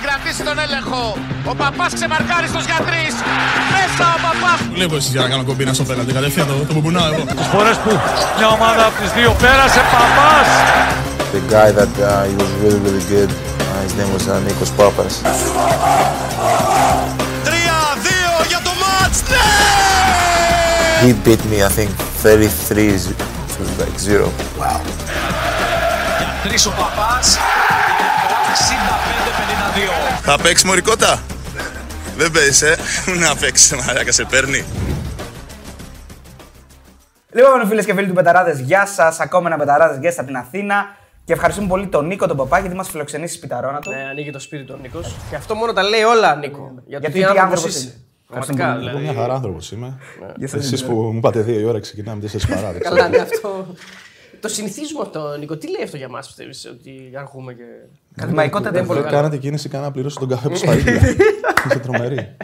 συγκρατήσει τον έλεγχο. Ο παπάς ξεμαρκάρει στο γιατρή. Μέσα ο παπάς. Λίγο εσεί για να κάνω κομπίνα στο πέναλτι. Κατευθείαν το, το μπουμπουνάω εγώ. Τις φορές που μια ομάδα από τις δύο πέρασε, παπάς. The guy that uh, he was really really good. Uh, his name was uh, Nikos Papas. 3-2 για το μάτς. Ναι! He beat me I think 33 to like zero. Τρει ο παπάς. 65-52. Θα παίξεις μωρικότα; Δεν παίζεις, ε; Να παίξεις, μαλάκα, σε παίρνει. Λοιπόν, φίλες και φίλοι του Πεταράδε, γεια σας. Ακόμα ένα Πεταράδε guest από την Αθήνα. Και ευχαριστούμε πολύ τον Νίκο τον Παπά γιατί μας φιλοξενήσει στη σπιταρώνα του. Ναι, ανοίγει το σπίτι του ο Νίκος. Και αυτό μόνο τα λέει όλα, Νίκο. Για το Γιατί τι τι άνθρωπος άνθρωπος είσαι. είναι. Πραγματικά. Ευχαριστούμε Εγώ δηλαδή. μια χαρά άνθρωπος είμαι. Για σας Εσείς την που μου είπατε δύο η ώρα ξεκινάμε τέσσερι παράδε. Καλά, ναι, αυτό. Το συνηθίζουμε αυτό, Νίκο. Τι λέει αυτό για μας, πιστεύεις, ότι αργούμε και. Ακαδημαϊκό Δεν τέτοιο. πολύ Δεν καλά. κάνατε κίνηση καν να πληρώσω τον καφέ που σπαρίγγυλα. Είστε τρομεροί.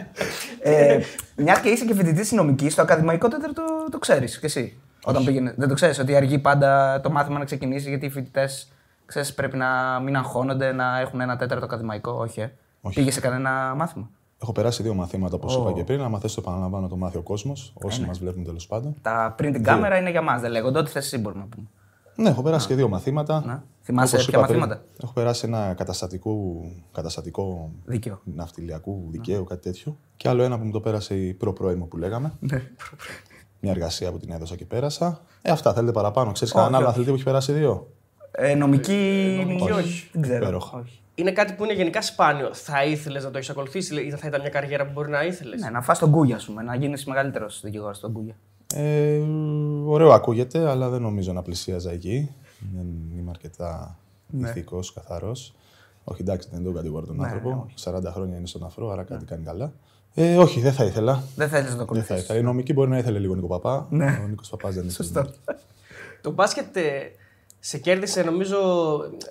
Ε, Μια και είσαι και φοιτητής νομική, το ακαδημαϊκό τέταρτο το, το ξέρεις κι εσύ. Όταν πήγαινε. Δεν το ξέρεις ότι αργεί πάντα το μάθημα να ξεκινήσει γιατί οι φοιτητές πρέπει να μην αγχώνονται να έχουν ένα τέταρτο ακαδημαϊκό. Όχι. Ε. Όχι. Πήγε σε κανένα μάθημα. Έχω περάσει δύο μαθήματα όπως είπα και πριν. Αν θες το επαναλαμβάνω το μάθει ο κόσμος, όσοι μας βλέπουν τέλος πάντων. Τα πριν την κάμερα είναι για μας, δεν λέγονται. Ό,τι θες εσύ μπορούμε να πούμε. Ναι, έχω περάσει και δύο μαθήματα. Να. Θυμάσαι Όπως ποια είπα πριν, μαθήματα; Έχω περάσει ένα καταστατικό, καταστατικό Δίκαιο. ναυτιλιακού δικαίου, κάτι τέτοιο. Και άλλο ένα που μου το πέρασε η προ-πρώιμο που λέγαμε. Ναι. Μια εργασία που την έδωσα και πέρασα. Ε, αυτά θέλετε παραπάνω. Ξέρεις κανέναν Όχι, άλλο όχι. αθλητή που έχει περάσει δύο; Ε, νομική. νομική όχι. Δεν ξέρω. Υπέροχα. Όχι. Είναι κάτι που είναι γενικά σπάνιο. Θα ήθελες να το έχεις ακολουθήσει ή θα ήταν μια καριέρα που μπορεί να ήθελες; Ναι, να φας τον κούγια, ας πούμε, να γίνεις μεγαλύτερος δικηγόρος στον κούγια. Ε, ωραίο ακούγεται, αλλά δεν νομίζω να πλησίαζα εκεί. Δεν είμαι αρκετά Ναι. ηθικός, καθαρός. Όχι, εντάξει, δεν τον κατηγορώ τον άνθρωπο. 40 χρόνια είναι στον αφρό, άρα Ναι. κάτι κάνει καλά. Ε, όχι, δεν θα ήθελα. Δεν θέλεις να το Δεν θα ακολουθήσει. ήθελα. Η νομική μπορεί να ήθελε λίγο Νίκο Παπά. Ναι. Ο Νίκος Παπάς δεν ήθελε. Σωστό. Το μπάσκετ ε, σε κέρδισε νομίζω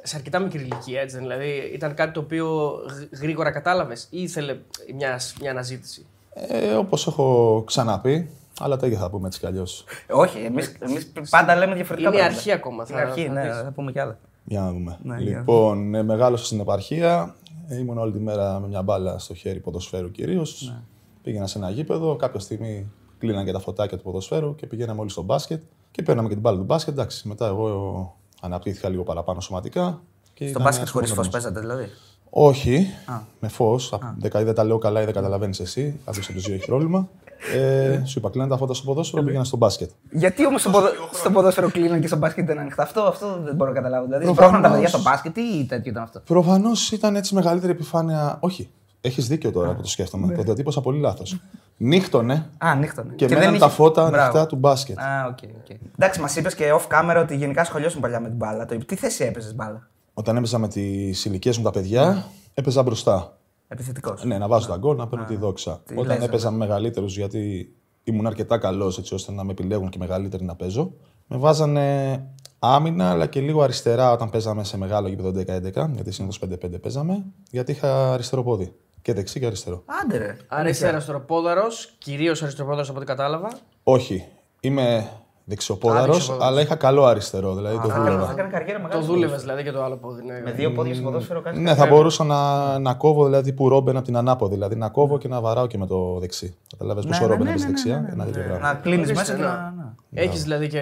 σε αρκετά μικρή ηλικία, έτσι. δεν είναι; Δηλαδή ήταν κάτι το οποίο γ- γρήγορα κατάλαβες ή ήθελε μια, μια αναζήτηση; Ε, Όπως έχω ξαναπεί, αλλά τα ίδια θα πούμε έτσι κι αλλιώς. Όχι, εμεί εμείς πάντα λέμε διαφορετικά. Είναι πράγματα. αρχή ακόμα, θα- Είναι αρχή, θα ναι, δεις. θα πούμε κι άλλα. Για να δούμε. Ναι, για να λοιπόν, ε, μεγάλωσα στην επαρχία. Ε, ήμουν όλη τη μέρα με μια μπάλα στο χέρι ποδοσφαίρου κυρίως. Ναι. Πήγαινα σε ένα γήπεδο. Κάποια στιγμή κλείναν και τα φωτάκια του ποδοσφαίρου και πηγαίναμε όλοι στο μπάσκετ. Και παίρναμε και την μπάλα του μπάσκετ. Εντάξει, μετά εγώ αναπτύχθηκα λίγο παραπάνω σωματικά. Και Στο ήταν μπάσκετ ένας χωρίς φως χρόνος. παίζατε δηλαδή; Όχι, με φως. Δεν τα λέω καλά ή δεν καταλαβαίνεις εσύ. Κάποιο από του δύο έχει πρόβλημα. Ε, σου είπα, κλείναν τα φώτα στο ποδόσφαιρο, πήγαινα στο μπάσκετ. Γιατί όμως στο, ποδο... στο ποδόσφαιρο κλείναν και στο μπάσκετ δεν είναι ανοιχτά. Αυτό, αυτό δεν μπορώ να καταλάβω. Δηλαδή, Προφανώς. σπρώχναν τα παιδιά στο μπάσκετ ή τέτοιο ήταν αυτό. Προφανώς ήταν έτσι μεγαλύτερη επιφάνεια. Όχι, έχεις δίκιο τώρα που το σκέφτομαι. Το διατύπωσα πολύ λάθος. Νύχτωνε Α, νύχτωνε. και, δεν μέναν είχε- τα φώτα Μπράβο. ανοιχτά του μπάσκετ. Α, ok, ok. Εντάξει, μας είπες και off camera ότι γενικά ασχολιόσουν παλιά με την μπάλα. Το- Τι θέση έπαιζες μπάλα; Όταν έπαιζα με τις ηλικίε μου τα παιδιά, έπαιζα μπροστά. Επιθετικός. Ναι, να βάζω τα γκολ, να παίρνω τη δόξα. τι Όταν λες, έπαιζα με μεγαλύτερους, γιατί ήμουν αρκετά καλός έτσι ώστε να με επιλέγουν και μεγαλύτεροι να παίζω, με βάζανε άμυνα αλλά και λίγο αριστερά όταν παίζαμε σε μεγάλο γήπεδο 10-11, γιατί συνήθως 5-5 παίζαμε, γιατί είχα αριστερό πόδι. Και δεξί και αριστερό. Άντε ρε. Άρα είσαι αριστεροπόδαρος, κυρίως αριστεροπόδαρος από ό,τι κατάλαβα. Όχι. Είμαι δεξιοπόδαρος, Α, δεξιοπόδαρος. αλλά είχα καλό αριστερό. Δηλαδή το Θα έκανε- θα δούλευα. έκανε καριέρα μεγάλη. Το στο δούλευες δηλαδή και το άλλο πόδι. Ναι. Με δύο πόδια στο ποδόσφαιρο κάνει. Ναι, θα μπορούσα να, να κόβω δηλαδή που Ρόμπεν από την ανάποδη. Δηλαδή να κόβω και να βαράω και με το δεξί. Καταλαβαίνεις πόσο ναι, Ρόμπεν ναι, έπαιζε ναι, δεξιά. ναι, ναι, Ένα τέτοιο πράγμα. Να κλείνεις Ορίστε, μέσα και ναι. να. ναι. Έχεις δηλαδή και.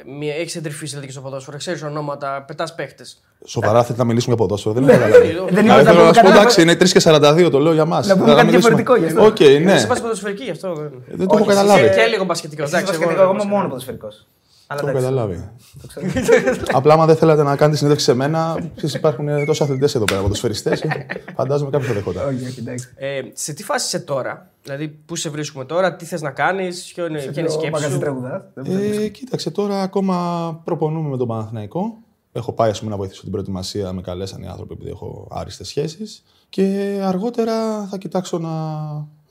Ε, Μία, έχεις εντρυφήσει δηλαδή και στο ποδόσφαιρο, ξέρεις ονόματα, πετάς παίχτες. Σοβαρά θέλετε να μιλήσουμε για ποδόσφαιρο. Δεν έχω καταλάβει. Δεν Δηλαδή, είπα να θέλω πούμε να σου πω κανένα- εντάξει, είναι 3 και 42, το λέω για μας. Να πούμε κάτι διαφορετικό γι' αυτό. Οκ, ναι. Είσαι πα ποδοσφαιρική γι' αυτό. δεν- Δεν το έχω Όχι, εσύ καταλάβει. Και λίγο μπασκετικό. Εσύ εντάξει, βασιλικό, εγώ- εγώ είμαι μόνο ποδοσφαιρικός. Αλλά Το έχω εντάξει. καταλάβει. Απλά, άμα δεν θέλατε να κάνετε συνέντευξη σε μένα, εσείς υπάρχουν τόσοι αθλητές εδώ πέρα, ποδοσφαιριστές. Φαντάζομαι κάποιος θα δεχόταν. Όχι, όχι, εντάξει. Ε, σε τι φάση είσαι τώρα, δηλαδή πού σε βρίσκουμε τώρα, τι θες να κάνεις, ποια είναι, ποια είναι η σκέψη Μαγαζί σου; τραγουδάς. Ε, κοίταξε, τώρα ακόμα προπονούμε με τον Παναθηναϊκό. Έχω πάει ας πούμε, να βοηθήσω την προετοιμασία, με καλέσαν οι άνθρωποι επειδή έχω άριστες σχέσεις. Και αργότερα θα κοιτάξω να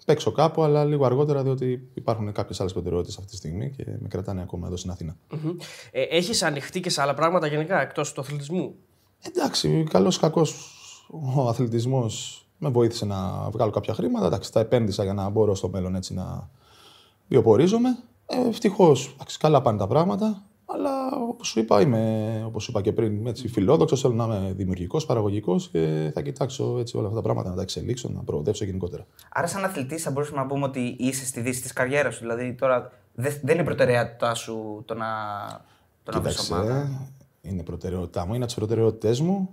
παίξω κάπου, αλλά λίγο αργότερα διότι υπάρχουν κάποιες άλλες προτεραιότητες αυτή τη στιγμή και με κρατάνε ακόμα εδώ στην Αθήνα. Μμμ. Ε, Έχεις ανοιχτεί και σε άλλα πράγματα γενικά εκτός του αθλητισμού; Εντάξει, καλός κακός ο αθλητισμός με βοήθησε να βγάλω κάποια χρήματα. Εντάξει, τα επένδυσα για να μπορώ στο μέλλον έτσι να βιοπορίζομαι. Ε, Ευτυχώς, καλά πάνε τα πράγματα. Αλλά όπως σου είπα, είμαι, όπως είπα και πριν, έτσι, φιλόδοξος. Θέλω να είμαι δημιουργικός, παραγωγικός και θα κοιτάξω έτσι, όλα αυτά τα πράγματα να τα εξελίξω, να προοδεύσω γενικότερα. Άρα, σαν αθλητής, θα μπορούσαμε να πούμε ότι είσαι στη δύση της καριέρας σου. Δηλαδή, τώρα δε- δεν είναι προτεραιότητά σου το να, το να βρεις Κοίταξε, ομάδα; είναι προτεραιότητά μου, είναι από τις προτεραιότητές μου.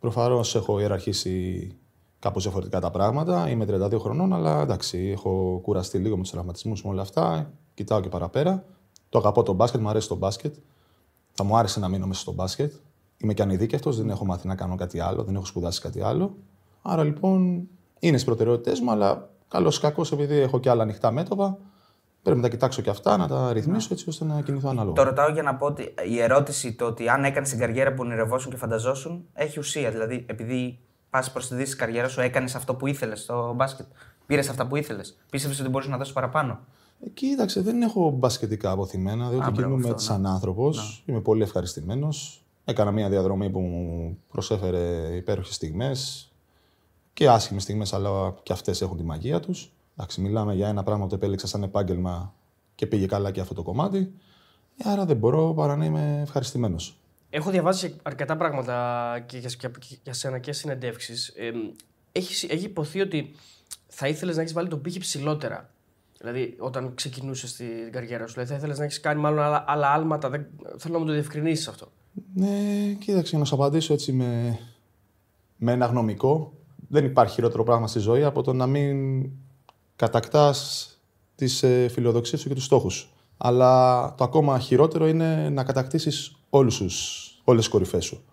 Προφανώς έχω ιεραρχήσει κάπως διαφορετικά τα πράγματα. Είμαι 32 χρονών, αλλά εντάξει, έχω κουραστεί λίγο με τους τραυματισμούς με όλα αυτά. Κοιτάω και παραπέρα. Το αγαπώ το μπάσκετ, μου αρέσει το μπάσκετ. Θα μου άρεσε να μείνω μέσα στο μπάσκετ. Είμαι και ανειδίκευτος, δεν έχω μάθει να κάνω κάτι άλλο, δεν έχω σπουδάσει κάτι άλλο. Άρα λοιπόν είναι στις προτεραιότητές μου, αλλά καλό ή κακό, επειδή έχω και άλλα ανοιχτά μέτωπα, πρέπει να τα κοιτάξω και αυτά, να τα ρυθμίσω έτσι ώστε να κινηθώ ανάλογα. Το ρωτάω για να πω ότι η ερώτηση το ότι αν έκανες την καριέρα που ονειρευόσουν και φανταζόσουν έχει ουσία. Δηλαδή, επειδή πας προς τη δύση της καριέρας σου, έκανες αυτό που ήθελες στο μπάσκετ. Πήρες αυτά που ήθελες. Πίστευες ότι μπορούσε να δώσεις παραπάνω. Ε, Κοίταξε, δεν έχω μπασκετικά αποθυμένα, διότι Α, μπράβο, κινούμαι αυτό, σαν άνθρωπος. Είμαι πολύ ευχαριστημένος. Έκανα μια διαδρομή που μου προσέφερε υπέροχες στιγμές και άσχημες στιγμές, αλλά και αυτές έχουν τη μαγεία τους. Εντάξει, μιλάμε για ένα πράγμα που επέλεξα σαν επάγγελμα και πήγε καλά και αυτό το κομμάτι. Ε, άρα δεν μπορώ παρά να είμαι ευχαριστημένος. Έχω διαβάσει αρκετά πράγματα και για, και, και για σένα και συνεντεύξεις. Ε, έχεις, έχει υποθεί ότι θα ήθελες να έχεις βάλει τον πύχη ψηλότερα. Δηλαδή, όταν ξεκινούσες την καριέρα σου, δηλαδή θα ήθελες να έχεις κάνει μάλλον άλλα, άλλα άλματα. Δεν, θέλω να μου το διευκρινίσεις αυτό. Ναι, κοίταξε, να σου απαντήσω έτσι με, με ένα γνωμικό. Δεν υπάρχει χειρότερο πράγμα στη ζωή από το να μην κατακτάς τις ε, φιλοδοξίες σου και τους στόχους σου. Αλλά το ακόμα χειρότερο είναι να κατακτήσεις όλους τους, όλες τις κορυφές σου.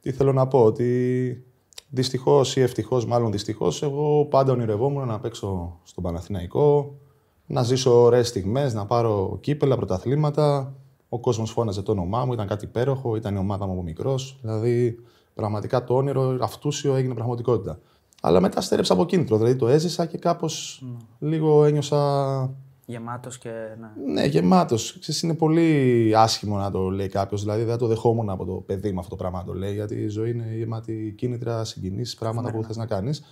Τι θέλω να πω, ότι δυστυχώς ή ευτυχώς, μάλλον δυστυχώς, εγώ πάντα ονειρευόμουν να παίξω στον Παναθηναϊκό, να ζήσω ωραίες στιγμές, να πάρω κύπελα, πρωταθλήματα. Ο κόσμος φώναζε το όνομά μου, ήταν κάτι υπέροχο, ήταν η ομάδα μου από μικρός. Δηλαδή, πραγματικά το όνειρο αυτούσιο έγινε πραγματικότητα. Αλλά μετά στέρεψα από κίνητρο, δηλαδή το έζησα και κάπως λίγο ένιωσα Γεμάτος και. Ναι. ναι, γεμάτος. Είναι πολύ άσχημο να το λέει κάποιος. Δηλαδή δεν θα το δεχόμουν από το παιδί μου αυτό το πράγμα να το λέει. Γιατί η ζωή είναι γεμάτη κίνητρα, συγκινήσεις, πράγματα που θες να κάνεις.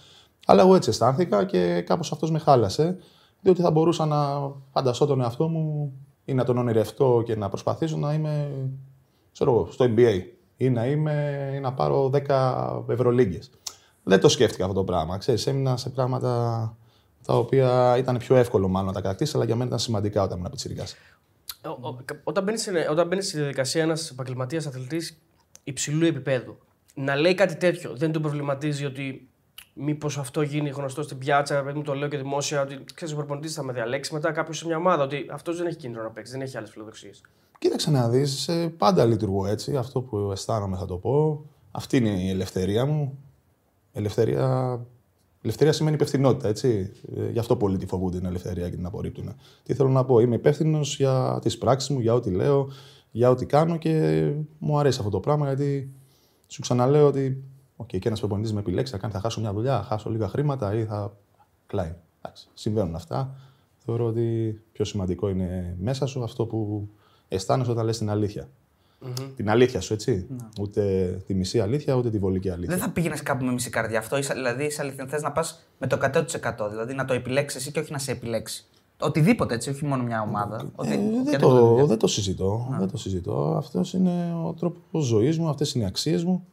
Αλλά εγώ έτσι αισθάνθηκα και κάπως αυτός με χάλασε. Διότι θα μπορούσα να φανταστώ τον εαυτό μου ή να τον ονειρευτώ και να προσπαθήσω να είμαι ξέρω εγώ, στο NBA ή να, είμαι, ή να πάρω 10 Ευρωλίγκες. Δεν το σκέφτηκα αυτό το πράγμα. Ξέρεις, έμεινα σε πράγματα τα οποία ήταν πιο εύκολο μάλλον να τα κρατήσεις, αλλά για μένα ήταν σημαντικά όταν ήμουν πιτσιρικάς. Ο- ο- Όταν μπαίνεις όταν μπαίνεις στη διαδικασία ένας επαγγελματίας αθλητής υψηλού επίπεδου, να λέει κάτι τέτοιο, δεν τον προβληματίζει ότι μήπως αυτό γίνει γνωστό στην πιάτσα, παιδί μου το λέω και δημόσια, ότι ξέρεις ο προπονητής θα με διαλέξει μετά κάποιος σε μια ομάδα, ότι αυτός δεν έχει κίνητρο να παίξει, δεν έχει άλλες φιλοδοξίες. Κοίταξε να δεις, πάντα λειτουργώ έτσι. Αυτό που αισθάνομαι θα το πω. Αυτή είναι η ελευθερία μου. Ελευθερία, ελευθερία σημαίνει υπευθυνότητα, έτσι. Ε, Γι' αυτό πολλοί τη φοβούνται την ελευθερία και την απορρίπτουν. Τι θέλω να πω, είμαι υπεύθυνος για τις πράξεις μου, για ό,τι λέω, για ό,τι κάνω και μου αρέσει αυτό το πράγμα γιατί σου ξαναλέω ότι. Οκ, και ένας προπονητής με επιλέξει, θα κάνει, θα χάσω μια δουλειά, θα χάσω λίγα χρήματα ή θα. Κλάει. Εντάξει, συμβαίνουν αυτά. Θεωρώ ότι πιο σημαντικό είναι μέσα σου αυτό που αισθάνεσαι όταν λες την αλήθεια. Την αλήθεια σου, έτσι. Ούτε τη μισή αλήθεια, ούτε τη βολική αλήθεια. Δεν θα πήγαινες κάπου με μισή καρδιά. Αυτό είσαι- δηλαδή είσαι αληθινή. Θες να πας με το 100%. Δηλαδή να το επιλέξεις εσύ και όχι να σε επιλέξει. Οτιδήποτε έτσι, όχι μόνο μια ομάδα. Οτι- Ε, δεν, οποιαδήποτε το, δουλειά. δεν το συζητώ. Δεν το συζητώ. Αυτός είναι ο τρόπος ζωής μου, αυτές είναι οι αξίες μου.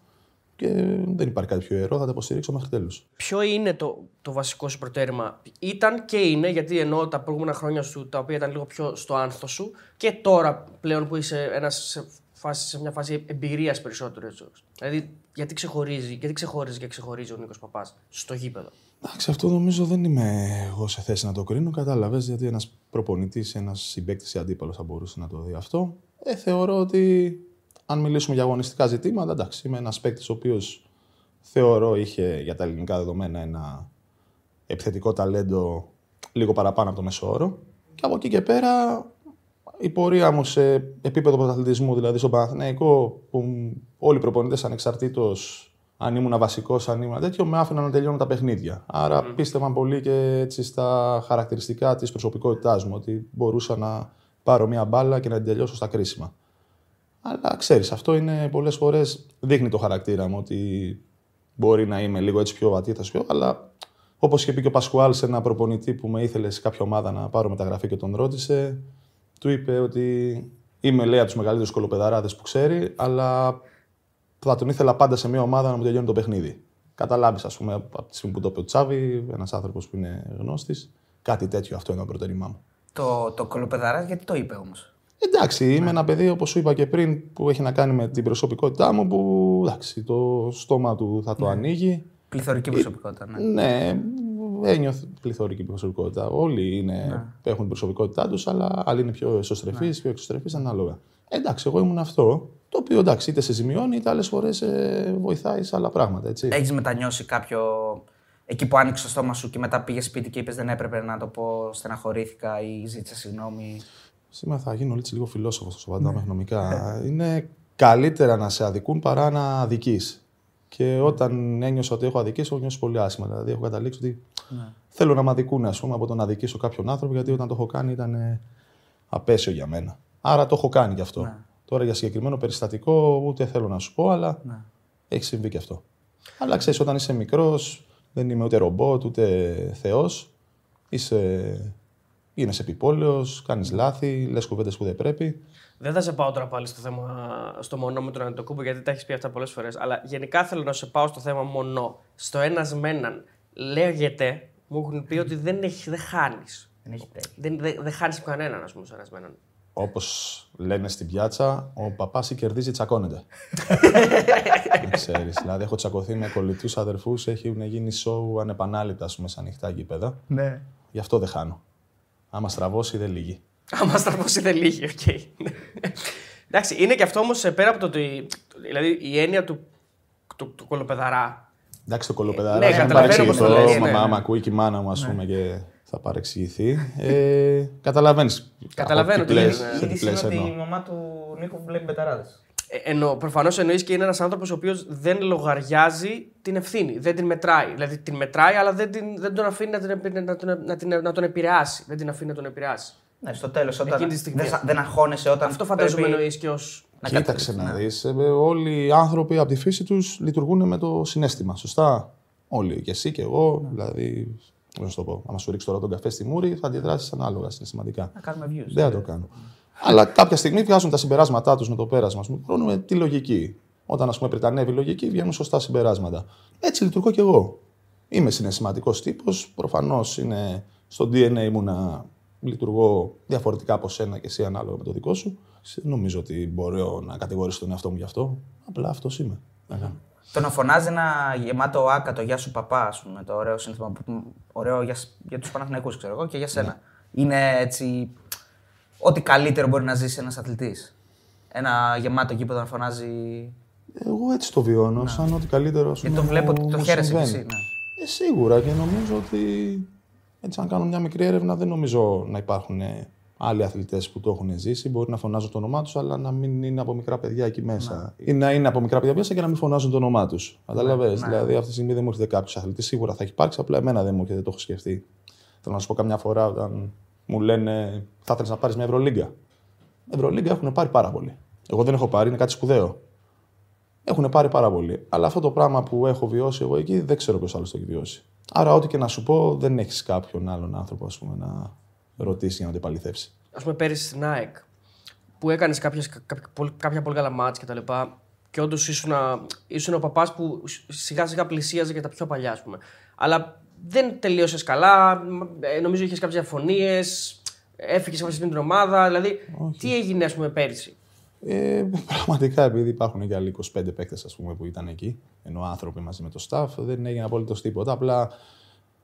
Και δεν υπάρχει κάτι πιο ιερό, θα τα υποστηρίξω μέχρι τέλους. Ποιο είναι το, το βασικό σου προτέρημα, ήταν και είναι, γιατί εννοώ τα προηγούμενα χρόνια σου τα οποία ήταν λίγο πιο στο άνθος σου και τώρα πλέον που είσαι ένας σε, φάση, σε μια φάση εμπειρίας περισσότερο. Έτσι. Δηλαδή, γιατί ξεχωρίζει, γιατί ξεχωρίζει και ξεχωρίζει ο Νίκος Παπάς στο γήπεδο; Εντάξει, αυτό νομίζω δεν είμαι εγώ σε θέση να το κρίνω. Κατάλαβες γιατί ένας προπονητής, ένας συμπέκτη ή αντίπαλος θα μπορούσε να το δει αυτό. Ε, θεωρώ ότι αν μιλήσουμε για αγωνιστικά ζητήματα, εντάξει, είμαι ένας παίκτης ο οποίος θεωρώ είχε για τα ελληνικά δεδομένα ένα επιθετικό ταλέντο λίγο παραπάνω από το μέσο όρο. Και από εκεί και πέρα η πορεία μου σε επίπεδο πρωταθλητισμού, δηλαδή στον Παναθηναϊκό, που όλοι οι προπονητές ανεξαρτήτως αν ήμουν βασικός, αν ήμουν τέτοιο, με άφηναν να τελειώνω τα παιχνίδια. Άρα πίστευαν πολύ και έτσι στα χαρακτηριστικά της προσωπικότητάς μου, ότι μπορούσα να πάρω μια μπάλα και να την τελειώσω στα κρίσιμα. Αλλά ξέρεις, αυτό είναι πολλές φορές δείχνει το χαρακτήρα μου ότι μπορεί να είμαι λίγο έτσι πιο αντίθετο, αλλά όπως είχε πει και ο Πασκουάλ σε ένα προπονητή που με ήθελε σε κάποια ομάδα να πάρω μεταγραφή και τον ρώτησε, του είπε ότι Είμαι λέει από τους μεγαλύτερους κολοπεδαράδες που ξέρει, αλλά θα τον ήθελα πάντα σε μια ομάδα να μου τελειώνει το παιχνίδι. Καταλάβεις, ας πούμε, από τη στιγμή που το είπε ο Τσάβη, ένας άνθρωπος που είναι γνώστης, κάτι τέτοιο αυτό είναι το προτερήμά μου. Το, το κολοπεδαράς γιατί το είπε όμως; Εντάξει, είμαι ένα παιδί, όπως σου είπα και πριν, που έχει να κάνει με την προσωπικότητά μου, που εντάξει, το στόμα του θα το ανοίγει. Πληθωρική προσωπικότητα. Ναι. Ναι, ένιωθ πληθωρική προσωπικότητα. Όλοι είναι, έχουν την προσωπικότητά τους, αλλά άλλοι είναι πιο εσωστρεφείς, πιο εξωστρεφείς ανάλογα. Εντάξει, εγώ ήμουν αυτό. Το οποίο εντάξει, είτε σε ζημιώνει, είτε άλλες φορές ε, βοηθάει σε άλλα πράγματα. Έτσι. Έχεις μετανιώσει κάποιο. Εκεί που άνοιξε το στόμα σου και μετά πήγες σπίτι και είπες Δεν έπρεπε να το πω, στεναχωρήθηκα ή ζήτησα συγγνώμη. Σήμερα θα γίνω έτσι λίγο φιλόσοφος στο ναι. μέχρι νομικά. είναι καλύτερα να σε αδικούν παρά να αδικείς. Και όταν ένιωσα ότι έχω αδικήσει, έχω νιώσει πολύ άσχημα. Δηλαδή, έχω καταλήξει ότι Ναι. θέλω να με αδικούν ας πούμε, από το να αδικήσω κάποιον άνθρωπο, γιατί όταν το έχω κάνει ήταν ε, απέσιο για μένα. Άρα το έχω κάνει κι αυτό. Ναι. Τώρα για συγκεκριμένο περιστατικό, ούτε θέλω να σου πω, αλλά Ναι. έχει συμβεί κι αυτό. Αλλά ξέρεις, όταν είσαι μικρός, δεν είμαι ούτε ρομπότ, ούτε θεός. Είσαι. Γίνεσαι επιπόλαιος, κάνεις λάθη, λες κουβέντες που δεν πρέπει. Δεν θα σε πάω τώρα πάλι στο θέμα στο μονό με τον Αντιτοκούμπο γιατί τα έχεις πει αυτά πολλές φορές. Αλλά γενικά θέλω να σε πάω στο θέμα μονό. Στο ένας με έναν λέγεται, μου έχουν πει ότι δεν, έχεις, δεν χάνεις. Δεν έχει τέτοιο. Δεν, δεν, δεν χάνεις με κανέναν, ας πούμε, στο ένας με έναν. Όπως λένε στην πιάτσα, ο παπάς ή κερδίζει, τσακώνεται. Δεν ξέρεις. Δηλαδή, έχω τσακωθεί με κολλητούς αδερφούς, έχουν γίνει σόου ανεπανάληπτα, ας πούμε, σε ανοιχτά γήπεδα. Ναι. Γι' αυτό δεν χάνω. Άμα στραβώσει, δεν λήγει. Άμα στραβώσει δεν λύγει, οκ. Εντάξει, είναι και αυτό όμως πέρα από το ότι. Δηλαδή η έννοια του, του, του κωλοπαιδαρά. Εντάξει, το κωλοπαιδαρά Ναι, είναι καταλαβαίνω πώς το παρεξηγητό. λες, ναι, Μα ναι. άμα ακούει και η μάνα μου, ας πούμε, και θα παρεξηγηθεί. Ε, Καταλαβαίνεις. Καταλαβαίνω τι λες, ναι. Η είδηση είναι ότι η μαμά του Νίκο βλέπει μπεταράδε. Ε, εννοώ, προφανώς εννοείς και είναι ένας άνθρωπος ο οποίος δεν λογαριάζει την ευθύνη. Δεν την μετράει. Δηλαδή την μετράει, αλλά δεν, την, δεν τον αφήνει να, την, επι- να, τον, να, την, να τον επηρεάσει. Δεν την αφήνει να τον επηρεάσει. Ναι, στο τέλος, όταν Εκείνη τη στιγμή. δεν, δεν αγχώνεσαι όταν. Αυτό φαντάζομαι πρέπει εννοείς και ως. να Κοίταξε καταλήξεις, να ναι. δει. Όλοι οι άνθρωποι από τη φύση τους λειτουργούν με το συνέστημα. Σωστά; Όλοι. Και εσύ και εγώ. Δηλαδή, πώς να σου το πω. Αν σου ρίξει τώρα τον καφέ στη μούρη, θα αντιδράσεις ανάλογα συναισθηματικά. Να κάνουμε views. Δεν θα το κάνω. Αλλά κάποια στιγμή βγάζουν τα συμπεράσματά τους με το πέρασμα. Ας πούμε, με τη λογική. Όταν ας πούμε, πρετανεύει η λογική, βγαίνουν σωστά συμπεράσματα. Έτσι λειτουργώ κι εγώ. Είμαι συναισθηματικός τύπος. Προφανώς είναι στο DNA μου να λειτουργώ διαφορετικά από σένα και εσύ ανάλογα με το δικό σου. Δεν νομίζω ότι μπορώ να κατηγορήσω τον εαυτό μου γι' αυτό. Απλά αυτός είμαι. Να κάνω. Το να φωνάζει ένα γεμάτο άκα, το γεια σου παπά, ας πούμε, το ωραίο σύνθημα. που- Ωραίο για, σ- για τους Παναθηναϊκούς, ξέρω εγώ, και για σένα. Είναι έτσι. Ό,τι καλύτερο μπορεί να ζήσει ένας αθλητής. Ένα γεμάτο γήπεδο να φωνάζει. Εγώ έτσι το βιώνω, σαν ότι καλύτερο ας Γιατί πούμε, το βλέπω ότι μου- το μου χαίρεσαι κι συμβαίνει. εσύ. Ναι. Ε, σίγουρα και νομίζω ότι έτσι αν κάνω μια μικρή έρευνα δεν νομίζω να υπάρχουν ε, άλλοι αθλητές που το έχουν ζήσει. Μπορεί να φωνάζουν το όνομά τους αλλά να μην είναι από μικρά παιδιά εκεί μέσα. Ή να είναι από μικρά παιδιά μέσα και να μην φωνάζουν το όνομά τους. Καταλαβες. ναι. Δηλαδή αυτή τη στιγμή δεν μου έρχεται κάποιος αθλητής. Σίγουρα θα έχει υπάρξει, απλά εμένα δεν μου έρχεται, δεν το έχω σκεφτεί. Θέλω να σου πω καμιά φορά όταν μου λένε θα ήθελες να πάρεις μια Ευρωλίγκα. Ευρωλίγκα έχουν πάρει πάρα πολύ. Εγώ δεν έχω πάρει, είναι κάτι σπουδαίο. Έχουν πάρει πάρα πολύ. Αλλά αυτό το πράγμα που έχω βιώσει εγώ εκεί δεν ξέρω ποιος άλλος το έχει βιώσει. Άρα, ό,τι και να σου πω, δεν έχεις κάποιον άλλον άνθρωπο ας πούμε, να ρωτήσει για να το επαληθεύσει. Α πούμε πέρυσι στην ΑΕΚ που έκανες κάποια, πολύ, κάποια πολύ καλά μάτς και τα λοιπά και όντως ήσουν, ήσουν ο παπάς που σιγά σιγά πλησίαζε και τα πιο παλιά, ας πούμε. Αλλά δεν τελείωσες καλά. ε, Νομίζω είχες κάποιες διαφωνίες. Έφυγες σε κάποια στιγμή την ομάδα. Δηλαδή, τι έγινε, ας πούμε, πέρυσι; Ε, πραγματικά, επειδή υπάρχουν και άλλοι 25 παίκτες που ήταν εκεί, ενώ άνθρωποι μαζί με το staff, δεν έγινε απολύτως τίποτα. Απλά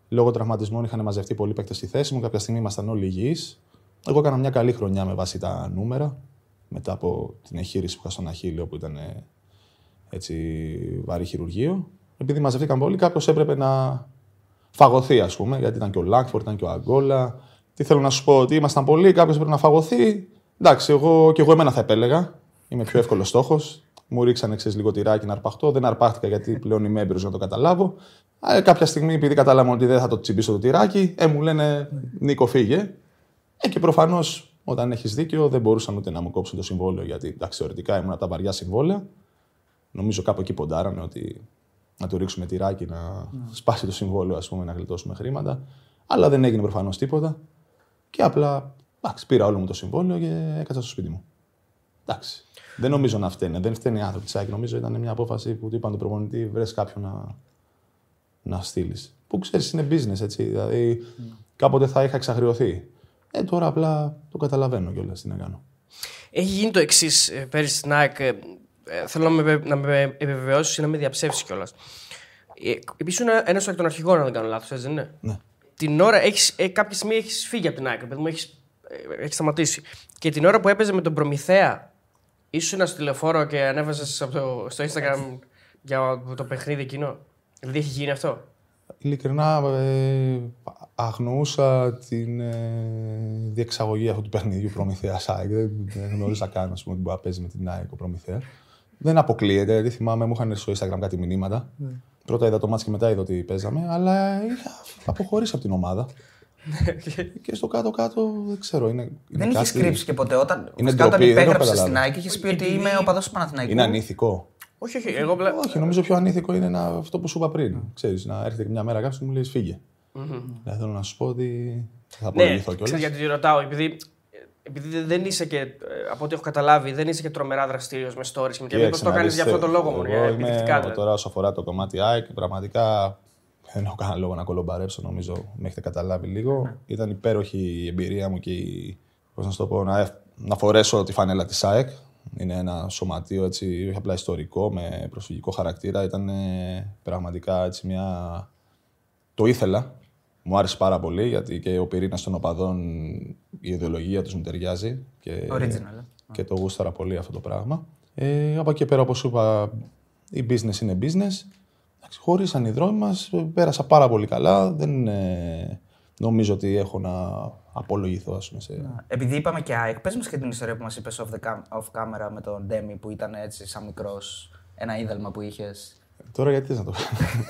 λόγω τραυματισμών είχαν μαζευτεί πολλοί παίκτες στη θέση μου. Κάποια στιγμή ήμασταν όλοι υγιείς. Εγώ έκανα μια καλή χρονιά με βάση τα νούμερα. Μετά από την εγχείρηση που είχα στον Αχίλιο, που ήταν ε, έτσι βαρύ χειρουργείο. Επειδή μαζευτήκαν πολλοί, κάποιος έπρεπε να φαγωθεί, ας πούμε, γιατί ήταν και ο Λάκφορντ, ήταν και ο Αγκόλα. Τι θέλω να σου πω, ότι ήμασταν πολλοί, κάποιος έπρεπε να φαγωθεί. Εντάξει, εγώ και εγώ εμένα θα επέλεγα. Είμαι πιο εύκολος στόχος. Μου ρίξανε ξέρεις, λίγο τυράκι να αρπαχτώ. Δεν αρπάχτηκα γιατί πλέον είμαι έμπειρος να το καταλάβω. Ε, κάποια στιγμή, επειδή κατάλαβα ότι δεν θα το τσιμπήσω το τυράκι, ε, μου λένε Νίκο, φύγε. Ε, και προφανώς όταν έχεις δίκιο δεν μπορούσαν ούτε να μου κόψουν το συμβόλαιο γιατί εντάξει, θεωρητικά ήμουν από τα βαριά συμβόλαια. Νομίζω κάπου εκεί ποντάραμε ότι να του ρίξουμε τυράκι, να σπάσει το συμβόλαιο, ας πούμε, να γλιτώσουμε χρήματα. Αλλά δεν έγινε προφανώς τίποτα. Και απλά εντάξει, πήρα όλο μου το συμβόλαιο και έκατσα στο σπίτι μου. Εντάξει. Δεν νομίζω να φταίνε. Δεν φταίνε οι άνθρωποι τη ΑΕΚ. Νομίζω ήταν μια απόφαση που του είπαν τον προπονητή: βρες κάποιον να, να στείλεις. Που ξέρεις, είναι business έτσι. Δηλαδή, κάποτε θα είχα εξαγριωθεί. Ε, τώρα απλά το καταλαβαίνω κιόλας τι να κάνω. Έχει γίνει το εξής πέρυσι στην ΑΕΚ. Ε, ε, θέλω να με, να με επιβεβαιώσεις ή να με διαψεύσεις κιόλας. Ε, Επίσης, είναι ένας εκ των αρχηγών, αν δεν κάνω λάθος, έτσι δεν είναι; Ναι. Την ώρα, έχεις, ε, κάποια στιγμή έχεις φύγει από την ΑΕΚ, παιδί μου, έχεις έχεις σταματήσει. Και την ώρα που έπαιζε με τον Προμηθέα, ήσουν στο τηλεφόρο και ανέβαζε στο Instagram για το παιχνίδι εκείνο; Δηλαδή έχει γίνει αυτό; Ειλικρινά, ε, αγνοούσα την ε, διεξαγωγή αυτού του παιχνιδιού Προμηθέα ΑΕΚ. Δεν, δεν γνώριζα καν ας πούμε, ότι μπορεί να παίζει με την ΑΕΚ ο Προμηθέα. Δεν αποκλείεται, γιατί θυμάμαι, μου είχαν έρθει στο Instagram κάτι μηνύματα. Πρώτα είδα το μάτς και μετά είδα ότι παίζαμε, αλλά είχα αποχωρήσει από την ομάδα. και στο κάτω-κάτω δεν ξέρω. Είναι, είναι Δεν είχες κάτι- κρύψει και ποτέ. Όταν, Είναι φυσικά, όταν ντροπή, δεν έχω υπέγραψε στην καταλάβει. ΑΕΚ, είχες πει ότι είμαι ο παδός του Παναθηναϊκού. Είναι ανήθικο. όχι, όχι. Εγώ πλέ... Όχι, νομίζω πιο ανήθικο είναι να, αυτό που σου είπα πριν. Ξέρεις, να έρχεται και μια μέρα κάποιο και μου λέει φύγε. Δηλαδή θέλω να σου πω ότι θα Ναι, απολογηθώ ξέρεις κιόλας. γιατί ρωτάω, επειδή, επειδή δεν είσαι και, ε, από ό,τι έχω καταλάβει, δεν είσαι και τρομερά δραστήριος με stories και και μήπως το κάνεις για αυτό το λόγο μόνο, για Εγώ επιδεικτικά είμαι, δηλαδή. τώρα όσο αφορά το κομμάτι ΑΕΚ, πραγματικά δεν έχω κανένα λόγο να κολομπαρέψω, νομίζω με έχετε καταλάβει λίγο. Ναι. Ήταν υπέροχη η εμπειρία μου και η, πώς να σου το πω, να, εφ- να φορέσω τη φανέλα της ΑΕΚ. Είναι ένα σωματείο έτσι, όχι απλά ιστορικό, με προσφυγικό χαρακτήρα. Ήταν ε, πραγματικά έτσι μια... Το ήθελα. Μου άρεσε πάρα πολύ γιατί και ο πυρήνας των οπαδών, η ιδεολογία τους μου ταιριάζει. Και, Original, ε. και το γούσταρα πολύ αυτό το πράγμα. Ε, από εκεί και πέρα, όπως σου είπα, η business είναι business. Εντάξει, Χωρίσαν οι δρόμοι μα, πέρασα πάρα πολύ καλά. Δεν ε, νομίζω ότι έχω να απολογηθώ, ας πούμε. Σε... Επειδή είπαμε και ΑΕΚ, πες μας και την ιστορία που μας είπες off, the cam- off camera με τον Ντέμι που ήταν έτσι σαν μικρός, ένα είδαλμα που είχες. Τώρα γιατί θες να το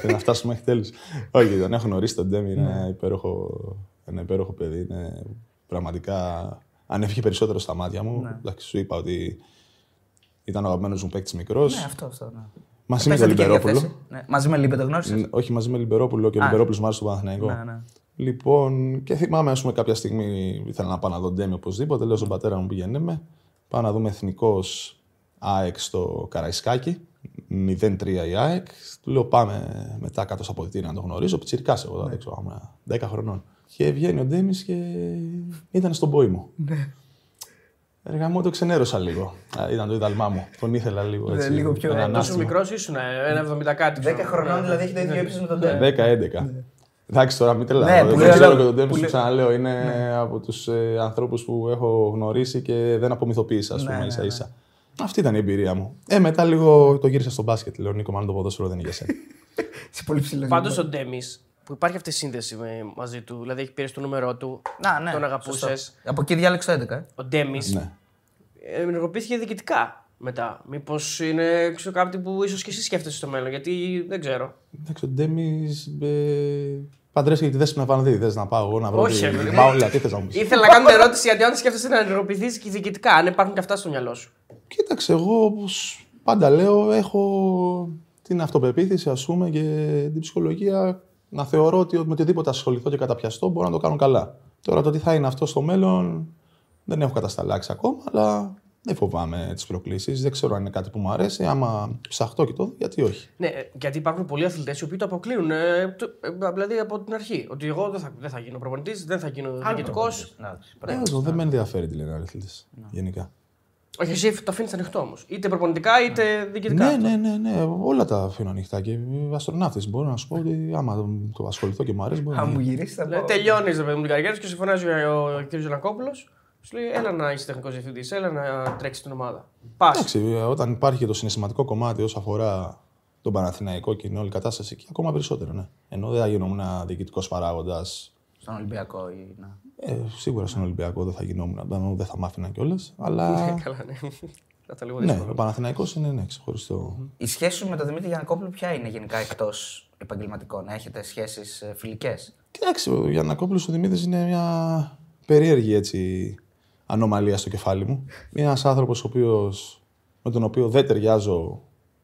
και να φτάσουμε μέχρι τέλους. Όχι, τον έχω γνωρίσει τον Ντέμι, είναι ένα υπέροχο, ένα υπέροχο παιδί. Είναι πραγματικά ανέβηκε περισσότερο στα μάτια μου. Εντάξει, σου είπα ότι ήταν ο αγαπημένος μου παίκτης μικρός. Ναι, αυτό, αυτό. Ναι. Μαζί με Πες τον την καινούργια Λιμπερόπουλο. θέση. Ναι. Μαζί με Λίμπε το γνώρισες; Ν- Όχι, μαζί με Λιμπερόπουλο και ο Λιμπερόπουλος μου άρεσε στο Παναθηναϊκό. Ναι, ναι. Λοιπόν, και θυμάμαι, ας πούμε, κάποια στιγμή ήθελα να πάω να δω Ντέμι οπωσδήποτε. Λέω στον πατέρα μου πήγαινε με. Πάω να δούμε Εθνικός ΑΕΚ στο Καραϊσκάκι. 0-3 η ΑΕΚ. Του λέω πάμε μετά κάτω στα αποδητήρια να το γνωρίζω. Πιτσυρικά εγώ, δεν ξέρω, ήμουν 10 χρονών. Και βγαίνει ο Ντέμις και ήταν στον πόη μου. Έργα μου το ξενέρωσα λίγο. Α, Ήταν το ιδαλμά μου. Τον ήθελα λίγο έτσι. λίγο πιο- ένα ε, Τόσο ανάστημα. μικρός ήσουν, ε, ένα 70 κάτι. 10 χρονών δηλαδή έχει το ίδιο ύψος με τον Ντέμις. 10-11. Εντάξει, τώρα μην Ναι, τρελάω. που δεν λέει, ξέρω αλλά- και τον Ντέμις, που σου λέει- ξαναλέω. Είναι από τους ε, ανθρώπους που έχω γνωρίσει και δεν απομυθοποίησα, ας Ναι, πούμε, ναι, ίσα ίσα. Αυτή ήταν η εμπειρία μου. Ε, μετά λίγο το γύρισα στο μπάσκετ. Λέω Νίκο, μάλλον το ποδόσφαιρο δεν είναι για σένα. Είσαι πολύ ψηλός. Πάντως ο Ντέμις, που υπάρχει αυτή η σύνδεση με, μαζί του, δηλαδή έχει πήρες το νούμερό του, Να, ναι, τον αγαπούσες. σωστό. Από εκεί διάλεξε το 11. ε. Ο Ντέμις ναι. ενεργοποιήθηκε διοικητικά μετά. Μήπως είναι ξέρω, κάτι που ίσως και εσύ σκέφτεσαι στο μέλλον, γιατί δεν ξέρω. Εντάξει, ο Ντέμις ε, παντρεύτηκε τη Δέσποινα Βανδύ. Θε να πάω εγώ να βρω. Όχι, τη- ρε, παιδί. Μαούλα, τι θες να μου πεις. Ήθελα να κάνω την ερώτηση γιατί αν σκέφτεσαι να ενεργοποιηθείς και διοικητικά, αν υπάρχουν και αυτά στο μυαλό σου. Κοίταξε, εγώ όπως πάντα λέω, έχω την αυτοπεποίθηση ας πούμε και την ψυχολογία να θεωρώ ότι με οτιδήποτε ασχοληθώ και καταπιαστώ μπορώ να το κάνω καλά. Τώρα το τι θα είναι αυτό στο μέλλον δεν έχω κατασταλάξει ακόμα, αλλά δεν φοβάμαι τις προκλήσεις. Δεν ξέρω αν είναι κάτι που μου αρέσει. Άμα ψαχτώ και το δω, γιατί όχι; Ναι, ε, γιατί υπάρχουν πολλοί αθλητές οι οποίοι το αποκλείουν. Ε, το- ε, δηλαδή από την αρχή. Ότι εγώ δεν θα, δεν θα γίνω προπονητής, δεν θα γίνω διοικητικός. Ε, αυτό δεν με ενδιαφέρει τι λένε οι αθλητές, γενικά. Όχι, εσύ το αφήνεις ανοιχτό όμως. Είτε προπονητικά είτε διοικητικά. Ναι, ναι, ναι, ναι, όλα τα αφήνω ανοιχτά. Και αστροναύτη μπορώ να σου πω ότι άμα το ασχοληθώ και μου αρέσει, μπορεί να Αν μου γίνει. γυρίσει θα Δηλαδή, πω. τελειώνεις ρε παιδί μου την καριέρα σου και σε φωνάζει ο, ο κ. Ζελακόπουλο. Σου λέει, έλα να είσαι τεχνικός διευθυντής, έλα να τρέξεις την ομάδα. Πας. Εντάξει, όταν υπάρχει και το συναισθηματικό κομμάτι όσο αφορά τον Παναθηναϊκό και την όλη κατάσταση εκεί, ακόμα περισσότερο, ναι. Ενώ δεν θα γινόμουν διοικητικός παράγοντας. Στον Ολυμπιακό ή να. Ε, σίγουρα στον Ολυμπιακό δεν θα γινόμουν, δεν- δεν θα μ' άφηναν κιόλας. Αλλά. Καλά, ναι. Θα ήταν λίγο ναι, δύσκολο. ο Παναθηναϊκός είναι ναι, ξεχωριστό. Η σχέση σου με τον Δημήτρη Γιανακόπουλο ποια είναι γενικά εκτός επαγγελματικών, έχετε σχέσεις φιλικές; Κοιτάξτε, ο Γιαννακόπουλος ο Δημήτρης είναι μια περίεργη έτσι, ανομαλία στο κεφάλι μου. Είναι ένα άνθρωπο με τον οποίο δεν ταιριάζω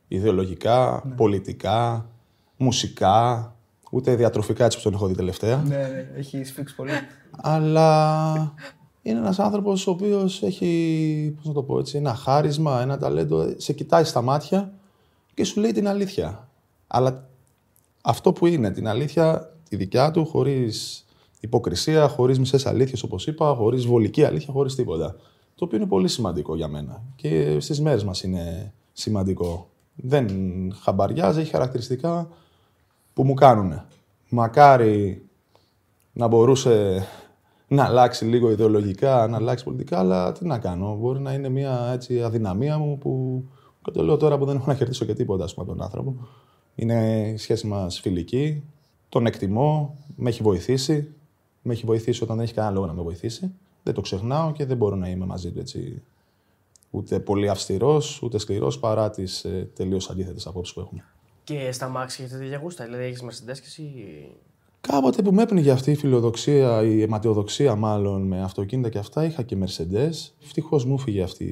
ιδεολογικά, πολιτικά, μουσικά, ούτε διατροφικά έτσι που τον έχω δει τελευταία. Ναι, ναι, έχει σφίξει πολύ. Αλλά είναι ένας άνθρωπος ο οποίος έχει, πώς να το πω έτσι, ένα χάρισμα, ένα ταλέντο, σε κοιτάει στα μάτια και σου λέει την αλήθεια. Αλλά αυτό που είναι, την αλήθεια, τη δικιά του, χωρίς υποκρισία, χωρίς μισές αλήθειες όπως είπα, χωρίς βολική αλήθεια, χωρίς τίποτα. Το οποίο είναι πολύ σημαντικό για μένα και στις μέρες μας είναι σημαντικό. Δεν χαμπαριάζει, έχει χαρακτηριστικά που μου κάνουν. Μακάρι να μπορούσε να αλλάξει λίγο ιδεολογικά, να αλλάξει πολιτικά, αλλά τι να κάνω. Μπορεί να είναι μια έτσι, αδυναμία μου που. Και το λέω τώρα που δεν έχω να κερδίσω και τίποτα ας πούμε, τον άνθρωπο. Είναι η σχέση μας φιλική. Τον εκτιμώ, με έχει βοηθήσει. Με έχει βοηθήσει όταν δεν έχει κανένα λόγο να με βοηθήσει. Δεν το ξεχνάω και δεν μπορώ να είμαι μαζί του έτσι. Ούτε πολύ αυστηρός, ούτε σκληρός παρά τις ε, τελείως αντίθετες απόψεις που έχουμε. Και στα μάξι έχετε τέτοια γούστα, δηλαδή έχεις Mercedes και εσύ; Κάποτε που με έπαιρνε αυτή η φιλοδοξία, η αιματιοδοξία μάλλον με αυτοκίνητα και αυτά, είχα και Mercedes. Ευτυχώς μου φύγε αυτή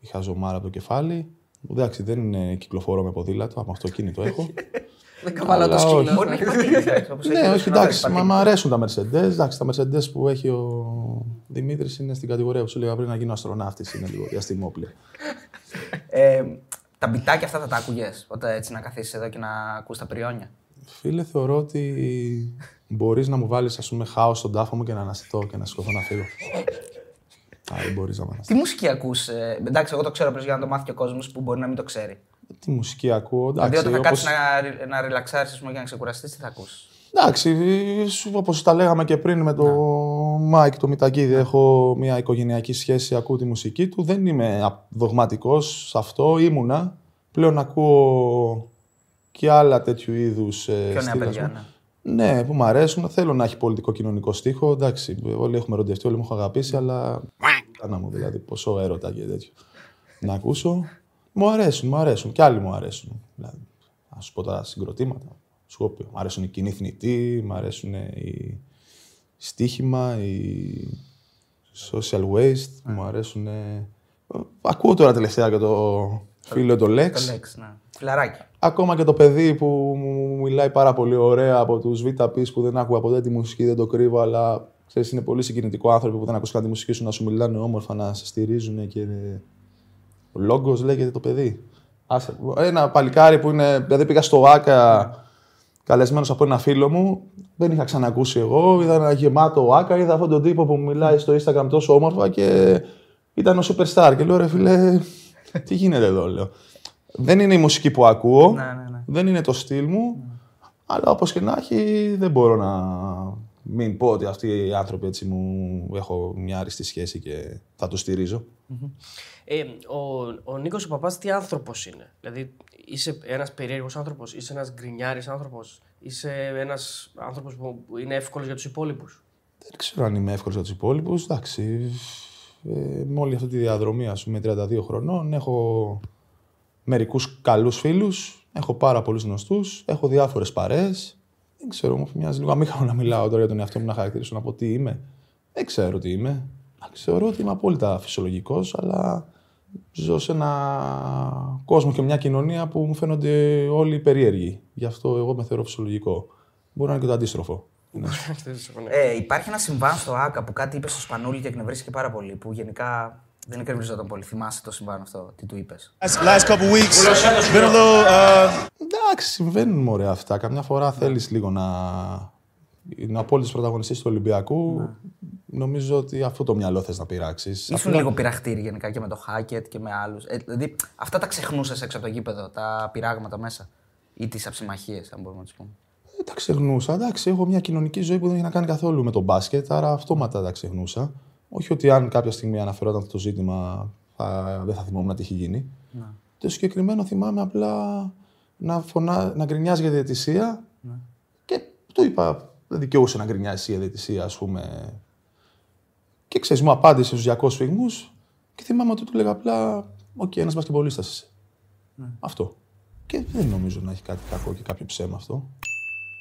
η χαζομάρα από το κεφάλι. Εντάξει, δεν είναι κυκλοφορώ με ποδήλατο, από αυτοκίνητο έχω. Δεν καβαλάω το Αλλά σκύλο. όχι. Μπορεί να έχει πατήσει. όπως ναι, έχεις όχι, ο εντάξει, Πατίνο. μα μ' αρέσουν τα Mercedes. Εντάξει, τα Mercedes που έχει ο Δημήτρης είναι στην κατηγορία που σου λέγα πριν να γίνω αστροναύτης. Είναι λίγο διαστημόπλαιο. Ε, τα μπιτάκια αυτά θα τα άκουγες όταν έτσι να καθίσεις εδώ και να ακούς τα πριόνια; Φίλε, θεωρώ ότι μπορείς να μου βάλεις ας πούμε χάος στον τάφο μου και να αναστηθώ και να σηκωθώ να φύγω. Άρα μπορείς να με αναστηθώ. Τι μουσική ακούς. Ε, εντάξει, εγώ το ξέρω απλώς για να το μάθει και ο κόσμος που μπορεί να μην το ξέρει. Τι μουσική ακούω. Δηλαδή, Εντάξει, όταν θα όπως... κάτσεις να, ρι- να ριλαξάρεις πούμε, για να ξεκουραστείς, τι θα ακούς; Εντάξει, όπως τα λέγαμε και πριν με το Μάικ το Μητακίδη, έχω μια οικογενειακή σχέση, ακούω τη μουσική του. Δεν είμαι δογματικός σε αυτό, ήμουνα. Πλέον ακούω και άλλα τέτοιου είδους. Πιο νέα παιδιά, ναι. Ναι, που μου αρέσουν. Θέλω να έχει πολιτικό κοινωνικό στίχο. Εντάξει, όλοι έχουμε ερωτευτεί, όλοι μου έχω αγαπήσει, αλλά. Κάνα μου δηλαδή, ποσό έρωτα και τέτοιο. να ακούσω. Μου αρέσουν, μου αρέσουν. Κι άλλοι μου αρέσουν. Δηλαδή, να σου πω τα συγκροτήματα. Σκόπιο. Μου αρέσουν οι κοινοί θνητοί, μου αρέσουν οι στοίχημα, οι social waste, μου αρέσουν. Ακούω τώρα τελευταία και το φίλο το Lex. Το Lex, ναι. Φιλαράκι. Ακόμα και το παιδί που μου μιλάει πάρα πολύ ωραία από τους VTP που δεν άκουγα ποτέ τη μουσική, δεν το κρύβω, αλλά ξέρεις, είναι πολύ συγκινητικό άνθρωποι που δεν ακούσαν τη μουσική σου να σου μιλάνε όμορφα, να σε στηρίζουν και. Ο λόγο λέγεται το παιδί. Άσε. Ένα παλικάρι που είναι. Δηλαδή πήγα στο ΆΚΑ καλεσμένος από ένα φίλο μου, δεν είχα ξανακούσει εγώ. Είδα ένα γεμάτο ΆΚΑ, είδα αυτόν τον τύπο που μου μιλάει στο Instagram τόσο όμορφα και ήταν ο superstar. Και λέω ρε φίλε, τι γίνεται εδώ, λέω. Δεν είναι η μουσική που ακούω, Ναι, ναι, ναι. δεν είναι το στυλ μου, αλλά όπως και να έχει δεν μπορώ να μην πω ότι αυτοί οι άνθρωποι έτσι μου έχω μια άριστη σχέση και θα το στηρίζω. Ε, ο, ο Νίκος ο Παπάς τι άνθρωπος είναι; Δηλαδή, είσαι ένας περίεργος άνθρωπος, είσαι ένας γκρινιάρης άνθρωπος, είσαι ένας άνθρωπος που είναι εύκολος για τους υπόλοιπους; Δεν ξέρω αν είμαι εύκολος για τους υπόλοιπους. Εντάξει. Ε, με όλη αυτή τη διαδρομή, ας πούμε, 32 χρονών, έχω μερικούς καλούς φίλους, έχω πάρα πολλούς γνωστούς, έχω διάφορες παρέες. Δεν ξέρω, μου μοιάζει λίγο αμήχανο να μιλάω τώρα για τον εαυτό μου να χαρακτηρίσω να πω τι είμαι. Δεν ξέρω τι είμαι. Εντάξει, Θεωρώ ότι είμαι απόλυτα φυσιολογικός, αλλά ζω σε ένα κόσμο και μια κοινωνία που μου φαίνονται όλοι περίεργοι. Γι' αυτό εγώ με θεωρώ φυσιολογικό. Μπορεί να είναι και το αντίστροφο. Είναι. Ε, υπάρχει ένα συμβάν στο ΑΚΑ που κάτι είπε στο Σπανούλη και εκνευρίστηκε πάρα πολύ. Που γενικά δεν εκνευριζόταν πολύ. Θυμάσαι το συμβάν αυτό, τι του είπες. Last couple weeks, been a little. Uh, Εντάξει, συμβαίνουν μωρέ αυτά. Καμιά φορά θέλεις λίγο να είναι απόλυτο πρωταγωνιστή του Ολυμπιακού. Νομίζω ότι αυτό το μυαλό θες να πειράξεις. Ήσουν λίγο πειραχτήρι γενικά και με το Χάκετ και με άλλους. Ε, δηλαδή αυτά τα ξεχνούσες έξω από το γήπεδο, τα πειράγματα μέσα. Ή τις αψημαχίες, αν μπορούμε να τις πούμε. Ε, τα ξεχνούσα. Εντάξει, έχω μια κοινωνική ζωή που δεν έχει να κάνει καθόλου με τον μπάσκετ, άρα αυτόματα τα ξεχνούσα. Όχι ότι αν κάποια στιγμή αναφερόταν αυτό το ζήτημα θα, δεν θα θυμόμουν τι έχει γίνει. Το συγκεκριμένο θυμάμαι απλά να, φωνά, να γκρινιάζει για διαιτησία και του είπα, δεν δικαιούσαι να γκρινιάζει για διαιτησία, ας πούμε. Και ξέρεις, μου απάντησε στους 200 σφυγμούς και θυμάμαι ότι του έλεγα απλά, οκ, ένας μπασκετμπολίστας είσαι. Αυτό. Και δεν νομίζω να έχει κάτι κακό και κάποιο ψέμα αυτό.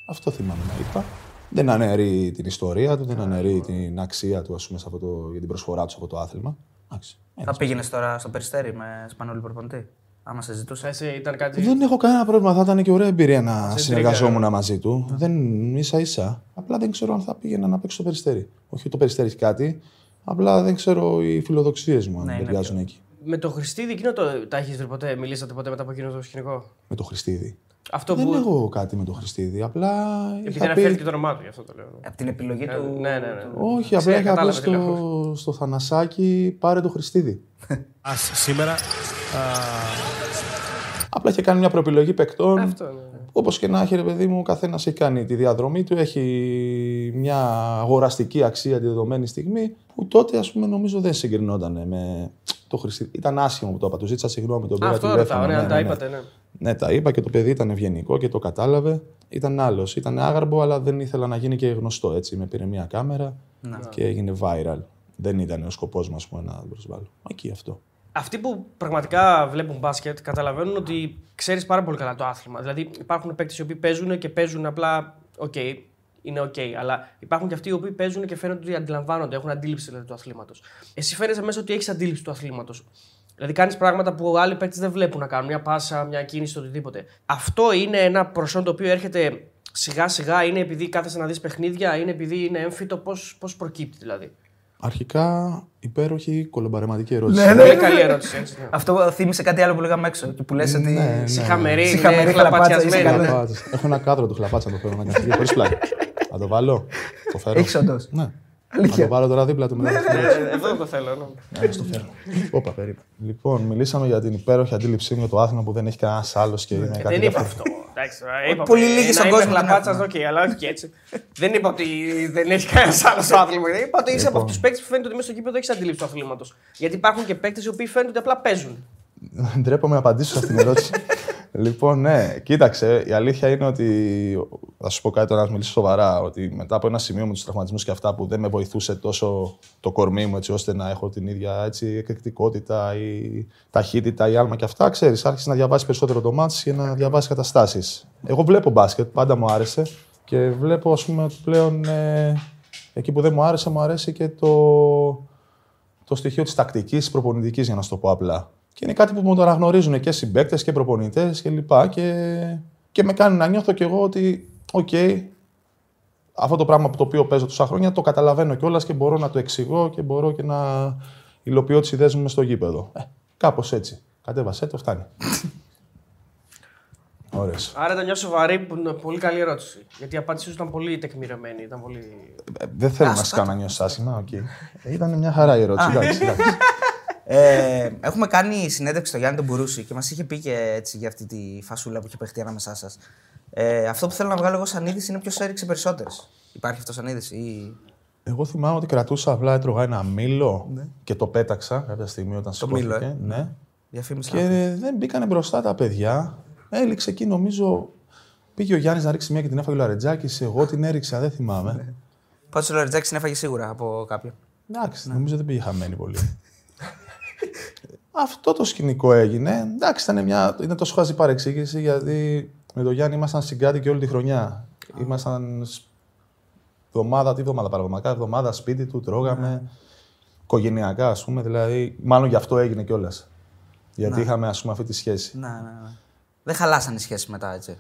Αυτό θυμάμαι να είπα. Δεν αναιρεί την ιστορία του, δεν αναιρεί την αξία του, ας πούμε, σε αυτό το, για την προσφορά του σε αυτό το άθλημα. Εντάξει. Θα πήγαινες τώρα στο περιστέρι με Σπανούλη προπονητή. άμα σε ζητούσε; Θα ήταν κάτι. Δεν έχω κανένα πρόβλημα. Θα ήταν και ωραία εμπειρία να Σε συνεργαζόμουν τρίγκα. μαζί του. Δεν ίσα ίσα. Απλά δεν ξέρω αν θα πήγαινα να παίξω το περιστέρι. Όχι ότι το περιστέρι έχει κάτι. Απλά δεν ξέρω οι φιλοδοξίες μου αν Ναι, είναι ταιριάζουν εκεί. Με το Χριστίδη εκείνο το, τα έχεις βρει ποτέ, μιλήσατε ποτέ μετά από εκείνο το σκηνικό; Με το Χριστίδη. Αυτό Δεν που. έχω κάτι με το Χριστίδη. Απλά. Επειδή είχα αναφέρθηκε πει... το όνομά του, γι' αυτό το λέω. Από την επιλογή Ε, του. ναι, ναι, ναι. του- Όχι, απλά Ξέρω, είχα πει κατάλαβε τι λέω. στο, στο Θανασάκι πάρε το Χριστίδη. Ας σήμερα. α, Απλά είχε κάνει μια προεπιλογή παικτών. Αυτό, ναι. Όπως και να έχει, ρε παιδί μου, ο καθένας έχει κάνει τη διαδρομή του, έχει μια αγοραστική αξία τη δεδομένη στιγμή, που τότε, ας πούμε, νομίζω δεν συγκρινόταν με το Χριστίδη. Ήταν άσχημο που το είπα. Του ζήτησα συγγνώμη, τον Α, πήρα Αυτό τηλέφωνο. ρωτάω, ναι, ναι, αν τα ναι, ναι. είπατε, ναι. Ναι, τα είπα και το παιδί ήταν ευγενικό και το κατάλαβε. Ήταν άλλος. Ήταν άγαρμπο, αλλά δεν ήθελα να γίνει και γνωστό έτσι. Με πήρε μια κάμερα και έγινε viral. Δεν ήταν ο σκοπός μας πούμε, να τον προσβάλλω. Εκεί αυτό. Αυτοί που πραγματικά βλέπουν μπάσκετ καταλαβαίνουν ότι ξέρεις πάρα πολύ καλά το άθλημα. Δηλαδή υπάρχουν παίκτες οι οποίοι παίζουν και παίζουν απλά. Οκ, είναι οκ. αλλά υπάρχουν και αυτοί οι οποίοι παίζουν και φαίνεται ότι αντιλαμβάνονται, έχουν αντίληψη δηλαδή, του αθλήματος. Εσύ φαίνεσαι μέσα ότι έχεις αντίληψη του αθλήματος. Δηλαδή κάνεις πράγματα που άλλοι παίκτες δεν βλέπουν να κάνουν. Μια πάσα, μια κίνηση, το οτιδήποτε. Αυτό είναι ένα προσόν το οποίο έρχεται σιγά σιγά, είναι επειδή κάθεσαι να δεις παιχνίδια, είναι επειδή είναι έμφυτο, πώς προκύπτει δηλαδή; Αρχικά, υπέροχη κολομπαρεματική ερώτηση. Ναι, ναι. Πολύ καλή ερώτηση. Έτσι, ναι. Αυτό θύμισε κάτι άλλο που λέγαμε έξω. Και που λες ότι. Ναι, ναι. Συχαμερή, Συχαμερή, είναι χλαπάτσα, είσαι χλαπατσιασμένη. καλά. Χλαπάτσα. Έχω ένα κάδρο του χλαπάτσα να το φέρω να κάνει χωρίς πλάκα. Να το βάλω. Το φέρω. Έχεις όντως. Ναι. Αλήθεια. Να το βάλω τώρα δίπλα του μετά. Ε, Εδώ το θέλω. ναι. Να το φέρω. Όπα, περίπου. Λοιπόν, μιλήσαμε για την υπέροχη αντίληψή μου για το άθλημα που δεν έχει κανένας άλλος και είναι κάτι Δεν είπα διαφορετικό. αυτό. Εντάξει, ε, είπαμε, Πολύ λίγοι να στον είμαι κόσμο την χλαπάτσας, έχουν. οκ, αλλά όχι και έτσι. δεν είπα ότι δεν έχει κανένας άλλος άθλημα. Είπα ότι είσαι από Λοιπόν. αυτούς του παίκτες που φαίνεται ότι μέσα στο κήπεδο έχεις αντίληψη του αθλήματος. Γιατί υπάρχουν και παίκτες οι οποίοι φαίνεται ότι απλά παίζουν. Ντρέπομαι να απαντήσω σε αυτήν την ερώτηση. λοιπόν, ναι, κοίταξε. Η αλήθεια είναι ότι. Θα σου πω κάτι τώρα να μιλήσω σοβαρά. Ότι μετά από ένα σημείο με τους τραυματισμούς και αυτά που δεν με βοηθούσε τόσο το κορμί μου έτσι ώστε να έχω την ίδια έτσι, εκρηκτικότητα ή ταχύτητα ή άλμα και αυτά, ξέρεις, άρχισε να διαβάσει περισσότερο το μάτς και να διαβάσει καταστάσεις. Εγώ βλέπω μπάσκετ, πάντα μου άρεσε και βλέπω, ας πούμε, ότι πλέον ε, εκεί που δεν μου άρεσε, μου αρέσει και το, το στοιχείο της τακτικής προπονητικής, για να σου το πω απλά. Και είναι κάτι που μου το αναγνωρίζουν και συμπαίκτες και προπονητές και λοιπά. Και, και με κάνει να νιώθω κι εγώ ότι, οκ, αυτό το πράγμα που το οποίο παίζω τόσα χρόνια το καταλαβαίνω κιόλας και μπορώ να το εξηγώ και μπορώ και να υλοποιώ τις ιδέες μου μες στο γήπεδο. Ε, Κάπως έτσι. Κατέβασέ το, φτάνει. Ωραίες. Άρα ήταν μια σοβαρή, που είναι πολύ καλή ερώτηση. Γιατί η απάντησή σου ήταν πολύ τεκμηρωμένη. Ήταν πολύ... Ε, δεν θέλω να σε κάνω να νιώσεις άσχημα. οκ. Ε, Ήταν μια χαρά η ερώτηση. εντάξει, εντάξει. Ε, έχουμε κάνει συνέντευξη στο Γιάννη τον Μπουρούση και μας είχε πει και έτσι για αυτή τη φασούλα που είχε παιχτεί ανάμεσά σας. Ε, αυτό που θέλω να βγάλω εγώ σαν είδηση είναι ποιος έριξε περισσότερες. Υπάρχει αυτός σαν είδηση ή. Εγώ θυμάμαι ότι κρατούσα απλά, έτρωγα ένα μήλο και το πέταξα κάποια στιγμή όταν μήλο, σηκώθηκε. ε. Ναι. Διαφήμιση. Και δεν μπήκανε μπροστά τα παιδιά. Έληξε εκεί, νομίζω. Πήγε ο Γιάννης να ρίξει μια και την έφαγε ο Λαρετζάκης. Εγώ την έριξα, δεν θυμάμαι. Πάντως ο Λαριτζάκη την έφαγε σίγουρα από κάποιον. Εντάξει, νομίζω δεν πήγε χαμένη πολύ. Αυτό το σκηνικό έγινε. Εντάξει, ήταν, μια, ήταν τόσο χαζή παρεξήγηση γιατί με τον Γιάννη ήμασταν συγκάτι και όλη τη χρονιά. Ήμασταν σ- εβδομάδα, τι εβδομάδα πραγματικά, εβδομάδα σπίτι του, τρώγαμε. Οικογενειακά, ας πούμε. Δηλαδή, μάλλον γι' αυτό έγινε κιόλας. Γιατί είχαμε, ας πούμε, αυτή τη σχέση. Ναι, ναι, ναι. Δεν χαλάσαν οι σχέσεις μετά, έτσι.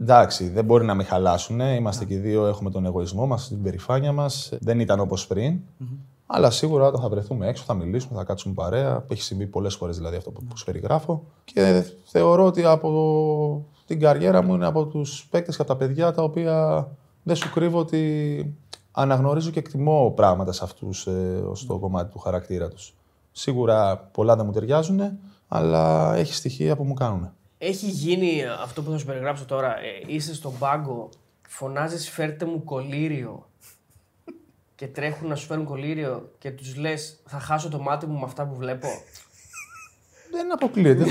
Εντάξει, δεν μπορεί να μην χαλάσουν. Είμαστε και οι δύο, έχουμε τον εγωισμό μας, την περηφάνεια μας. Δεν ήταν όπως πριν. Αλλά σίγουρα όταν θα βρεθούμε έξω, θα μιλήσουμε, θα κάτσουμε παρέα. Έχει συμβεί πολλές φορές δηλαδή αυτό που σου περιγράφω. Και θεωρώ ότι από την καριέρα μου είναι από τους παίκτες και από τα παιδιά τα οποία δεν σου κρύβω ότι αναγνωρίζω και εκτιμώ πράγματα σε αυτούς ε, στο κομμάτι του χαρακτήρα τους. Σίγουρα πολλά δεν μου ταιριάζουν, αλλά έχει στοιχεία που μου κάνουν. Έχει γίνει αυτό που θα σου περιγράψω τώρα. Ε, είσαι στον πάγκο, φωνάζεις φέρτε μου κολύριο και τρέχουν να σου φέρουν κολύριο και τους λες θα χάσω το μάτι μου με αυτά που βλέπω. Δεν αποκλείεται.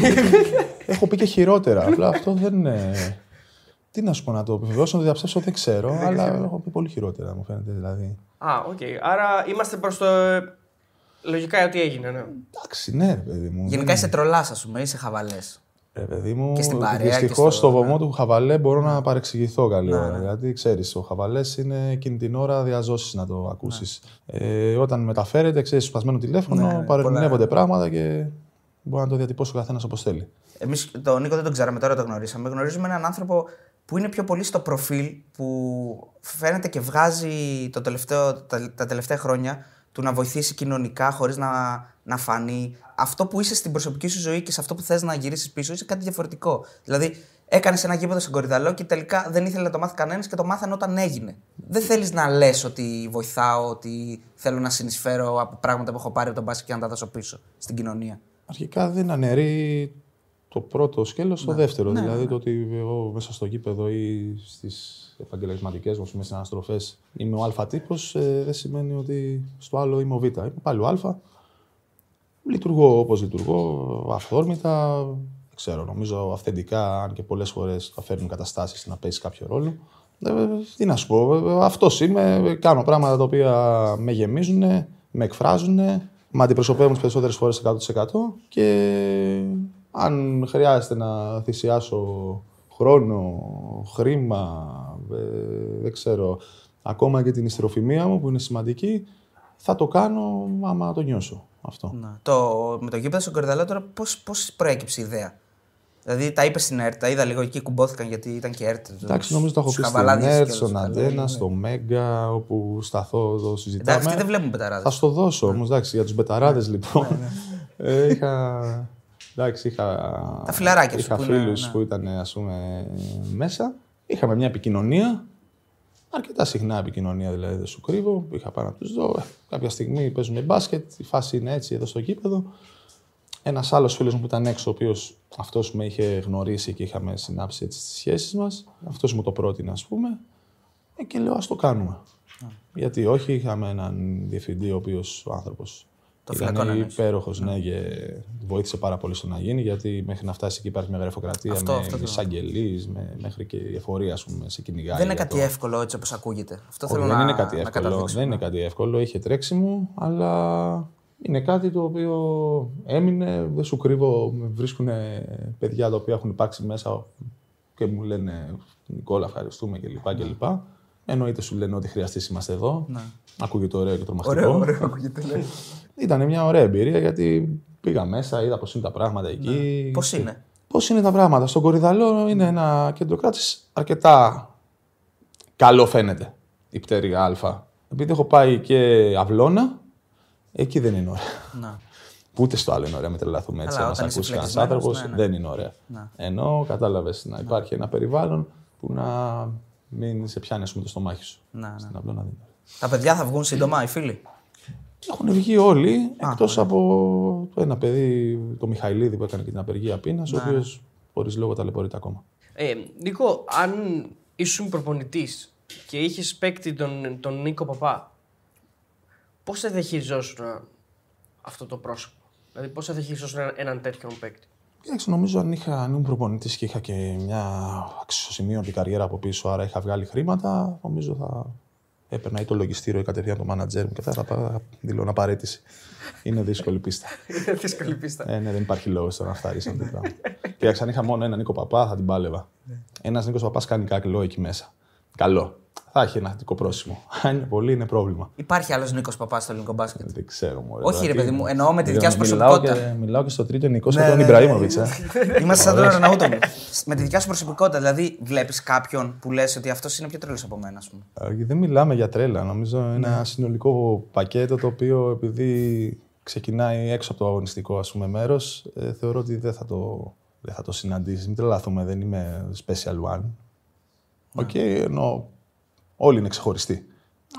Έχω πει και χειρότερα. Απλά αυτό δεν είναι. Τι να σου πω να το επιβεβαιώσω, να το διαψεύσω, δεν ξέρω. αλλά έχω πει πολύ χειρότερα, μου φαίνεται δηλαδή. Α, οκ. Άρα είμαστε προς το... Λογικά ότι έγινε, ναι. Εντάξει, ναι, ρε παιδί μου. Γενικά είσαι τρολάς, ας πούμε, είσαι χαβαλές. Ρε παιδί μου, Και στην παρέα και δυστυχώς στο- στο βωμό του χαβαλέ μπορώ να παρεξηγηθώ καλή ώρα. Γιατί ξέρεις, ο χαβαλές είναι εκείνη την ώρα διά ζώσης να το ακούσεις. Ε, όταν μεταφέρεται, ξέρεις, σπασμένο τηλέφωνο, παρερμηνεύονται πράγματα και μπορεί να το διατυπώσει ο καθένας όπως θέλει. Εμείς τον Νίκο δεν τον ξέραμε, τώρα τον γνωρίσαμε. Γνωρίζουμε έναν άνθρωπο που είναι πιο πολύ στο προφίλ που φαίνεται και βγάζει το τελευταίο, τα, τα τελευταία χρόνια του να βοηθήσει κοινωνικά χωρίς να, να φανεί. Αυτό που είσαι στην προσωπική σου ζωή και σε αυτό που θες να γυρίσεις πίσω είσαι κάτι διαφορετικό. Δηλαδή, έκανες ένα γήπεδο στον Κορυδαλό και τελικά δεν ήθελε να το μάθει κανένας και το μάθανε όταν έγινε. Δεν θέλεις να λες ότι βοηθάω, ότι θέλω να συνεισφέρω από πράγματα που έχω πάρει από τον μπάσκετ και να τα δώσω πίσω στην κοινωνία. Αρχικά δεν αναιρεί το πρώτο σκέλος στο δεύτερο. Ναι, δηλαδή ναι. το ότι εγώ μέσα στο γήπεδο ή στις επαγγελματικές μου πούμε, συναναστροφέ είμαι ο Α τύπο, δεν σημαίνει ότι στο άλλο είμαι ο Β. Είμαι πάλι ο Α. Λειτουργώ όπως λειτουργώ, αυθόρμητα. Δεν ξέρω, νομίζω αυθεντικά, αν και πολλές φορές θα φέρνουν καταστάσεις να παίζει κάποιο ρόλο. Ε, τι να σου πω, αυτός είμαι. Κάνω πράγματα τα οποία με γεμίζουν, με εκφράζουν, με αντιπροσωπεύουν τι περισσότερες φορές 100% και αν χρειάζεται να θυσιάσω χρόνο, χρήμα, ε, δεν ξέρω, ακόμα και την ιστροφημία μου που είναι σημαντική, θα το κάνω άμα το νιώσω αυτό. Να. Το, με το γήπεδο στον Κορυδαλό τώρα πώς πώς προέκυψε η ιδέα; Δηλαδή τα είπες στην ΕΡΤ, τα είδα λίγο εκεί, κουμπόθηκαν γιατί ήταν και ΕΡΤ. Εντάξει, νομίζω το έχω πει στην ΕΡΤ, στον Αντένα, στο Μέγκα, όπου σταθώ, το συζητάμε. Εντάξει, και δεν βλέπουν πεταράδες. Θα στο δώσω όμως, εντάξει, για τους μπεταράδε λοιπόν. ε, είχα. Εντάξει, είχα. Τα φιλαράκια σου είχα που είναι, φίλους ναι. που ήταν ας πούμε μέσα. Είχαμε μια επικοινωνία. Αρκετά συχνά επικοινωνία δηλαδή, δεν σου κρύβω. Είχα πάει να τους δω. Ε, Κάποια στιγμή παίζουμε μπάσκετ. Η φάση είναι έτσι εδώ στο γήπεδο. Ένας άλλος φίλος μου που ήταν έξω, ο οποίος αυτός με είχε γνωρίσει και είχαμε συνάψει έτσι τις σχέσεις μας. Αυτός μου το πρότεινε, ας πούμε. Ε, και λέω, ας το κάνουμε. Γιατί όχι, είχαμε έναν διευθυντή, ο οποίος ο άνθρωπος Το φυλακό ήταν εννοείς. υπέροχος, ναι, και βοήθησε πάρα πολύ στο να γίνει. Γιατί μέχρι να φτάσει εκεί υπάρχει μια γραφειοκρατία Αυτό, με αυτό το- εισαγγελείς, με, μέχρι και η εφορία, ας πούμε, σε κυνηγάει. Δεν είναι για κάτι το- εύκολο έτσι όπως ακούγεται. Αυτό όχι, θέλω δεν να, είναι κάτι να εύκολο. καταδείξω. Δεν είναι κάτι εύκολο. Είχε τρέξιμο, αλλά είναι κάτι το οποίο έμεινε. Δεν σου κρύβω. Με βρίσκουν παιδιά τα οποία έχουν υπάρξει μέσα και μου λένε Νικόλα, ευχαριστούμε κλπ. Κλπ. Εννοείται σου λένε ότι χρειαστείς είμαστε εδώ. Ακούγεται ωραίο και τρομακτικό. Ωραίο, ωραίο ακούγεται. ναι. Ήταν μια ωραία εμπειρία γιατί πήγα μέσα, είδα πώς είναι τα πράγματα εκεί. Πώς είναι; Πώς είναι τα πράγματα. Στον Κορυδαλό είναι ένα κέντρο κράτησης αρκετά καλό φαίνεται. Η πτέρυγα Α. Επειδή έχω πάει και αυλώνα, εκεί δεν είναι ωραία. Να. Που Ούτε στο άλλο είναι ωραία, με τρελαθούμε έτσι. Καλά, Αν μα όταν είσαι ακούσει κανένας φλεγισμένος, άνθρωπος, ναι, ναι. δεν είναι ωραία. Ενώ κατάλαβες να υπάρχει ένα περιβάλλον που να μην σε πιάνεις ας πούμε, το στομάχι σου. Να, ναι. Στην αυλώνα δεν είναι. Τα παιδιά θα βγουν σύντομα, οι φίλοι; Έχουν βγει όλοι, εκτός από το ένα παιδί, το Μιχαηλίδη που έκανε και την απεργία πείνας, ο οποίος χωρίς λόγο ταλαιπωρείται ακόμα. Ε, Νίκο, αν ήσουν προπονητής και είχες παίκτη τον, τον Νίκο Παπά, πώς θα διαχειριζόσουν αυτό το πρόσωπο; Δηλαδή, πώς θα διαχειριζόσουν έναν, έναν τέτοιον παίκτη; Κοίταξε, νομίζω αν, είχα, αν ήμουν προπονητής και είχα και μια αξιοσημείωτη καριέρα από πίσω, άρα είχα βγάλει χρήματα, νομίζω θα έπαιρνα ή το λογιστήριο ή κατευθείαν το μάνατζέρ μου και αυτά θα πά- δηλώνω απαραίτηση. Είναι δύσκολη πίστα. Είναι δύσκολη πίστα. ε, ναι, δεν υπάρχει λόγος τώρα να φτάσεις αυτό το πράγμα. Κοίταξε, αν είχα μόνο έναν Νίκο Παπά, θα την πάλευα. Ένας Νίκος Παπάς κάνει καλό εκεί μέσα. Καλό. Θα έχει ένα θετικό πρόσημο. Αν είναι πολύ, είναι πρόβλημα. Υπάρχει άλλος Νίκος Παπάς στο ελληνικό μπάσκετ; Δεν ξέρω. Μωρέ, Όχι, τώρα, ρε τι- παιδί μου, εννοώ με τη δικιά σου Μιλάω προσωπικότητα. και- Μιλάω και στο τρίτο Νικό, Ναι, σαν τον ναι, Ιμπραήμοβιτς. ε. Είμαστε σαν τον Ροναούτο μου. Με τη δικιά σου προσωπικότητα, δηλαδή βλέπεις κάποιον που λες ότι αυτός είναι πιο τρελός από μένα, ας πούμε; Ε, Δεν μιλάμε για τρέλα. Νομίζω είναι Ναι. ένα συνολικό πακέτο το οποίο επειδή ξεκινάει έξω από το αγωνιστικό ας πούμε, μέρος, ε, θεωρώ ότι δεν θα το, δεν θα το συναντήσεις. Μην τρελαθούμε, δεν είμαι special one. Οκ, ενώ όλοι είναι ξεχωριστοί.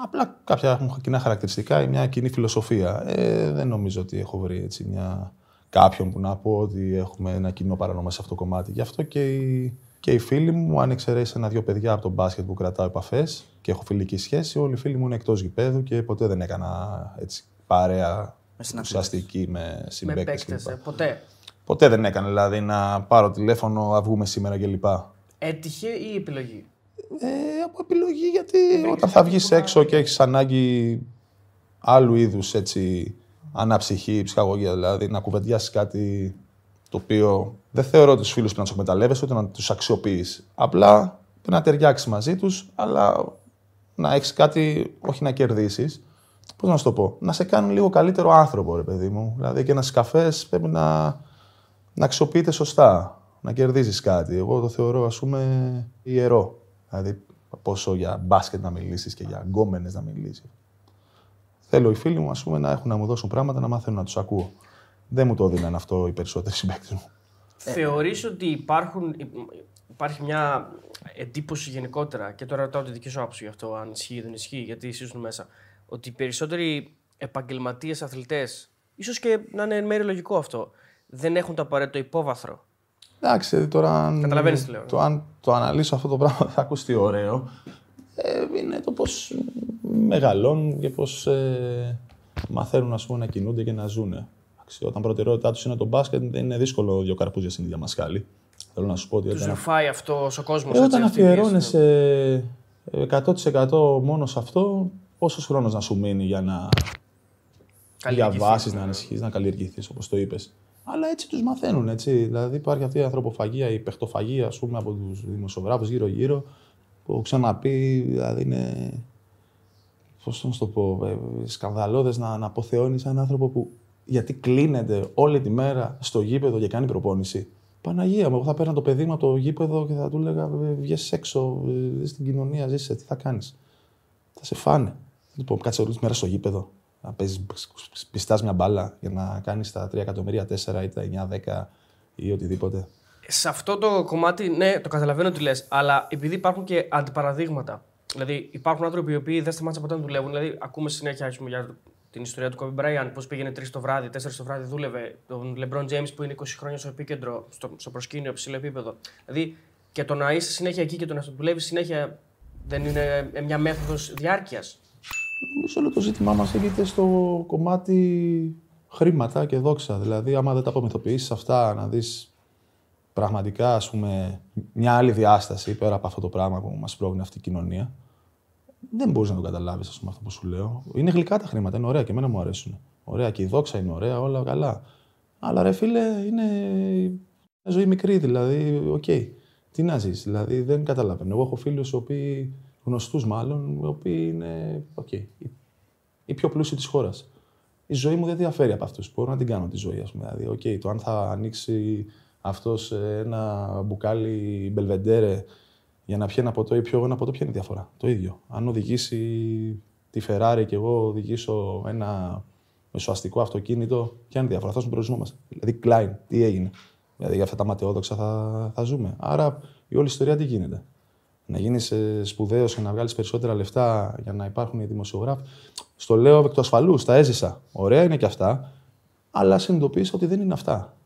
Απλά κάποια έχουν κοινά χαρακτηριστικά ή μια κοινή φιλοσοφία. Ε, δεν νομίζω ότι έχω βρει έτσι μια... κάποιον που να πω ότι έχουμε ένα κοινό παρονομαστή σε αυτό το κομμάτι. Γι' αυτό και οι, και οι φίλοι μου, αν εξαιρέσει ένα-δύο παιδιά από τον μπάσκετ που κρατάω επαφές και έχω φιλική σχέση, όλοι οι φίλοι μου είναι εκτός γηπέδου και ποτέ δεν έκανα έτσι παρέα συναθλητές. ουσιαστική με Με συμπαίκτες. παίκτες. Ε, ποτέ. Ποτέ δεν έκανα δηλαδή να πάρω τηλέφωνο, να βγούμε σήμερα κλπ. Έτυχε ή επιλογή; Ε, από επιλογή, γιατί όταν θα βγεις έξω και έχεις ανάγκη άλλου είδους έτσι, αναψυχή, ψυχαγωγία δηλαδή, να κουβεντιάσεις κάτι το οποίο δεν θεωρώ ότι τους φίλους πρέπει να τους εκμεταλλεύεσαι, ούτε να τους αξιοποιείς. Απλά πρέπει να ταιριάξεις μαζί τους, αλλά να έχεις κάτι, όχι να κερδίσεις, πώς να σου το πω, να σε κάνουν λίγο καλύτερο άνθρωπο, ρε παιδί μου. Δηλαδή και ένας καφές πρέπει να, να αξιοποιείται σωστά. να κερδίζεις κάτι. Εγώ το θεωρώ, ας πούμε, ιερό. Δηλαδή, πόσο για μπάσκετ να μιλήσεις και για γκόμενες να μιλήσεις. Θέλω οι φίλοι μου ας πούμε, να έχουν να μου δώσουν πράγματα να μάθουν να τους ακούω. Δεν μου το έδιναν αυτό οι περισσότεροι συμπαίκτες μου. Θεωρείς ότι υπάρχουν, υπάρχει μια εντύπωση γενικότερα και τώρα ρωτάω τη δική σου άποψη γι' αυτό, αν ισχύει ή δεν ισχύει, γιατί ήσουν μέσα, ότι οι περισσότεροι επαγγελματίες αθλητές, ίσως και να είναι εν μέρει λογικό αυτό, δεν έχουν το απαραίτητο υπόβαθρο. Εντάξει, τώρα αν, Καταλαβαίνεις τι λέω. το, αν το αναλύσω αυτό το πράγμα θα ακουστεί ωραίο. Ε, είναι το πώς μεγαλώνουν και πώς ε, μαθαίνουν ας πούμε, να κινούνται και να ζουν. Εντάξει, όταν προτεραιότητά τους είναι το μπάσκετ, δεν είναι δύσκολο δύο καρπούζια στην ίδια μασκάλη. Θέλω να σου πω ότι Τους όταν, ρουφάει αυτός ο κόσμος. ε, όταν αφιερώνεσαι 100% μόνο σε αυτό, πόσος χρόνος να σου μείνει για να διαβάσεις, να ανησυχείς, να καλλιεργηθείς, όπως το είπες. Αλλά έτσι τους μαθαίνουν. Έτσι. Δηλαδή υπάρχει αυτή η ανθρωποφαγία, η παιχτοφαγία ας πούμε, από τους δημοσιογράφους γύρω-γύρω, που έχω ξαναπεί, δηλαδή είναι. Πώς να σου το πω, ε, σκανδαλώδες να, να αποθεώνει έναν άνθρωπο που γιατί κλείνεται όλη τη μέρα στο γήπεδο και κάνει προπόνηση. Παναγία μου, εγώ θα παίρνα το παιδί μου από το γήπεδο και θα του έλεγα: Βγες έξω, ε, στην κοινωνία, ζήσε, τι θα κάνεις. Θα σε φάνε. Λοιπόν, κάτσε όλη τη μέρα στο γήπεδο. Να παίζεις, πιστάς μια μπάλα για να κάνεις τα 3 εκατομμύρια, 4 ή τα 9, 10 ή οτιδήποτε. Σε αυτό το κομμάτι, ναι, το καταλαβαίνω τι λες, αλλά επειδή υπάρχουν και αντιπαραδείγματα. Δηλαδή, υπάρχουν άνθρωποι οι οποίοι δεν σταμάτησαν ποτέ να δουλεύουν. Δηλαδή, ακούμε συνέχεια ας πούμε, για την ιστορία του Kobe Bryant, πώς πήγαινε 3 το βράδυ, 4 το βράδυ δούλευε. Τον LeBron James που είναι 20 χρόνια στο επίκεντρο, στο, στο προσκήνιο, ψηλό επίπεδο. Δηλαδή, και το να είσαι συνέχεια εκεί και το να δουλεύεις συνέχεια δεν είναι μια μέθοδος διάρκειας. Νομίζω όλο το ζήτημά μας έγινε στο κομμάτι χρήματα και δόξα. Δηλαδή, άμα δεν τα απομυθοποιήσεις αυτά, να δεις πραγματικά ας πούμε, μια άλλη διάσταση πέρα από αυτό το πράγμα που μας πρόκειται αυτή η κοινωνία, δεν μπορείς να το καταλάβεις αυτό που σου λέω. Είναι γλυκά τα χρήματα, είναι ωραία και εμένα μου αρέσουν. Ωραία και η δόξα είναι ωραία, όλα καλά. Αλλά ρε φίλε, είναι μια ζωή μικρή, δηλαδή, οκ. Τι να ζεις, δηλαδή δεν καταλαβαίνω. Εγώ έχω φίλους οι οποίοι, γνωστούς μάλλον, οι οποίοι είναι, οκ, οι, οι πιο πλούσιοι της χώρας. Η ζωή μου δεν διαφέρει από αυτούς. Μπορώ να την κάνω τη ζωή, ας πούμε. Δηλαδή, οκ, το αν θα ανοίξει αυτός ε, ένα μπουκάλι Belvedere για να πιει ένα ποτό ή πιω εγώ ένα ποτό, ποια είναι η διαφορά. Το ίδιο. Αν οδηγήσει τη Ferrari και εγώ οδηγήσω ένα μεσοαστικό αυτοκίνητο, ποια είναι η διαφορά; Αυτό είναι ο προορισμό μα. Δηλαδή, Klein, τι έγινε; Δηλαδή, για αυτά τα ματαιόδοξα θα, θα ζούμε. Άρα, η όλη ιστορία τι γίνεται; Να γίνεις σπουδαίος και να βγάλεις περισσότερα λεφτά για να υπάρχουν οι δημοσιογράφοι. Στο λέω εκ του ασφαλούς, τα έζησα. Ωραία είναι και αυτά, αλλά συνειδητοποίησα ότι δεν είναι αυτά.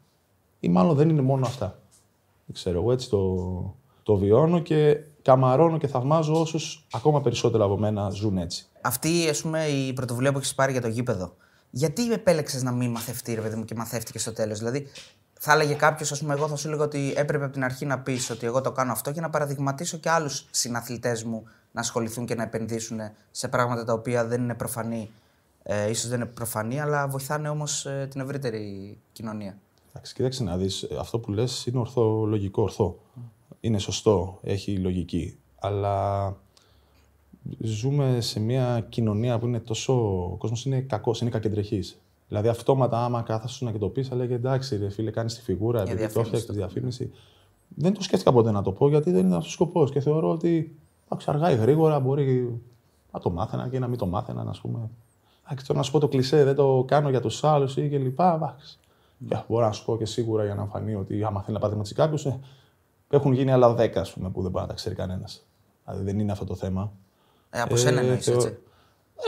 Ή μάλλον δεν είναι μόνο αυτά. Δεν ξέρω, εγώ έτσι το, το βιώνω και καμαρώνω και θαυμάζω όσους ακόμα περισσότερο από μένα ζουν έτσι. Αυτή ας πούμε, η πρωτοβουλία που έχεις πάρει για το γήπεδο, γιατί επέλεξες να μην μαθευτεί, ρε παιδί μου, και μαθεύτηκες στο τέλος; Δηλαδή, θα έλεγε κάποιος, ας πούμε, εγώ θα σου έλεγα ότι έπρεπε από την αρχή να πεις ότι εγώ το κάνω αυτό και να παραδειγματίσω και άλλους συναθλητές μου να ασχοληθούν και να επενδύσουν σε πράγματα τα οποία δεν είναι προφανή. Ε, ίσως δεν είναι προφανή, αλλά βοηθάνε όμως ε, την ευρύτερη κοινωνία. Εντάξει, κοίταξε να δεις, αυτό που λες είναι ορθό, λογικό, ορθό. Είναι σωστό, έχει λογική. Αλλά ζούμε σε μια κοινωνία που είναι τόσο. Ο κόσμος είναι κακός, είναι κακεντρεχής. Δηλαδή, αυτόματα, άμα κάθεσαι να και το πει, θα λέγε εντάξει, ρε φίλε, κάνεις τη φιγούρα, Για επειδή το διαφήμιση έφτιαξε τη διαφήμιση. Δεν το σκέφτηκα ποτέ να το πω, γιατί δεν είναι αυτός ο σκοπός. Και θεωρώ ότι εντάξει, αργά ή γρήγορα μπορεί να το μάθαινα και να μην το μάθαιναν, ας πούμε. Εντάξει, τώρα να σου πω το κλισέ, δεν το κάνω για τους άλλους ή και λοιπά. Εντάξει. Και μπορώ να σου πω και σίγουρα για να φανεί ότι άμα θέλει να παραδείγματι κάποιους, ε, έχουν γίνει άλλα 10 ας πούμε, που δεν μπορεί να τα ξέρει κανένας. Δηλαδή δεν είναι αυτό το θέμα. Ε, από σένα εννοείς, θεω- έτσι.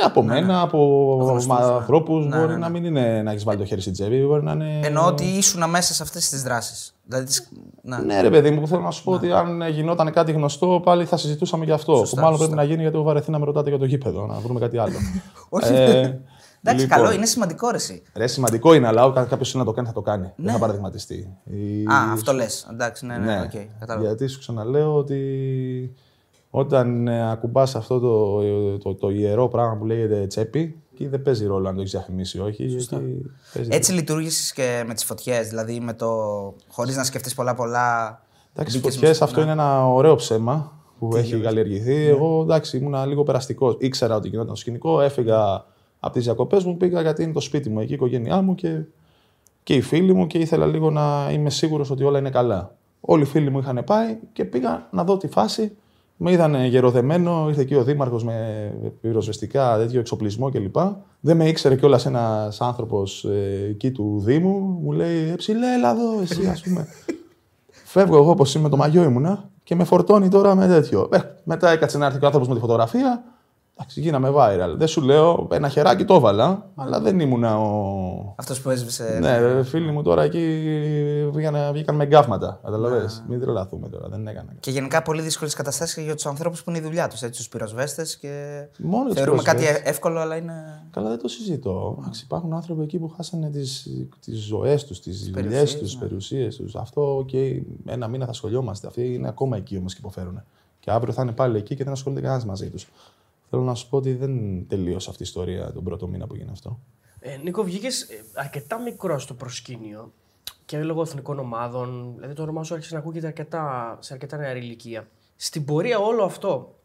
Ε, από μένα, από Γνωστούς, ναι. ανθρώπους. Ναι, μπορεί ναι, να ναι. μην είναι να έχεις βάλει το χέρι στην τσέπη, μπορεί να είναι. Εννοώ ότι ήσουν μέσα σε αυτές τις δράσεις. Δηλαδή, τις- να. Ναι, ρε παιδί μου, που θέλω να σου πω ότι αν γινόταν κάτι γνωστό, πάλι θα συζητούσαμε γι' αυτό. Σωστά, που μάλλον σωστά. πρέπει να γίνει γιατί έχω βαρεθεί να με ρωτάτε για το γήπεδο, να βρούμε κάτι άλλο. Όχι. Ε, Εντάξει, λοιπόν, καλό, είναι σημαντικό ρε, εσύ. Ρε, σημαντικό είναι, αλλά όταν κάποιος είναι να το κάνει, θα το κάνει. Ναι. Δεν θα παραδειγματιστεί. Η- Α, αυτό λες. Εντάξει, ναι, ναι, οκ, κατάλαβα. γιατί σου ξαναλέω ότι όταν ε, ακουμπάς αυτό το, το, το, ιερό πράγμα που λέγεται τσέπη, εκεί δεν παίζει ρόλο αν το έχεις διαφημίσει ή όχι. γιατί παίζει Έτσι λειτουργήσεις και με τις φωτιές, δηλαδή με το. χωρίς να σκεφτείς πολλά πολλά. Εντάξει, μπήκες φωτιές μέσα- αυτό ναι. είναι ένα ωραίο ψέμα που έχει καλλιεργηθεί. Εγώ εντάξει, ήμουν λίγο περαστικός. Ήξερα ότι γινόταν το σκηνικό, έφυγα από τις διακοπές μου, πήγα γιατί είναι το σπίτι μου εκεί, η οικογένειά μου και, και οι φίλοι μου και ήθελα λίγο να είμαι σίγουρος ότι όλα είναι καλά. Όλοι οι φίλοι μου είχαν πάει και πήγα να δω τη φάση. Με είδαν γεροδεμένο, ήρθε εκεί ο Δήμαρχος με πυροσβεστικά, τέτοιο εξοπλισμό κλπ. Δεν με ήξερε κιόλας ένας άνθρωπος ε, εκεί του Δήμου. Μου λέει: Ε, ψηλέ, έλα εδώ, εσύ, ας πούμε. Φεύγω εγώ όπως είμαι, το μαγιό ήμουνα και με φορτώνει τώρα με τέτοιο. Ε, μετά έκατσε να έρθει ο άνθρωπος με τη φωτογραφία. Εντάξει, γίναμε viral. Δεν σου λέω, ένα χεράκι το έβαλα, αλλά δεν ήμουνα ο. Αυτός που έσβησε. Ναι, ρε, φίλοι μου τώρα εκεί βγήκαν, βγήκαν με γκάφματα. Καταλαβέ. Μην τρελαθούμε τώρα, δεν έκανα. Και γενικά πολύ δύσκολες καταστάσεις για τους ανθρώπους που είναι η δουλειά τους, τους πυροσβέστες. Και... Μόνο για τους Θεωρούμε κάτι πυροσβέστες. εύκολο, αλλά είναι. Καλά, δεν το συζητώ. Εντάξει, υπάρχουν άνθρωποι εκεί που χάσανε τι τις ζωές τους, τις δουλειές περιουσίες, τους, τι ναι. περιουσίες τους. Αυτό και ένα μήνα θα σχολιόμαστε. Αυτοί είναι ακόμα εκεί όμως και υποφέρουν. Και αύριο θα είναι πάλι εκεί και δεν ασχολείται κανένας μαζί τους. Θέλω να σου πω ότι δεν τελείωσε αυτή η ιστορία τον πρώτο μήνα που έγινε αυτό. Ε, Νίκο, βγήκες αρκετά μικρός στο προσκήνιο και λόγω εθνικών ομάδων. Δηλαδή το όνομά σου άρχισε να ακούγεται αρκετά, σε αρκετά νεαρή ηλικία. Στην πορεία όλο αυτό,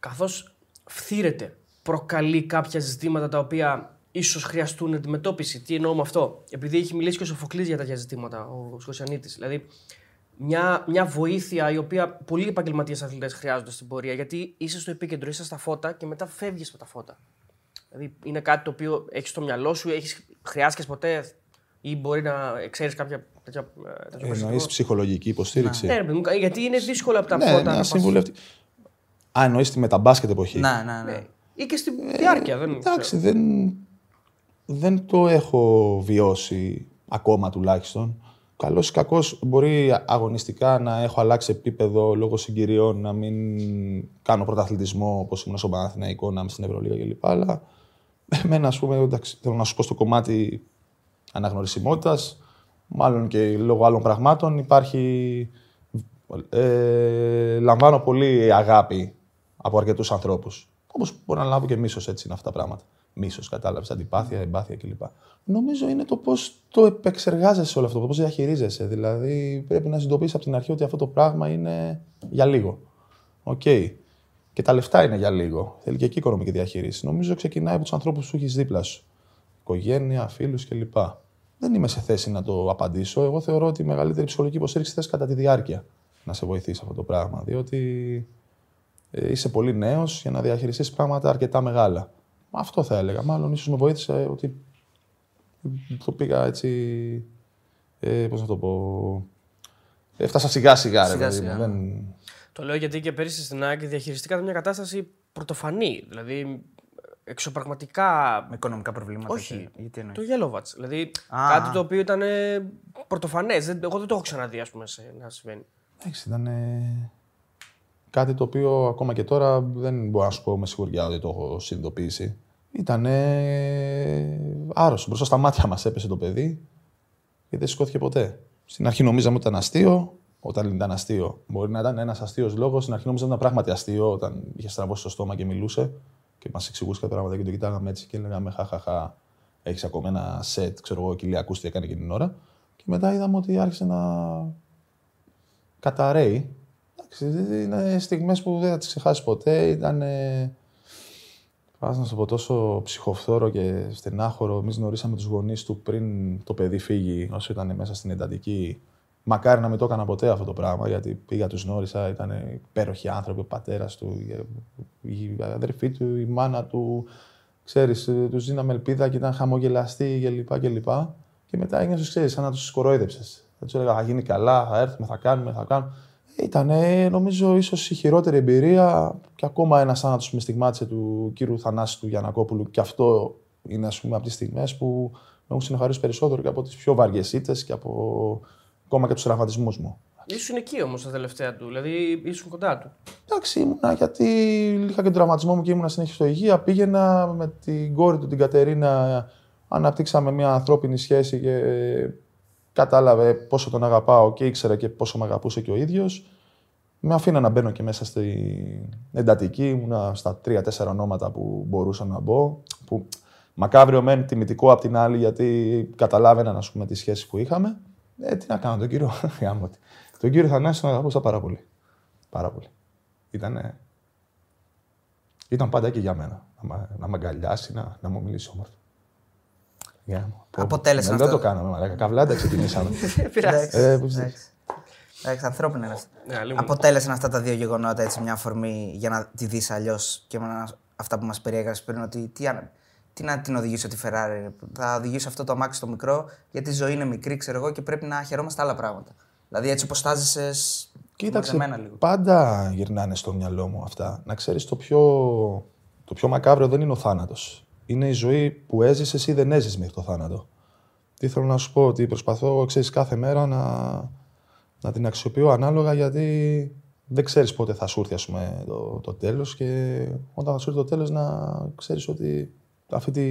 καθώς φθήρεται, προκαλεί κάποια ζητήματα τα οποία ίσως χρειαστούν αντιμετώπιση. Τι εννοώ με αυτό; Επειδή έχει μιλήσει και ο Σοφοκλής για τέτοια ζητήματα, ο Σκοσιανίτη. Δηλαδή, μια, μια βοήθεια η οποία πολλοί επαγγελματίες αθλητές χρειάζονται στην πορεία. Γιατί είσαι στο επίκεντρο, είσαι στα φώτα και μετά φεύγεις με τα φώτα. Δηλαδή είναι κάτι το οποίο έχεις στο μυαλό σου, έχεις, χρειάστηκες ποτέ ή μπορεί να ξέρεις κάποια τέτοια. ε, τέτοιο Εννοείς περιστατικό. ψυχολογική υποστήριξη; Ναι, ρε παιδί μου, γιατί είναι δύσκολο από τα ναι, φώτα. να πας- συμβουλευτεί. Α, εννοείς τη μεταμπάσκετ εποχή; Ναι, ναι, ναι. Ναι. Ή και στην διάρκεια. Δεν Εντάξει, ξέρω. δεν, δεν το έχω βιώσει ακόμα τουλάχιστον. Καλός ή κακός μπορεί αγωνιστικά να έχω αλλάξει επίπεδο λόγω συγκυριών, να μην κάνω πρωταθλητισμό όπως ήμουν στο Παναθηναϊκό, να είμαι στην Ευρωλίγα κλπ. Αλλά εμένα, ας πούμε, εντάξει, θέλω να σου πω στο κομμάτι αναγνωρισιμότητας, μάλλον και λόγω άλλων πραγμάτων, υπάρχει. Ε, λαμβάνω πολύ αγάπη από αρκετούς ανθρώπους. Όπως μπορεί να λάβω και μίσος, έτσι είναι αυτά τα πράγματα. Μίσος, κατάλαβες, αντιπάθεια, εμπάθεια κλπ. Νομίζω είναι το πώς το επεξεργάζεσαι όλο αυτό, πώς διαχειρίζεσαι. Δηλαδή, πρέπει να συνειδητοποιήσεις από την αρχή ότι αυτό το πράγμα είναι για λίγο. Οκ. Και τα λεφτά είναι για λίγο. Θέλει και εκεί οικονομική διαχείριση. Νομίζω ξεκινάει από τους ανθρώπους που έχεις δίπλα σου. Οικογένεια, φίλους κλπ. Δεν είμαι σε θέση να το απαντήσω. Εγώ θεωρώ ότι η μεγαλύτερη ψυχολογική υποστήριξη θες κατά τη διάρκεια να σε βοηθήσει αυτό το πράγμα. Διότι ε, είσαι πολύ νέος για να διαχειριστείς πράγματα αρκετά μεγάλα. Αυτό θα έλεγα. Μάλλον ίσως με βοήθησε ότι το πήγα έτσι. Ε, Πώς να το πω. Έφτασα σιγά σιγά, ρε Σιγά παιδί μου. σιγά. Δεν... Το λέω γιατί και πέρυσι στην ΑΕΚ διαχειριστήκατε μια κατάσταση πρωτοφανή. Δηλαδή εξωπραγματικά. Με οικονομικά προβλήματα. Όχι. και- Γιατί εννοείς; Το Yellow Δηλαδή Α. κάτι το οποίο ήταν πρωτοφανές. Εγώ δεν το έχω ξαναδεί, ας πούμε, σε, να συμβαίνει. Εντάξει, ήταν ε, κάτι το οποίο ακόμα και τώρα δεν μπορώ να σου πω με σιγουριά ότι το έχω συνειδητοποιήσει. Ήταν άρρωστο. Μπροστά στα μάτια μας έπεσε το παιδί και δεν σηκώθηκε ποτέ. Στην αρχή νομίζαμε ότι ήταν αστείο. Όταν ήταν αστείο, μπορεί να ήταν ένας αστείος λόγος. Στην αρχή νομίζαμε ότι ήταν πράγματι αστείο όταν είχε στραβώσει το στόμα και μιλούσε και μας εξηγούσε κάποια πράγματα και το κοιτάγαμε έτσι και λέγαμε χαχαχά. Έχεις ακόμα ένα σετ, ξέρω εγώ, κοιλιακού τι έκανε εκείνη την ώρα. Και μετά είδαμε ότι άρχισε να καταραίει. Εντάξει, είναι στιγμές που δεν θα τις ξεχάσεις ποτέ. Ήταν, Πας να σου πω, τόσο ψυχοφθόρο και στενάχωρο. Εμείς γνωρίσαμε τους γονείς του πριν το παιδί φύγει, όσο ήταν μέσα στην εντατική. Μακάρι να μην το έκανα ποτέ αυτό το πράγμα, γιατί πήγα, τους γνώρισα, ήταν υπέροχοι άνθρωποι, ο πατέρας του, η αδερφή του, η μάνα του. Ξέρεις, ε, τους δίναμε ελπίδα και ήταν χαμογελαστοί κλπ. Και, και μετά έγινε, ξέρεις, σαν να τους κοροϊδέψες. Θα τους έλεγα, θα γίνει καλά, θα έρθουμε, θα κάνουμε, θα κάνουμε. Ήταν, νομίζω, ίσως η χειρότερη εμπειρία και ακόμα ένας θάνατος που με στιγμάτισε του κύριου Θανάση του Γιανακόπουλου. Και αυτό είναι, ας πούμε, από τις στιγμές που με έχουν συνεχαρίσει περισσότερο και από τις πιο βαριές ήττες και από ακόμα και τους τραυματισμούς μου. Ήσουν εκεί όμως τα τελευταία του, δηλαδή ήσουν κοντά του. Εντάξει, ήμουνα γιατί είχα και τον τραυματισμό μου και ήμουνα συνέχεια στο υγεία. Πήγαινα με την κόρη του, την Κατερίνα, αναπτύξαμε μια ανθρώπινη σχέση και κατάλαβε πόσο τον αγαπάω και ήξερα και πόσο με αγαπούσε και ο ίδιος. Με αφήνα να μπαίνω και μέσα στην εντατική. Ήμουνα στα τρία-τέσσερα ονόματα που μπορούσα να μπω. Που μακάβριο μεν τιμητικό απ' την άλλη, γιατί καταλάβαιναν ας πούμε, τη σχέση που είχαμε. Ε, τι να κάνω, τον κύριο. γάμο τη. τον κύριο Θανάση τον αγαπούσα πάρα πολύ. Πάρα πολύ. Ήτανε... Ήταν πάντα και για μένα. Να, μ'- να με αγκαλιάσει, να, να μου μιλήσει όμορφα. Γάμο. Πω, πω. Αποτέλεσαν Ναι, Δεν αυτό. το κάναμε, μαλάκα. Καβλάντα ξεκινήσαμε. Δεν πειράζει. ε, πώς- Εντάξει. Εντάξει, ανθρώπινα είναι αυτά. Ναι, λίγο. Αποτέλεσαν αυτά τα δύο γεγονότα έτσι μια αφορμή για να τη δεις αλλιώς και με ένα- αυτά που μας περιέγραψες πριν. Ότι τι, αν- τι να την οδηγήσει τη Ferrari. Θα οδηγήσει αυτό το αμάξι στο μικρό, γιατί η ζωή είναι μικρή, ξέρω εγώ, και πρέπει να χαιρόμαστε άλλα πράγματα. Δηλαδή έτσι όπως τάζεσαι. Κοίταξε, εμένα λίγο. πάντα γυρνάνε στο μυαλό μου αυτά. Να ξέρεις το πιο, το πιο μακάβριο δεν είναι ο θάνατος. Είναι η ζωή που έζησες ή δεν έζησες μέχρι το θάνατο. Τι θέλω να σου πω, ότι προσπαθώ, ξέρεις, κάθε μέρα να, να την αξιοποιώ ανάλογα γιατί δεν ξέρεις πότε θα σου έρθει ας πούμε, το, το τέλος και όταν θα σου έρθει το τέλος να ξέρεις ότι αυτή τη,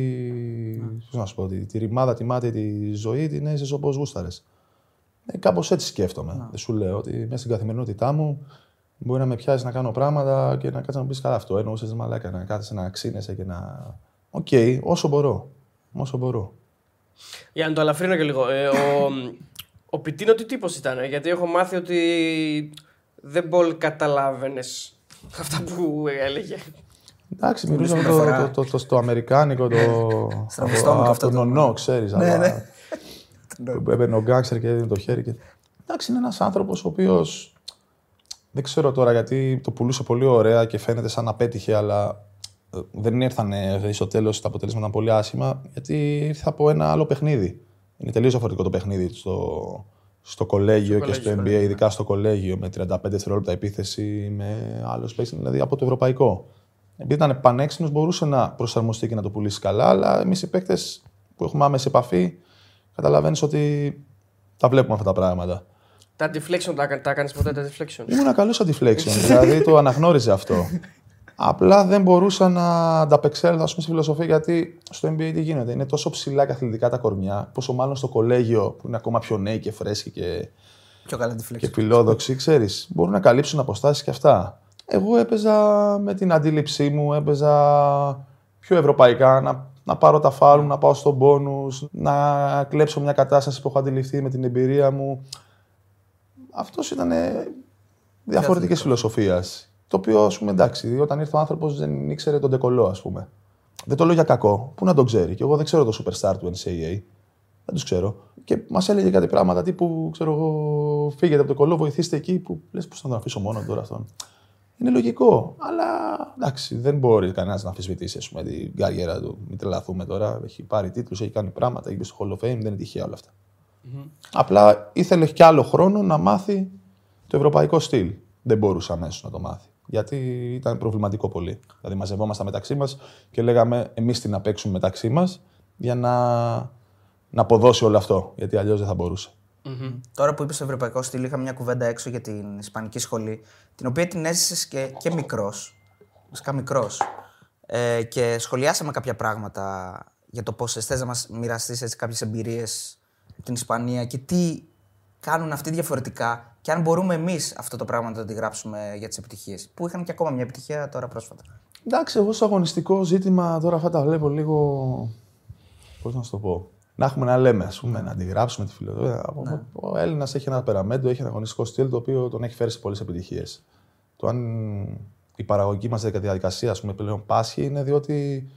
πώς να σου πω, τη, τη ρημάδα, τη μάτια, τη ζωή την έζησες όπως γούσταρες. Ε, Κάπως έτσι σκέφτομαι. Δεν σου λέω ότι μέσα στην καθημερινότητά μου μπορεί να με πιάσεις να κάνω πράγματα και να κάτσεις να μου πεις καλά αυτό. Εννοούσες μαλάκα να κάθεσαι να ξύνεσαι και να. Οκ, όσο μπορώ. Όσο μπορώ. Για να το αλαφρύνω και λίγο. Ε, ο, ο Πιτίνο τι τύπος ήταν, ε; γιατί έχω μάθει ότι δεν πολύ καταλάβαινες αυτά που έλεγε. Εντάξει, μιλούσαμε πρώτη το, φορά. το, το, το, στο αμερικάνικο, το. Στραβοστόμικο από αυτό τον το- ονό, ξέρεις. Ναι, ναι. Που έμπαινε ο γκάξερ και έδινε το χέρι. Και... Εντάξει, είναι ένας άνθρωπος ο οποίο. Δεν ξέρω τώρα γιατί το πουλούσε πολύ ωραία και φαίνεται σαν να πέτυχε, αλλά ε, δεν ήρθανε δηλαδή, στο τέλος τα αποτελέσματα πολύ άσχημα, γιατί ήρθε από ένα άλλο παιχνίδι. Είναι τελείως διαφορετικό το παιχνίδι στο, στο κολέγιο και στο κολέγιο, NBA, ειδικά στο κολέγιο, με 35 δευτερόλεπτα επίθεση, με άλλος space, δηλαδή από το ευρωπαϊκό. Επειδή ήταν πανέξυπνος, μπορούσε να προσαρμοστεί και να το πουλήσει καλά, αλλά εμείς οι παίκτες που έχουμε άμεση επαφή, καταλαβαίνεις ότι τα βλέπουμε αυτά τα πράγματα. Τα deflection τα, τα έκανες ποτέ τα deflection; Ήμουν καλός στο deflection, δηλαδή το αναγνώριζε αυτό. Απλά δεν μπορούσα να ανταπεξέλθω ας πούμε, στη φιλοσοφία γιατί στο NBA τι γίνεται; Είναι τόσο ψηλά και αθλητικά τα κορμιά, πόσο μάλλον στο κολέγιο που είναι ακόμα πιο νέοι και φρέσκοι και, Πιο καλά τη και φλέξη. φιλόδοξοι, ξέρεις. Μπορούν να καλύψουν αποστάσεις και αυτά. Εγώ έπαιζα με την αντίληψή μου, έπαιζα πιο ευρωπαϊκά, να, να πάρω τα φάουλ μου, να πάω στον πόνους, να κλέψω μια κατάσταση που έχω αντιληφθεί με την εμπειρία μου. Αυτός ήταν διαφορετικής φιλοσοφίας. Το οποίο, ας πούμε, εντάξει, όταν ήρθε ο άνθρωπος δεν ήξερε τον τεκολό, ας πούμε. Δεν το λέω για κακό. Πού να τον ξέρει; Και εγώ δεν ξέρω το superstar του NCAA. Δεν τους ξέρω. Και μας έλεγε κάτι πράγματα τύπου, ξέρω εγώ, φύγετε από το κολλό, βοηθήστε εκεί που λες, πώς θα τον αφήσω μόνο τώρα αυτόν. Είναι λογικό. Αλλά εντάξει, δεν μπορεί κανένας να αμφισβητήσει ας πούμε, την καριέρα του. Μην τρελαθούμε τώρα. Έχει πάρει τίτλους, έχει κάνει πράγματα, έχει μπει στο Hall of Fame, δεν είναι τυχαία όλα αυτά. Απλά ήθελε κι άλλο χρόνο να μάθει το ευρωπαϊκό στυλ. Δεν μπορούσε αμέσως να το μάθει. Γιατί ήταν προβληματικό πολύ. Δηλαδή, μαζευόμασταν μεταξύ μας και λέγαμε εμείς τι να παίξουμε μεταξύ μας για να, να αποδώσει όλο αυτό. Γιατί αλλιώς δεν θα μπορούσε. Τώρα που είπες στο ευρωπαϊκό στυλ, είχα μια κουβέντα έξω για την Ισπανική σχολή, την οποία την έζησες και, και μικρός. Βασικά μικρός. Ε, και σχολιάσαμε κάποια πράγματα για το πώς θες να μας μοιραστείς κάποιες εμπειρίες από την Ισπανία και τι κάνουν αυτοί διαφορετικά και αν μπορούμε εμείς αυτό το πράγμα να το αντιγράψουμε για τις επιτυχίες. Που είχαν και ακόμα μια επιτυχία τώρα πρόσφατα. Εντάξει, εγώ στο αγωνιστικό ζήτημα τώρα αυτά τα βλέπω λίγο. Πώς να σου το πω. Να έχουμε να λέμε, ας πούμε, να αντιγράψουμε τη φιλοσοφία. Ο Έλληνας έχει ένα περαμέντο, έχει ένα αγωνιστικό στυλ το οποίο τον έχει φέρει σε πολλές επιτυχίες. Το αν η παραγωγική μας διαδικασία, ας πούμε, πλέον πάσχει είναι διότι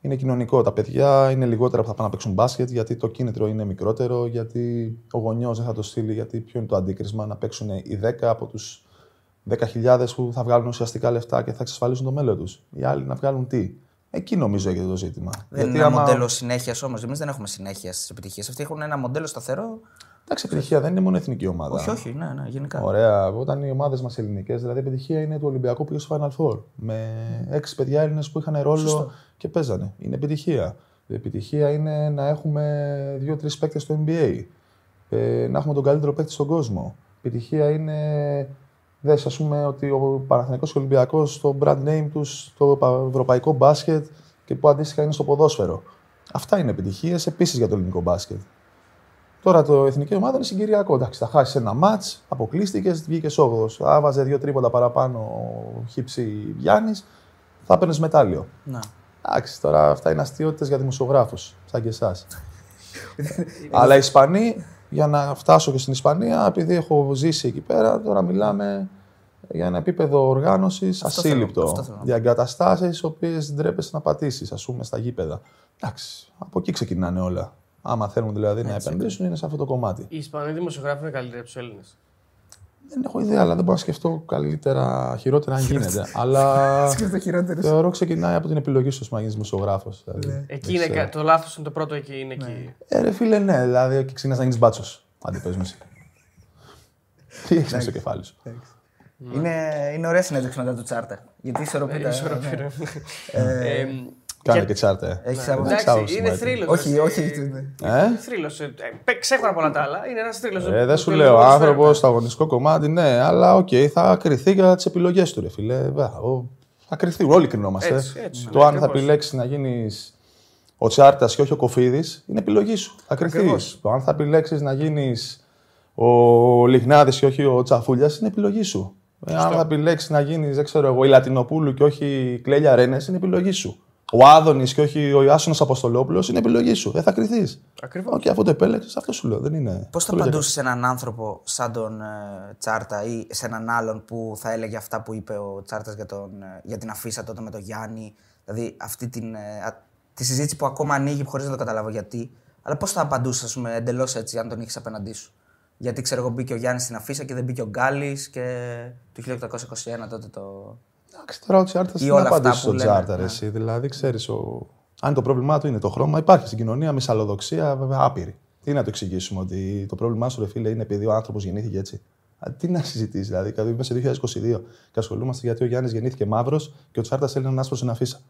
είναι κοινωνικό. Τα παιδιά είναι λιγότερα που θα πάνε να παίξουν μπάσκετ γιατί το κίνητρο είναι μικρότερο, γιατί ο γονιός δεν θα το στείλει, γιατί ποιο είναι το αντίκρισμα να παίξουν οι 10 από τους 10.000 που θα βγάλουν ουσιαστικά λεφτά και θα εξασφαλίσουν το μέλλον τους. Οι άλλοι να βγάλουν τι; Εκεί νομίζω έγινε το ζήτημα. Δεν είναι ένα μοντέλο συνέχειας όμως. Εμείς δεν έχουμε συνέχεια στις επιτυχίες. Αυτοί έχουν ένα μοντέλο σταθερό. Εντάξει, επιτυχία δεν είναι μόνο εθνική ομάδα. Όχι, όχι, ναι, ναι, γενικά. Ωραία. Όταν οι ομάδες μας ελληνικές, δηλαδή η επιτυχία είναι του Ολυμπιακού που πήγε στο Final Four. Με έξι παιδιά Έλληνες που είχαν ρόλο και παίζανε. Είναι επιτυχία. Η επιτυχία είναι να έχουμε δύο-τρεις παίκτες στο NBA. Ε, να έχουμε τον καλύτερο παίκτη στον κόσμο. Η επιτυχία είναι. Δες, ας πούμε, ότι ο Παναθηναϊκός και ο Ολυμπιακός το brand name τους στο ευρωπαϊκό μπάσκετ και που αντίστοιχα είναι στο ποδόσφαιρο. Αυτά είναι επιτυχίες επίσης για το ελληνικό μπάσκετ. Τώρα το εθνική ομάδα είναι συγκυριακό. Εντάξει, θα χάσεις ένα μάτς, αποκλείστηκες, βγήκες 8ο. Άβαζε δύο τρίποτα παραπάνω ο Χίψη Γιάννης, θα παίρνει μετάλλιο. Να. Εντάξει, τώρα αυτά είναι αστείωτες για δημοσιογράφους, σαν και εσάς. Αλλά οι Ισπανοί, για να φτάσω και στην Ισπανία, επειδή έχω ζήσει εκεί πέρα, τώρα μιλάμε για ένα επίπεδο οργάνωσης Αυτό θέλω, ασύλληπτο. αυτό θέλω. Για εγκαταστάσεις, οι οποίες δεν τρέπεσαι να πατήσεις, ας πούμε, στα γήπεδα. Εντάξει, από εκεί ξεκινάνε όλα. Άμα θέλουν δηλαδή να επενδύσουν, είναι σε αυτό το κομμάτι. Οι Ισπανοί δημοσιογράφοι είναι καλύτεροι από τους Έλληνες. Δεν έχω ιδέα, αλλά δεν μπορώ να σκεφτώ καλύτερα, χειρότερα αν γίνεται. αλλά Σκέφτομαι χειρότερο. θεωρώ ξεκινάει από την επιλογή σου να γίνει δημοσιογράφος. Δηλαδή. Εκεί είναι, κα- το λάθος είναι το πρώτο εκεί. Είναι εκεί. Ε, ρε φίλε, ναι, δηλαδή και ξεκινάς να γίνεις μπάτσος. Αντί πες με εσύ. Τι έχεις μέσα στο κεφάλι σου. Είναι, είναι ωραία συνέντευξη με τον Τσάρτα. Γιατί ισορροπεί τα. Ισορροπεί, ναι. ναι. Ε, Κάνε και- και Τσάρτα. ε. Έχεις άποψη. Εντάξει, Εντάξει, άποψη, είναι μάτι. θρύλος. Όχι, όχι. Ε; Θρύλος. Ξέχωρα από όλα τα άλλα. Είναι ένας θρύλος. Ε, δεν σου λέω, άνθρωπος στο αγωνιστικό κομμάτι, ναι, αλλά οκ, θα κριθεί για τις επιλογές του, ρε φίλε. Βέβαια, ο- Θα κριθεί, όλοι κρινόμαστε. Έτσι, έτσι, το ναι, αν θα ακριβώς. επιλέξεις να γίνεις ο Τσάρτας και όχι ο Κοφίδης είναι επιλογή σου. Θα κριθείς. Ακριβώς. Το αν θα επιλέξεις να γίνεις ο Λιγνάδης και όχι ο Τσαφούλιας είναι επιλογή σου. Ε, αν θα επιλέξεις να γίνεις, δεν ξέρω εγώ, η Λατινοπούλου και όχι η Κλέλια Ρενέση είναι επιλογή σου. Ο Άδωνης και όχι ο Ιάσονας Αποστολόπουλος είναι επιλογή σου. Δεν θα κριθείς. Ακριβώς. Οκ, αφού το επέλεξες, αυτό σου λέω. Δεν είναι. Πώς θα το λέω. απαντούσες σε έναν άνθρωπο σαν τον ε, Τσάρτα ή σε έναν άλλον που θα έλεγε αυτά που είπε ο Τσάρτας για, τον, ε, για την αφίσα τότε με τον Γιάννη; Δηλαδή αυτή την, ε, α- τη συζήτηση που ακόμα ανοίγει χωρίς να το καταλάβω γιατί. Αλλά πώς θα απαντούσες, ας πούμε, εντελώς έτσι, αν τον είχες απέναντί σου; Γιατί ξέρω εγώ μπήκε ο Γιάννης στην αφίσα και δεν μπήκε ο Γκάλι και το 1821 τότε το. Εντάξει, τώρα ο Τσάρτας Ή δεν όλα αυτά απαντήσεις που στον λέμε, Τσάρτα. ρε, ναι. εσύ. Δηλαδή, ξέρεις, ο... αν το πρόβλημά του είναι το χρώμα, υπάρχει στην κοινωνία μυσαλλοδοξία βέβαια άπειρη. Τι να το εξηγήσουμε, ότι το πρόβλημά σου, ρε φίλε, είναι επειδή ο άνθρωπος γεννήθηκε έτσι. Α, Τι να συζητήσεις, δηλαδή. Δηλαδή, είμαστε 2022 και ασχολούμαστε γιατί ο Γιάννης γεννήθηκε μαύρος και ο Τσάρτας θέλει έναν άσπρο στην αφίσα.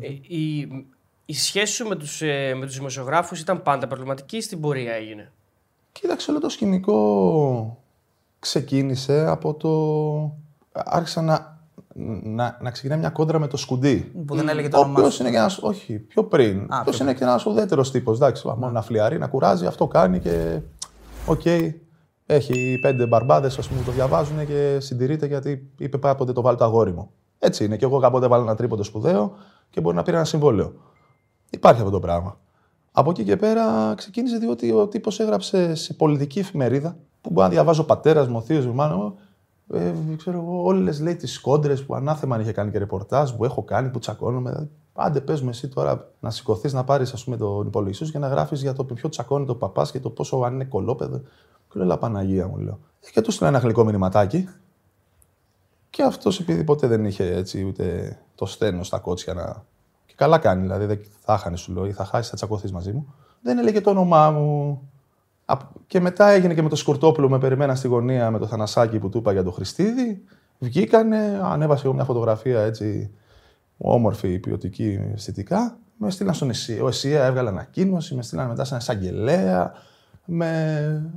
Ε, η, η σχέση σου με τους, ε, με τους δημοσιογράφους ήταν πάντα προβληματική ή στην πορεία έγινε; Κοίταξε, όλο το σκηνικό ξεκίνησε από το. Άρχισα να, να, να ξεκινάει μια κόντρα με τον Σκουντή. που δεν έλεγε το Ο όνομά οποίο σου. είναι και ένα. Όχι, πιο πριν. Α, Ο οποίο πιο είναι και ένας ουδέτερος τύπος. Εντάξει, μόνο να φλυαρεί, να κουράζει, αυτό κάνει και. Οκ. Έχει πέντε μπαρμπάδες, ας πούμε, που το διαβάζουν και συντηρείται γιατί είπε κάποτε το βάλ' το αγόρι μου. Έτσι είναι. Και εγώ κάποτε βάλω ένα τρίποντο σπουδαίο και μπορεί να πήρε ένα συμβόλαιο. Υπάρχει αυτό το πράγμα. Από εκεί και πέρα ξεκίνησε διότι ο τύπος έγραψε σε πολιτική εφημερίδα που μπορεί να διαβάζω ο πατέρας μου, ο θείος μου, η μάνα μου. Ε, ξέρω εγώ, όλες λέει τις κόντρες που ανάθεμα αν είχε κάνει και ρεπορτάζ που έχω κάνει, που τσακώνομαι. Δηλαδή, Άντε, πες μου εσύ τώρα να σηκωθείς να πάρεις τον υπολογιστή σου και να γράφεις για το ποιο τσακώνει το παπάς και το πόσο αν είναι κολόπεδο. Και λέω, «Λα, Παναγία μου, λέω. Ε, Και του στείλα ένα γλυκό μηνυματάκι. Και αυτός επειδή ποτέ δεν είχε έτσι ούτε το στένο στα κότσια να. Και καλά κάνει, δηλαδή δεν θα χάνεις, σου λέω, ή θα χάσεις, θα τσακωθείς μαζί μου. Δεν έλεγε το όνομά μου. Α- Και μετά έγινε και με το Σκουρτόπουλο, με περιμένα στη γωνία με το Θανασάκι που του είπα για το Χριστίδη. Βγήκανε, ανέβασε εγώ μια φωτογραφία έτσι όμορφη, ποιοτική, αισθητικά. Με στείλαν στον ΕΣΥΑ. Ο ΕΣΥΑ έβγαλε ανακοίνωση, με στείλαν μετά σαν εισαγγελέα. Με.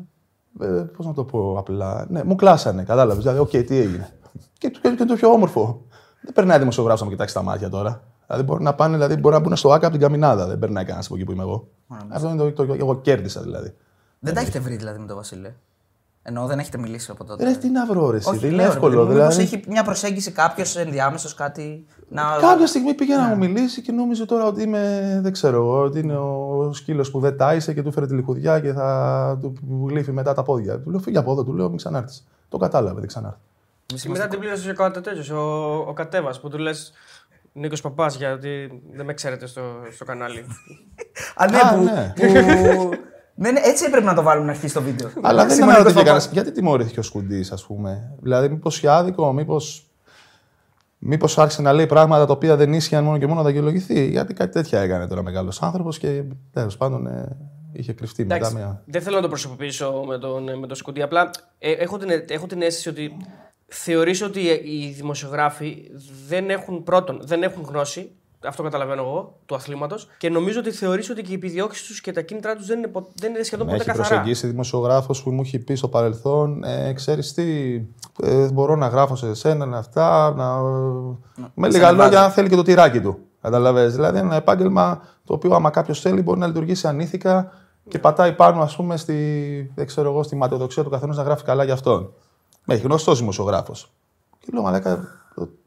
Πώς να το πω απλά. Ναι, μου κλάσανε, κατάλαβες. Δηλαδή, οκ, τι έγινε. Και, το- και το πιο όμορφο. Δεν περνάει δημοσιογράφος να μου κοιτάξει τα μάτια τώρα. Δηλαδή, μπορεί να πάνε, δηλαδή, μπορεί να μπουν στο ΟΑΚΑ από την καμινάδα. Δεν περνάει κανένας από εκεί που είμαι εγώ. Αυτό είναι το, το, εγώ κέρδισα δηλαδή. Δεν τα έχετε βρει δηλαδή με τον Βασίλη. Ενώ δεν έχετε μιλήσει από τότε. Ρε, τι να βρω, ρε, εσύ, Όχι, δεν είναι λέω, ρε, εύκολο. παιδί μου, μήπως Δηλαδή, έχει μια προσέγγιση κάποιος ενδιάμεσος, κάτι. Να... Κάποια στιγμή πήγε να μου μιλήσει και νόμιζε τώρα ότι είμαι, δεν ξέρω εγώ, ότι είναι ο σκύλος που δεν τάισε και του φέρε τη λιχουδιά και θα του γλύφει μετά τα πόδια. Του λέω φύγει από εδώ, του λέω μην ξανάρθεις. Το κατάλαβε, δεν ξανάρθει. Και μετά την πλήρωσε ο τέτοιο, ο, ο Κατέβας, που του λες Νίκος Παπάς, γιατί δεν με ξέρετε στο, στο κανάλι. Α, ναι, Α, που, ναι. που- ναι, ναι, έτσι έπρεπε να το βάλουμε αρχή στο βίντεο. Αλλά δεν Σημαντικός αναρωτήθηκε παπάς. κανένα. Γιατί τιμωρήθηκε ο Σκουντής, ας πούμε. Δηλαδή, μήπως είχε άδικο, μήπω. Μήπως άρχισε να λέει πράγματα τα οποία δεν ίσχυαν μόνο και μόνο να δικαιολογηθεί. Γιατί κάτι τέτοια έκανε τώρα μεγάλος άνθρωπος και τέλος πάντων ε, είχε κρυφτεί μετά Εντάξει, μια. δεν θέλω να το προσωποποιήσω με τον, με τον Σκουντή. Απλά ε, έχω, την, έχω την αίσθηση ότι θεωρείς ότι οι δημοσιογράφοι δεν έχουν πρώτον, δεν έχουν γνώση, αυτό καταλαβαίνω εγώ, του αθλήματος. Και νομίζω ότι θεωρείς ότι και οι επιδιώξεις τους και τα κίνητρά τους δεν, είναι, πο- δεν είναι σχεδόν Με ποτέ έχει καθαρά. προσεγγίσει δημοσιογράφος που μου έχει πει στο παρελθόν, ε, ξέρεις τι, ε, μπορώ να γράφω σε εσένα να αυτά, να... με λίγα ανεβάζει. λόγια θέλει και το τυράκι του. Καταλαβαίνεις. Δηλαδή ένα επάγγελμα το οποίο άμα κάποιος θέλει μπορεί να λειτουργήσει ανήθικα και πατάει πάνω ας πούμε στη, δεν ξέρω εγώ, στη ματαιοδοξία του καθενός να γράφει καλά για αυτόν. Με έχει γνωστός δημοσιογράφος. Και λέω, Μαλάκα,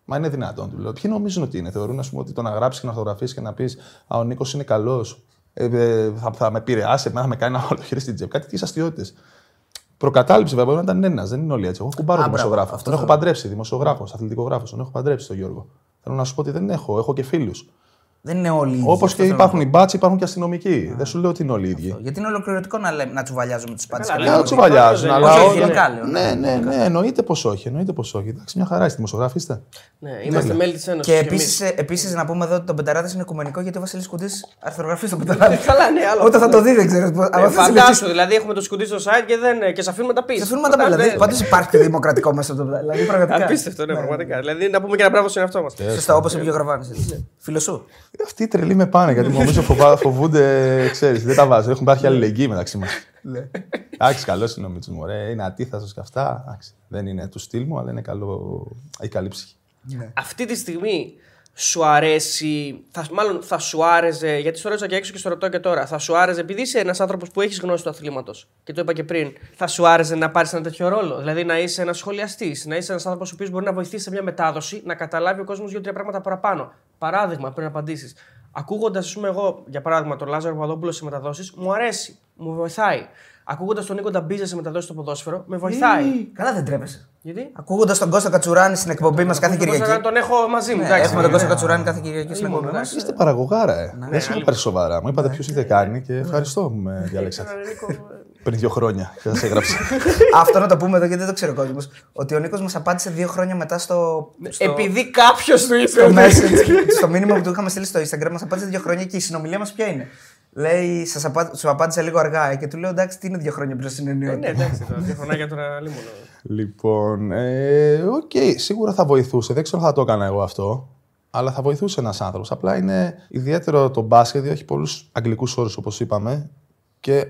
μα είναι δυνατόν. Του λέω, Ποιοι νομίζουν ότι είναι; Θεωρούν ας πούμε, ότι το να γράψεις και να φωτογραφίσει και να πεις Α, ο Νίκος είναι καλός. Ε, ε, θα, θα με επηρεάσει, εμένα θα με κάνει να βάλω το χέρι στην τσέπη. Κάτι τέτοιες αστείωτες. Προκατάληψη βέβαια μπορεί να ήταν ένας, δεν είναι όλοι έτσι. Εγώ κουμπάρω Α, μπράβο, δημοσιογράφο. αυτό Τον έχω θέλω. παντρέψει, δημοσιογράφος, αθλητικογράφος. Τον έχω παντρέψει τον Γιώργο. Θέλω να σου πω ότι δεν έχω, έχω και φίλους. Δεν είναι όλοι οι ίδιοι. Όπως αυτό και θέλω υπάρχουν να οι μπάτσοι, υπάρχουν και αστυνομικοί. Δεν σου λέω ότι είναι όλοι οι ίδιοι. πω. Γιατί είναι ολοκληρωτικό να, λέμε, να τσουβαλιάζουμε τους πάντε. Καλά, Ναι, λέω να τσουβαλιάζουν, αλλά. Όχι, όχι- γενικά λέω, Ναι, ναι, ναι, εννοείται πως όχι. Εννοείται πως όχι. Εντάξει, μια χαρά είστε δημοσιογράφοι είστε. Ναι, είμαστε μέλη της Ένωσης. Και επίσης επίσης, να πούμε εδώ ότι το Πενταράδες είναι οικουμενικό γιατί ο Βασίλης Κουντής αρθρογραφεί στον Πενταράδες. Καλά, ναι, άλλο. Όταν θα το δει, δεν ξέρω. Ε, Αλλά θα Φαντάσου, δηλαδή έχουμε το σκουντί στο site και, δεν, και σε αφήνουμε τα πεις. Σε αφήνουμε να τα πεις. Δηλαδή, πάντω υπάρχει και δημοκρατικό μέσα από το Πενταράδε. Δηλαδή, πραγματικά. Απίστευτο, ναι, πραγματικά. Δηλαδή να πούμε και ένα μπράβο στον εαυτό μας. Σωστά, όπως είπε ο Γραβάνης. Φίλο σου. Ε, Αυτοί οι τρελοί με πάνε γιατί νομίζω φοβά- φοβούνται, ξέρεις, δεν τα βάζουν. Έχουν υπάρχει αλληλεγγύη μεταξύ μας. Εντάξει, καλός είναι ο Μίτσος μου. Ωραία, είναι ατίθαστος και αυτά. Εντάξει, δεν είναι του στυλ μου, αλλά είναι καλό. Έχει καλή ψυχή. Αυτή τη στιγμή σου αρέσει, θα, μάλλον θα σου άρεσε, γιατί στο ρώτησα και έξω και στο ρωτώ και τώρα, θα σου άρεσε, επειδή είσαι ένας άνθρωπος που έχεις γνώση του αθλήματος και το είπα και πριν, θα σου άρεσε να πάρεις ένα τέτοιο ρόλο; Δηλαδή να είσαι ένας σχολιαστής, να είσαι ένας άνθρωπος ο οποίος μπορεί να βοηθήσει σε μια μετάδοση, να καταλάβει ο κόσμος δύο-τρία πράγματα παραπάνω. Παράδειγμα, πριν απαντήσεις. Ακούγοντας, ας πούμε, εγώ, για παράδειγμα, τον Λάζαρο Παπαδόπουλο σε μεταδόσεις, μου αρέσει, μου βοηθάει. Ακούγοντας τον Νίκο Νταμπίζα σε μεταδόσει στο ποδόσφαιρο, με βοηθάει. Καλά, δεν τρέπεσαι. Γιατί; Ακούγοντας τον Κώστα Κατσουράνη στην εκπομπή μας κάθε Πώς να Κυριακή. Τον έχω μαζί μου. Ναι, εντάξει, Έχουμε τον ναι. Κώστα Κατσουράνη κάθε Κυριακή στην εκπομπή μας. Είστε παραγωγάρα, ε. Ναι, δεν σε έχω πάρει σοβαρά. Μου είπατε ποιος έχετε κάνει και ευχαριστώ που με διαλέξατε. Πριν δύο χρόνια και σας έγραψα. Αυτό να το πούμε εδώ γιατί δεν το ξέρει ο κόσμος. Ότι ο Νίκος μας απάντησε δύο χρόνια μετά στο. στο- Επειδή κάποιος του είπε. στο message, στο μήνυμα που του είχαμε στείλει στο Instagram, μας απάντησε δύο χρόνια και η συνομιλία μας ποια είναι. Λέει, σας απα... σου απάντησα λίγο αργά ε, και του λέω εντάξει, τι είναι δύο χρόνια πριν Ναι, συνεννοιότητα. εντάξει, τώρα δύο χρονάκια τώρα λίμωνο. Λοιπόν, ε, οκ, σίγουρα θα βοηθούσε. Δεν ξέρω αν θα το έκανα εγώ αυτό. Αλλά θα βοηθούσε ένας άνθρωπος. Απλά είναι ιδιαίτερο το μπάσκετ, διότι έχει πολλούς αγγλικούς όρους όπως είπαμε. Και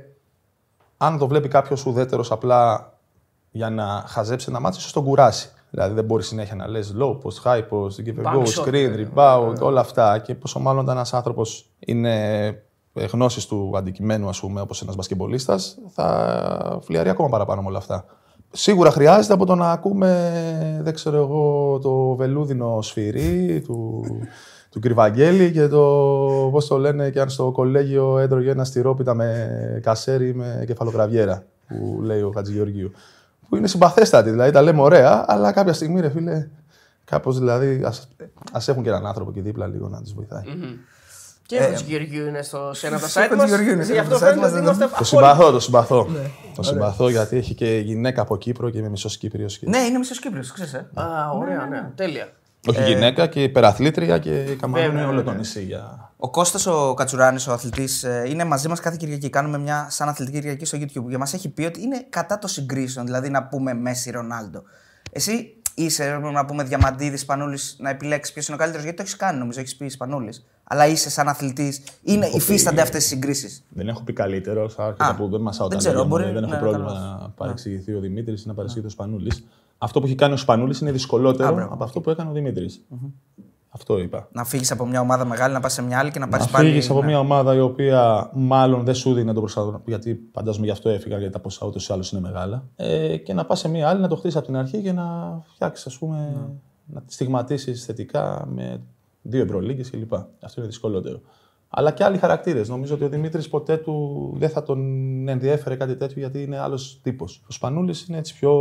αν το βλέπει κάποιος ουδέτερος απλά για να χαζέψει ένα μάτσο, ίσως τον κουράσει. Δηλαδή δεν μπορεί συνέχεια να λες low post, high post, give a Back go, shot, screen, ναι, rebound, όλα αυτά. Και πόσο μάλλον όταν ένας άνθρωπος είναι γνώση του αντικειμένου, ας πούμε, όπως ένας μπασκεμπολίστα, θα φλιαρεί ακόμα παραπάνω με όλα αυτά. Σίγουρα χρειάζεται από το να ακούμε, δεν ξέρω εγώ, το βελούδινο σφυρί του, του Κρυβαγγέλη και το, πώς το λένε και αν στο κολέγιο έτρωγε ένα στυρόπιτα με κασέρι με κεφαλογραβιέρα, που λέει ο Χατζηγεωργίου. Που είναι συμπαθέστατη, δηλαδή τα λέμε ωραία, αλλά κάποια στιγμή, ρε φίλε, κάπως δηλαδή, ας, ας έχουν και έναν άνθρωπο εκεί δίπλα λίγο να τους βοηθάει. Και ο Γεωργίου είναι στο, σε ένα από τα στο site μας. Χατζηγεωργίου είναι σε Γι' ένα αυτό από τα site φαίνεται μας, ότι δεν είμαστε Το απόλυτοι. συμπαθώ, το συμπαθώ. Το συμπαθώ γιατί έχει και γυναίκα από Κύπρο και είμαι μισός Κύπριος. Και... Ναι, είναι μισός Κύπριος, ξέρεις. Ε. Α, ωραία, ναι. Τέλεια. Όχι γυναίκα και υπεραθλήτρια και καμαρώνει Βέβαια, όλο βέβαια. το νησί για. Ο Κώστας ο Κατσουράνης, ο αθλητής, ε, είναι μαζί μας κάθε Κυριακή. Κάνουμε μια σαν αθλητική Κυριακή στο YouTube. Και μας έχει πει ότι είναι κατά το συγκρίσεων, δηλαδή να πούμε Μέση Ρονάλντο. Εσύ είσαι, να πούμε, Διαμαντίδης, Σπανούλη, να επιλέξεις ποιος είναι ο καλύτερος, γιατί το έχεις κάνει, νομίζω, έχεις πει Σπανούλη. Αλλά είσαι σαν αθλητής, είναι, υφίστανται αυτές τις συγκρίσεις. Δεν έχω πει καλύτερο, Α, άρχισα που δεν μασάω τα δεν ξέρω, λόγια μου, μπορεί- δεν έχω ναι, πρόβλημα καλά. να παρεξηγηθεί ο Δημήτρης ή να παρεξηγηθεί ο Σπανούλης. Αυτό που έχει κάνει ο Σπανούλης είναι δυσκολότερο Α, μπράβο. από αυτό που έκανε ο δημητρη Αυτό είπα. Να φύγεις από μια ομάδα μεγάλη, να πας σε μια άλλη και να πάρει Να πάλι. φύγεις από ναι. μια ομάδα η οποία μάλλον δεν σου δίνει τον προσανατολισμό, γιατί φαντάζομαι γι' αυτό έφυγα, γιατί τα ποσά ούτως ή άλλως είναι μεγάλα. Ε, και να πας σε μια άλλη, να το χτίσεις από την αρχή και να φτιάξεις, ας πούμε, Ναι. να τη στιγματίσεις θετικά με δύο ευρωλίγκες κλπ. Αυτό είναι δυσκολότερο. Αλλά και άλλοι χαρακτήρες. Νομίζω ότι ο Δημήτρης ποτέ του δεν θα τον ενδιέφερε κάτι τέτοιο γιατί είναι άλλος τύπος. Ο Σπανούλης είναι έτσι πιο,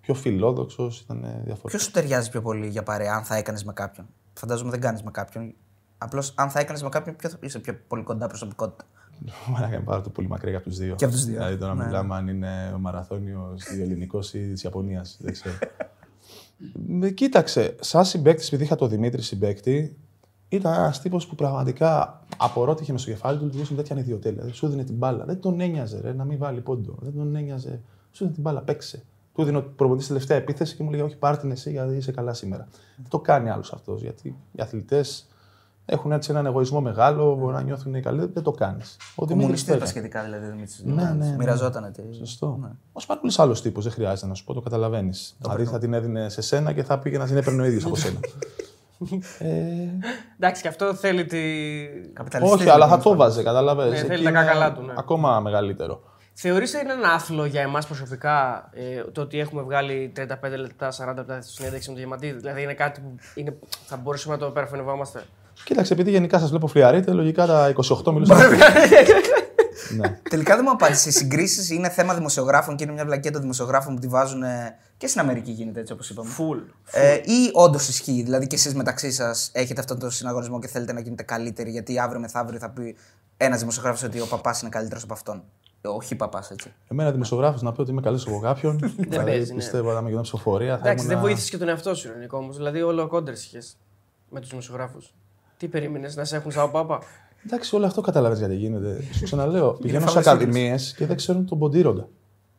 πιο φιλόδοξος, ήταν διαφορετικό. Ποιος σου ταιριάζει πιο πολύ για παρέα, αν θα έκανες με κάποιον; Φαντάζομαι δεν κάνεις με κάποιον. Απλώς αν θα έκανες με κάποιον, ποιο θα είσαι πιο πολύ κοντά προσωπικότητα. Μαλάκα, είναι πάρα το πολύ μακριά από τους δύο. Και από τους δύο. Δηλαδή τώρα Ναι. μιλάμε αν είναι ο μαραθώνιος ή ο ελληνικός ή της Ιαπωνίας. Δεν ξέρω. Με κοίταξε, σαν συμπέκτη, επειδή είχα το Δημήτρη συμπέκτη, ήταν ένας τύπος που πραγματικά απορρότυχε μες στο κεφάλι του λειτουργούσε με τέτοια ιδιοτέλεια. Δηλαδή, σου δίνει την μπάλα. Δεν τον ένοιαζε ρε, να μην βάλει πόντο. Δεν τον ένοιαζε. Σου δίνει την μπάλα, παίξε. Του δίνω προπονητή τελευταία επίθεση και μου λέγε: Όχι, πάρ την εσύ γιατί είσαι καλά σήμερα. Δεν το κάνει άλλος αυτός. Γιατί οι αθλητές έχουν έτσι έναν εγωισμό μεγάλο, μπορεί να νιώθουν καλοί. Δεν το κάνεις. Ο Δημήτρης Κομμουνιστή το τα έκανε. σχετικά δηλαδή. Δημήτρης. Ναι, ναι, ναι. Μοιραζόταν. τι- Σωστό. Ναι. Ο Σπανούλη άλλος τύπος, δεν χρειάζεται να σου πω, το καταλαβαίνεις. Δηλαδή θα την έδινε σε σένα και θα πήγε να την έπαιρνε ο ίδιος από σένα. ε, Εντάξει, και αυτό θέλει τη. Καπιταλιστής, όχι, αλλά θα λοιπόν. το βάζε, καταλαβαίνεις. Ναι, θέλει Εκεί τα είναι κακαλά του, ναι. Ακόμα μεγαλύτερο. Θεωρείς ότι είναι ένα άθλο για εμάς προσωπικά ε, το ότι έχουμε βγάλει 35 λεπτά, 40 λεπτά στη συνέντευξη με τον Διαμαντίδη. Δηλαδή είναι κάτι που είναι, θα μπορούσαμε να το υπερφωνευόμαστε. Κοίταξε, επειδή γενικά σας βλέπω φλιαρείτε, λογικά τα 28 μιλούσαμε. ναι. Τελικά δεν μου απάντησες. Οι συγκρίσεις είναι θέμα δημοσιογράφων και είναι μια βλακία των δημοσιογράφων που τη βάζουν. ε, και στην Αμερική γίνεται έτσι όπως είπαμε. Φουλ. Ε, ή όντως ισχύει, δηλαδή και εσείς μεταξύ σας έχετε αυτόν τον συναγωνισμό και θέλετε να γίνετε καλύτεροι, γιατί αύριο μεθαύριο θα πει ένας δημοσιογράφος ότι ο παπάς είναι καλύτερος από αυτόν. Ε, Όχι παπάς, έτσι. Εμένα δημοσιογράφο να πει ότι είμαι καλύτερο από κάποιον. δηλαδή, παίζει, ναι. πιστεύω ότι με γινόταν ψηφοφορία. θα Εντάξει, δεν ήμουνα- βοήθησε και τον εαυτό σου, Νικό όμως. Δηλαδή, όλο κόντερ είχες με τους δημοσιογράφου. Τι περίμενες να σε έχουν σαν πάπα; Εντάξει, όλο αυτό καταλαβαίνεις γιατί γίνεται. Σου ξαναλέω, πηγαίνω σε φάλα ακαδημίες και δεν ξέρουν τον Ποντίρογκα.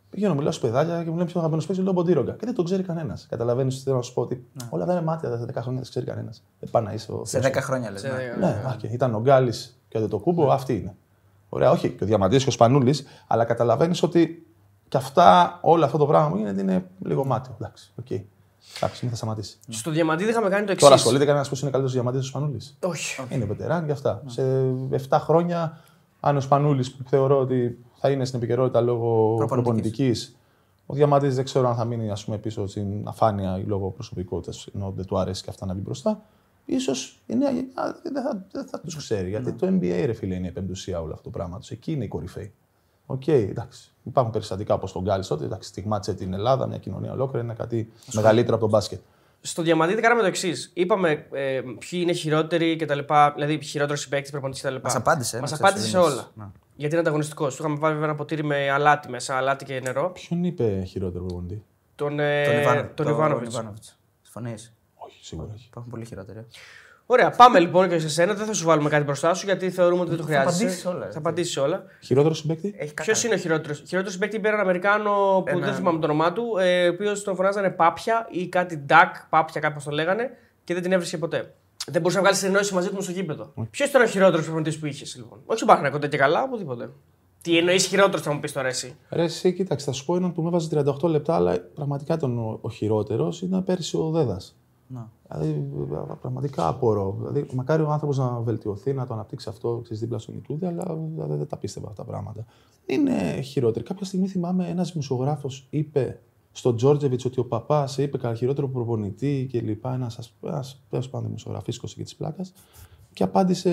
Πηγαίνω, μιλάω σε παιδάκια και μου λένε ποιο αγαπημένο παίκτη, λέω Ποντίρογκα. Και δεν τον ξέρει κανένας. Καταλαβαίνεις τι θέλω να σου πω ότι όλα αυτά είναι μάτια, τα 10 χρόνια δεν σε ξέρει κανένας. Δεν πάει να είσαι ο Σε Θεός. 10 χρόνια λες. Σε Ναι. δέκα. Ναι, ά, και ήταν ο Γκάλης και ο το κούμπο, αυτοί είναι. Ωραία, όχι και ο Διαμαντής και ο Σπανούλης, αλλά καταλαβαίνεις ότι και αυτά, όλο αυτό το πράγμα που γίνεται είναι λίγο μάταιο. Εντάξει, οκ. Εντάξει, μην θα σταματήσει. Στο Διαμαντίδη είχαμε κάνει το εξής. Τώρα ασχολείται κανένας που είναι καλύτερος Διαμαντής ο Σπανούλης; Όχι. Είναι veteran και αυτά. Σε 7 χρόνια, αν ο Σπανούλης που θεωρώ ότι θα είναι στην επικαιρότητα λόγω προπονητικής, ο Διαμαντής δεν ξέρω αν θα μείνει ας πούμε, πίσω στην αφάνεια ή λόγω προσωπικότητας, ενώ δεν του αρέσει και αυτά να μπει μπροστά. Ίσως η νέα γενιά δεν θα, δεν θα τους ξέρει. Γιατί το NBA, ρε φίλε, είναι η πεμπτουσία όλο αυτό το πράγμα τους. Εκεί είναι η κορυφαίοι. Οκ, εντάξει. Υπάρχουν περιστατικά όπως τον Γκάλη τότε. Εντάξει, στιγμάτισε την Ελλάδα, μια κοινωνία ολόκληρη, είναι κάτι μεγαλύτερο από τον μπάσκετ. Στο Διαμαντίδη κάναμε το εξής. Είπαμε ε, ποιοι είναι χειρότεροι κτλ. Δηλαδή, χειρότερος συμπαίκτης, προπονητής κτλ. Μας απάντησε, Μας να ξέρεις, απάντησε σε δεν όλα. είναι- να. Γιατί είναι ανταγωνιστικός. Του είχαμε βάλει βέβαια ένα ποτήρι με αλάτι μέσα, αλάτι και νερό. Ποιον είπε χειρότερο προπονητή; Τον, ε, Τον Ιβάνο- τον τον Ιβάνοβιτ. Ιβάνοβιτς. Συμφωνείς; Όχι, σίγουρα όχι. Υπάρχουν πολύ χειρότεροι. Ωραία, πάμε λοιπόν και σε σένα. Δεν θα σου βάλουμε κάτι μπροστά σου γιατί θεωρούμε ότι δεν το Θα χρειάζεσαι. απαντήσεις όλα, Θα έτσι. απαντήσεις όλα. Χειρότερος συμπαίκτη; Έχει Ποιος είναι ο χειρότερος; Χειρότερος συμπαίκτη πήρε έναν Αμερικάνο που Ένα- δεν θυμάμαι το όνομά του, ε, ο οποίος τον φωνάζανε Πάπια ή κάτι Ντακ, Πάπια κάπω το λέγανε και δεν την έβρισκε ποτέ. Δεν μπορούσε να βγάλει συνεννόηση μαζί του μες στο γήπεδο. Ποιος ήταν ο χειρότερος προπονητής που είχες λοιπόν; Όχι στον Παναγιώτο τότε και καλά, οπουδήποτε. Τι εννοείς χειρότερος θα μου πεις τώρα εσύ; Ρε, εσύ, κοίταξε, θα σου πω έναν που με έβαζε 38 λεπτά, αλλά πραγματικά ήταν ο, ο χειρότερος. Ήταν πέρσι ο Δέδας. Να. Δηλαδή, πραγματικά απορώ. Δηλαδή, μακάρι ο άνθρωπος να βελτιωθεί, να το αναπτύξει αυτό ξέρεις, δίπλα στον Ιτούδη, αλλά δηλαδή, δεν τα πίστευα αυτά τα πράγματα. Είναι χειρότερη. Κάποια στιγμή θυμάμαι ένας δημοσιογράφος είπε στον Τζόρτζεβιτς ότι ο παπάς είπε καλά χειρότερο προπονητή και λοιπά. Ένας τέλος πάντων δημοσιογραφίσκο και τη πλάκα. Και απάντησε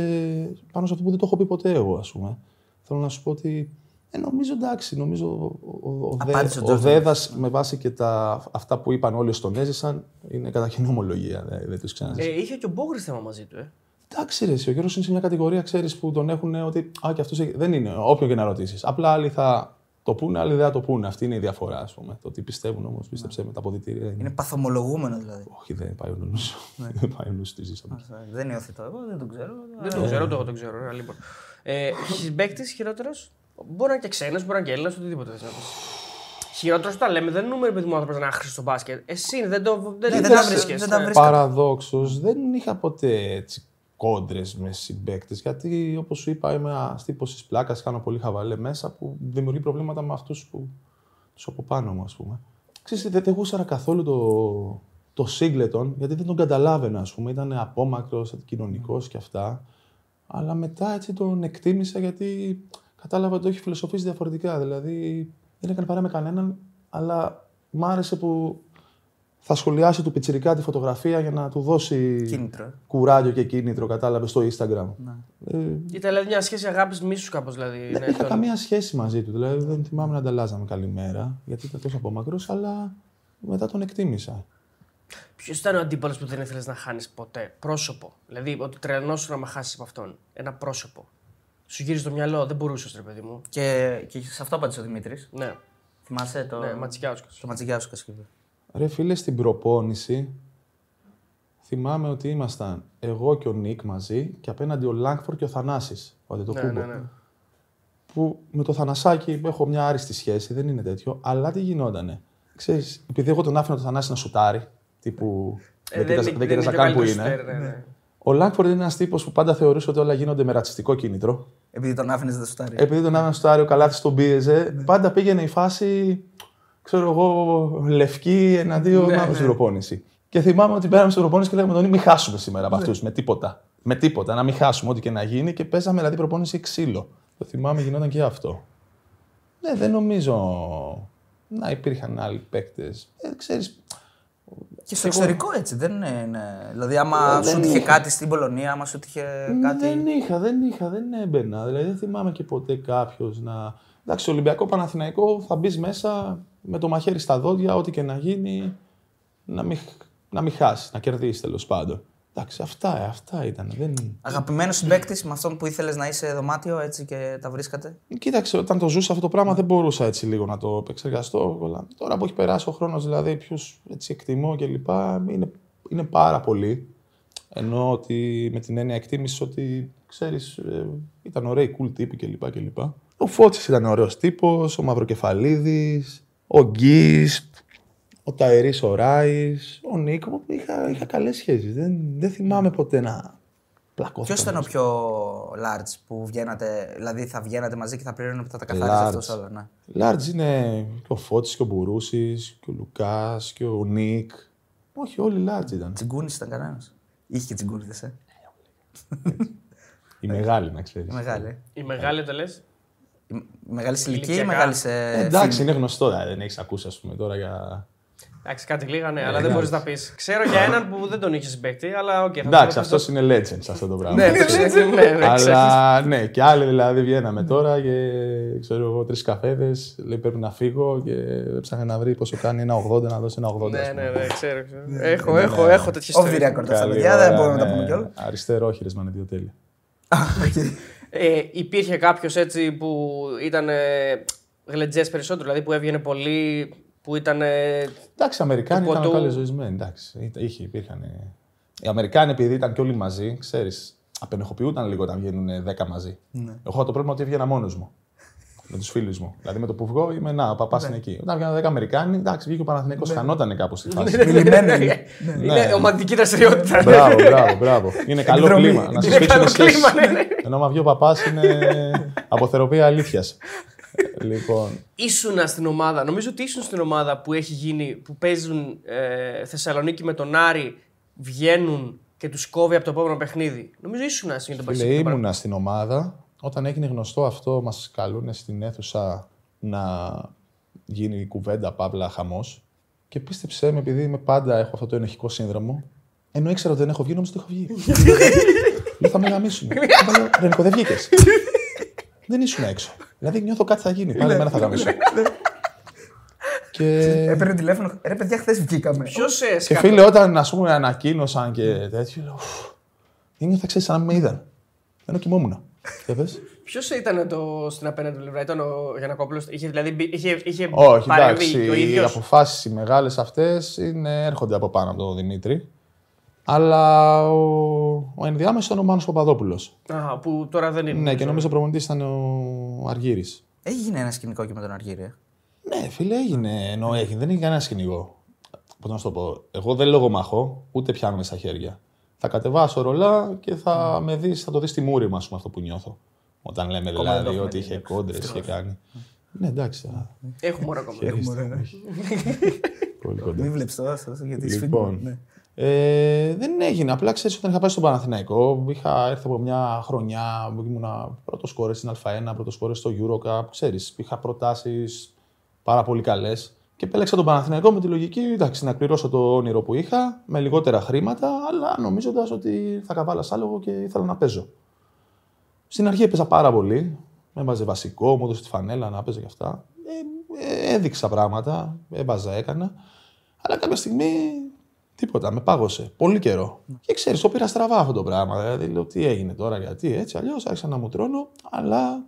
πάνω σε αυτό που δεν το έχω πει ποτέ εγώ, ας πούμε. Θέλω να σου πω ότι ε, νομίζω εντάξει, νομίζω ο, ο, ο, Απάντησε ο Δέ- ο Τζόρτζεβιτς. Δέδας με βάση και τα, αυτά που είπαν όλοι στον έζησαν είναι κατά κοινή ομολογία. Δεν, δεν τους ξαναζήσει. Ε, είχε και ο Μπόγρη θέμα μαζί του, ε. Εντάξει, ρε, εσύ, ο Γιώργος είναι σε μια κατηγορία, ξέρεις που τον έχουν ότι. Α, και αυτός δεν είναι. Όποιον και να ρωτήσεις. Απλά άλλοι θα το πούνε, άλλοι δεν θα το πούνε. Αυτή είναι η διαφορά, ας πούμε. Το τι πιστεύουν όμως, πίστεψε με τα αποδητήρια. Είναι... Είναι παθομολογούμενο δηλαδή. Όχι, δεν πάει ο νου. δεν πάει ο νου τη ζήσαμε. Δεν είναι οθετό. Εγώ δεν το ξέρω. Δεν το ξέρω, το εγώ το ξέρω. ρε, Λοιπόν. Ε, Συμπαίκτη χειρότερος; Μπορεί να είναι και ξένος, μπορεί να είναι και Έλληνας, οτιδήποτε θες να πεις. Χειρότερος όταν λέμε δεν εννοούμε επειδή ο άνθρωπο να είναι άχρηστος στο μπάσκετ. Εσύ δεν, το, δεν, Ναι, δεν δεν τα τα βρίσκεσαι. δεν τα ναι. βρίσκω. Παραδόξως, δεν είχα ποτέ έτσι κόντρες με συμπαίκτες. Γιατί όπως σου είπα, είμαι ένας τύπος της πλάκας, κάνω πολύ χαβαλέ μέσα που δημιουργεί προβλήματα με αυτούς που τους από πάνω μου, ας πούμε. Ξέρεις, δεν δεν γούσαρα καθόλου το, το Σίγκλετον, γιατί δεν τον καταλάβαινα, ας πούμε. Ήταν απόμακρος, κοινωνικό και αυτά. Αλλά μετά έτσι τον εκτίμησα γιατί κατάλαβα ότι το έχει φιλοσοφήσει διαφορετικά. Δηλαδή δεν έκανε παρά με κανέναν, αλλά μ' άρεσε που θα σχολιάσει του πιτσιρικά τη φωτογραφία για να του δώσει Κίνητρο. ε. κουράγιο και κίνητρο, κατάλαβες, στο Instagram. Ε, Ήταν δηλαδή μια σχέση αγάπης μίσους κάπως. Δηλαδή, δεν ναι, είχα τον- καμία σχέση μαζί του. Δηλαδή δεν θυμάμαι να ανταλλάζαμε καλημέρα, γιατί ήταν τόσο απόμακρο, αλλά μετά τον εκτίμησα. Ποιος ήταν ο αντίπαλος που δεν ήθελες να χάνεις ποτέ; Πρόσωπο. Δηλαδή ότι τρελνόσου να με χάσεις από αυτόν. Ένα πρόσωπο. Σου γύρισε το μυαλό, δεν μπορούσες, ρε παιδί μου. Και, και σε αυτό απάντησε ο Δημήτρης. Ναι, Θυμάσαι το. ναι, Ματσικιάουσκας. Το Ματζιγιάουσκα είπε. Ρε φίλε, στην προπόνηση θυμάμαι ότι ήμασταν εγώ και ο Νίκ μαζί και απέναντι ο Λάγκφορ και ο Θανάσης, ο Ναι, Αντετοκούμπο. ναι, ναι. Που με το Θανασάκι έχω μια άριστη σχέση, δεν είναι τέτοιο, αλλά τι γινότανε. Ξέρεις, επειδή εγώ τον άφηνα το Θανάση να σουτάρει, τύπου Ε, δεν κοίταζα- είναι- δεν είναι κοίταζα και ο καν που καλύτερος είναι. σουτέρ, ναι, ναι. Ο Λάγκφορντ είναι ένας τύπος που πάντα θεωρούσε ότι όλα γίνονται με ρατσιστικό κίνητρο. Επειδή τον άφηνες δεν σουτάρει. Επειδή τον άφηνες στο Άριο Καλάθι τον πίεζε, πάντα πήγαινε η φάση, ξέρω εγώ, λευκή εναντίον Ναι, ναι, στην προπόνηση. Και θυμάμαι ότι πέραμε στην προπόνηση και λέγαμε τον μην χάσουμε σήμερα από αυτούς, με τίποτα. Με τίποτα, να μην χάσουμε ό,τι και να γίνει και παίζαμε δηλαδή προπόνηση ξύλο. Το θυμάμαι γινόταν και αυτό. Ναι, δεν νομίζω να υπήρχαν άλλοι παίκτες. Ε, ξέρεις, Και στο εξωτερικό έτσι δεν είναι. Δηλαδή, άμα Ε, σου δεν τύχε είχα. κάτι στην Πολωνία, άμα σου τύχε κάτι. Δεν είχα, δεν είχα, δεν έμπαινα. Δηλαδή δεν θυμάμαι και ποτέ κάποιος να. Εντάξει, στο Ολυμπιακό Παναθηναϊκό θα μπεις μέσα με το μαχαίρι στα δόντια, ό,τι και να γίνει, να μην, να μην χάσεις, να κερδίσεις τέλος πάντων. Εντάξει, αυτά, ε, αυτά ήταν. Δεν... Αγαπημένος συμπέκτη με αυτόν που ήθελες να είσαι δωμάτιο έτσι και τα βρίσκατε; Κοίταξε, όταν το ζούσα αυτό το πράγμα δεν μπορούσα έτσι λίγο να το επεξεργαστώ. αλλά Τώρα που έχει περάσει ο χρόνος, δηλαδή ποιους εκτιμώ κλπ. Είναι, είναι πάρα πολύ. Ενώ ότι με την έννοια εκτίμησης ότι ξέρεις, ήταν ωραίοι, cool τύποι κλπ. κλπ. Ο Φώτης ήταν ωραίος τύπος, ο Μαυροκεφαλίδης, ο Γκίστ, ο Ταερή ο Ράης, ο Νίκο. Είχα, είχα καλές σχέσεις. Δεν, δεν θυμάμαι ποτέ να πλακώθηκα. Ποιος ήταν ο πιο large που βγαίνατε, δηλαδή θα βγαίνατε μαζί και θα πληρώνετε θα τα καθάριζε large. αυτός όλα. Ναι. Λάρτζ είναι και ο Φώτης και ο Μπουρούσης και ο Λουκάς και ο Νίκ. Όχι, όλοι Λάρτζ ήταν. Τσιγκούνης ήταν κανένας. Είχε και τσιγκούνηδες, ε. Η μεγάλη, να ξέρεις. Η μεγάλη. Η μεγάλη το λες; Η μεγάλη σε ηλικία ή Ηλικιακά. μεγάλη σε. Ε, Εντάξει, είναι γνωστό, δηλαδή, δεν έχεις ακούσει, ας πούμε, τώρα για. Εντάξει, κάτι λίγα, ναι, αλλά δεν μπορείς να πεις. Ξέρω για έναν που δεν τον είχες συμπαίκτη, αλλά οκ. θα Εντάξει, το- αυτός είναι legend σε αυτό το πράγμα. Ναι, το ξέρω, ναι, ναι, ξέρω. Αλλά ναι, και άλλοι δηλαδή βγαίναμε τώρα και ξέρω εγώ τρεις καφέδες. Λέει πρέπει να φύγω και έψαχνε να βρει πόσο κάνει ένα 80 να δώσει ένα 80. Ναι, ας πούμε. ναι, ναι, ξέρω. ξέρω. Έχω, έχω, έχω τέτοιες Off the ιστορίες. record αυτά, Καλή παιδιά, δεν ώρα, μπορούμε να τα ναι. πούμε κιόλας. Αριστερόχειρε με δύο τέλεια. Ε, υπήρχε κάποιος έτσι που ήταν γλεντζές περισσότερο, δηλαδή που έβγαινε πολύ, που ήταν. ε, Εντάξει, οι Αμερικάνοι Του ήταν ποτού. πάλι ζωισμένοι. Εντάξει, Ήτα- είχε, υπήρχαν. ε, Οι Αμερικάνοι, επειδή ήταν και όλοι μαζί, ξέρεις, απενεχοποιούνταν λίγο όταν βγαίνουν 10 μαζί. Εγώ είχα το πρόβλημα ότι έβγαινα μόνος μου. Με τους φίλους μου. Δηλαδή με το που βγω είμαι να, ο παπά είναι εκεί. Όταν βγαίνουν 10 Αμερικάνοι, εντάξει, βγήκε ο Παναθηναϊκός, χανότανε κάπου στη φάση. Είναι ομαδική δραστηριότητα. μπράβο, μπράβο, μπράβο. Είναι καλό Εκδρομή. κλίμα. Να Είναι σα καλό σχέση. κλίμα, ναι, ναι. Ενώ μα βγει ο παπάς είναι αποθεραπεία αλήθειας. Λοιπόν, Ήσουν στην ομάδα, νομίζω ότι ήσουν στην ομάδα που έχει γίνει, που παίζουν ε, Θεσσαλονίκη με τον Άρη, βγαίνουν και τους κόβει από το επόμενο παιχνίδι. Νομίζω ήσουν στην το Φίλε, ήμουνα στην ομάδα. Όταν έγινε γνωστό αυτό, μας καλούν στην αίθουσα να γίνει κουβέντα, παύλα, χαμός. Και πίστεψέ με, επειδή είμαι πάντα έχω αυτό το ενοχικό σύνδρομο, ενώ ήξερα ότι δεν έχω βγει, νόμιζα ότι έχω βγει. Λέω θα με γαμίσουν. Λέω, Ρενικό, δεν βγήκες. δεν ήσουν έξω. Δηλαδή νιώθω κάτι θα γίνει. Πάλι εμένα θα γαμίσουν. και Έπαιρνε τηλέφωνο. Ρε, παιδιά, χθες βγήκαμε. Ποιος ε, και σκα- φίλε, όταν ας πούμε ανακοίνωσαν και τέτοιο, λέω, «Ουφ, δεν νιώθα ξέρεις σαν να μην με είδαν. Ενώ κοιμόμουν. Για πες. Ποιος ήταν το, στην απέναντι πλευρά, ήταν ο Γιανακόπουλος; Είχε, δηλαδή, μπει- είχε, είχε Όχι, παρεμβεί εντάξει. και ο Οι ίδιο. αποφάσεις οι μεγάλες αυτές έρχονται από πάνω από τον Δημήτρη. Αλλά ο, ο ενδιάμεσος ήταν ο Μάνος Παπαδόπουλος. που τώρα δεν είναι. Ναι, και νομίζω ο προπονητής ήταν ο Αργύρης. Έχει γίνει ένα σκηνικό και με τον Αργύρι. ε; Ναι, φίλε, έγινε. Ενώ έγινε, δεν έχει κανένα σκηνικό. Πώς να σου το πω. Εγώ δεν λογομαχώ, ούτε πιάνομαι στα χέρια. Θα κατεβάσω ρολά και θα με δεις, θα το δεις στη μούρη μου, ας πούμε, αυτό που νιώθω. Όταν λέμε Ακόμα δεν το δηλαδή έχουμε ότι δει, είχε εντάξει. κόντρες και κάνει. Ναι, εντάξει. α, Έχουμε ώρα ακόμα. χαίρεστε, όχι. Πολύ κοντά. Μην βλέπεις το αυτό γιατί Λοιπόν, σφίγγω. Ναι. Ε, δεν έγινε. Απλά ξέρεις, όταν είχα πάει στον Παναθηναϊκό, είχα έρθει από μια χρονιά που ήμουν πρώτος σκόρε στην Α1, πρώτος σκόρε στο Eurocup. Ξέρεις, είχα προτάσεις πάρα πολύ καλές. Και επέλεξα τον Παναθηναϊκό με τη λογική εντάξει, να κληρώσω το όνειρο που είχα με λιγότερα χρήματα, αλλά νομίζοντας ότι θα καβάλα άλογο και ήθελα να παίζω. Στην αρχή έπαιζα πάρα πολύ. Με έβαζε βασικό, μου έδωσε τη φανέλα να παίζω και αυτά. Ε, ε, έδειξα πράγματα, έβαζα, έκανα. Αλλά κάποια στιγμή τίποτα, με πάγωσε. Πολύ καιρό. Και ξέρεις, το πήρα στραβά αυτό το πράγμα. Δηλαδή, λέω τι έγινε τώρα, γιατί έτσι, αλλιώς άρχισα να μου τρώνω. Αλλά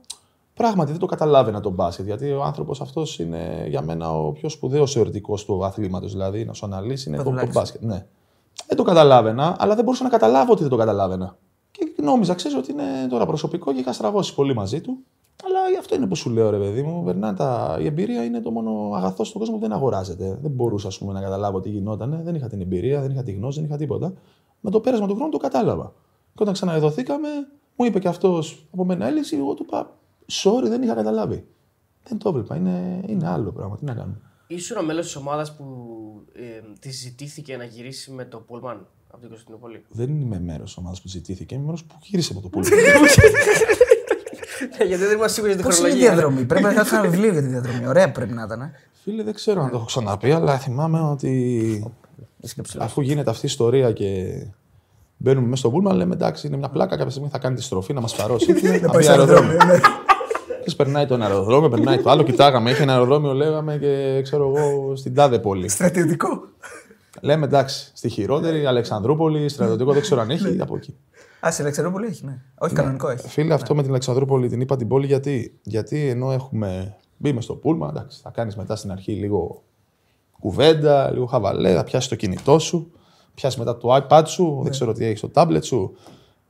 πράγματι δεν το καταλάβαινα τον μπάσκετ. Γιατί ο άνθρωπος αυτός είναι για μένα ο πιο σπουδαίος εορτικό του αθλήματος. Δηλαδή, να σου αναλύσει είναι το, το τουλάχιστον. μπάσκετ. Ναι. Δεν το καταλάβαινα, αλλά δεν μπορούσα να καταλάβω ότι δεν το καταλάβαινα. Και νόμιζα, ξέρεις, ότι είναι τώρα προσωπικό και είχα στραβώσει πολύ μαζί του. Αλλά γι' αυτό είναι που σου λέω, ρε παιδί μου. Περνά τα... Η εμπειρία είναι το μόνο αγαθό στον κόσμο που δεν αγοράζεται. Δεν μπορούσα ας πούμε, να καταλάβω τι γινόταν. Δεν είχα την εμπειρία, δεν είχα τη γνώση, δεν είχα τίποτα. Με το πέρασμα του χρόνου το κατάλαβα. Και όταν ξαναεδωθήκαμε, μου είπε και αυτός από μένα έλυση, εγώ του είπα, sorry, δεν είχα καταλάβει. Δεν το έβλεπα. Είναι, είναι άλλο πράγμα. Τι να κάνουμε. Ήσουν μέλος της ομάδας που ε, τη ζητήθηκε να γυρίσει με το Πούλμαν από την Κωνσταντινούπολη; Δεν είμαι μέρος ομάδας που ζητήθηκε, είμαι μέρος που γύρισε από το πούλμα. Ναι, Γιατί δεν είμαστε σίγουροι για την Πώς είναι η χρονολογία. διαδρομή; Πρέπει να γράψει ένα βιβλίο για τη διαδρομή. Ωραία πρέπει να ήταν. ε. Φίλε, δεν ξέρω αν το έχω ξαναπεί, αλλά θυμάμαι ότι Είσαι και ψηλός. Αφού γίνεται αυτή η ιστορία και μπαίνουμε μέσα στο πούλμα, λέμε εντάξει, είναι μια πλάκα. Κάποια στιγμή θα κάνει τη στροφή να μας παρώσει. Να πάει σε αεροδρόμιο. ναι. Και περνάει το ένα αεροδρόμιο, περνάει το άλλο. Κοιτάγαμε, έχει ένα αεροδρόμιο, λέγαμε και ξέρω εγώ στην τάδε πόλη. Στρατιωτικό. Λέμε εντάξει, στη χειρότερη, Αλεξανδρούπολη, στρατιωτικό, δεν ξέρω αν έχει, από εκεί. Α, σε Αλεξανδρούπολη έχει, ναι. Όχι, κανονικό έχει. Φίλε, αυτό με την Αλεξανδρούπολη την είπα την πόλη γιατί. Γιατί ενώ έχουμε μπει μες στο πούλμα, εντάξει, θα κάνεις μετά στην αρχή λίγο κουβέντα, λίγο χαβαλέ, θα πιάσεις το κινητό σου, πιάσεις μετά το iPad σου, δεν ξέρω τι έχεις στο tablet σου.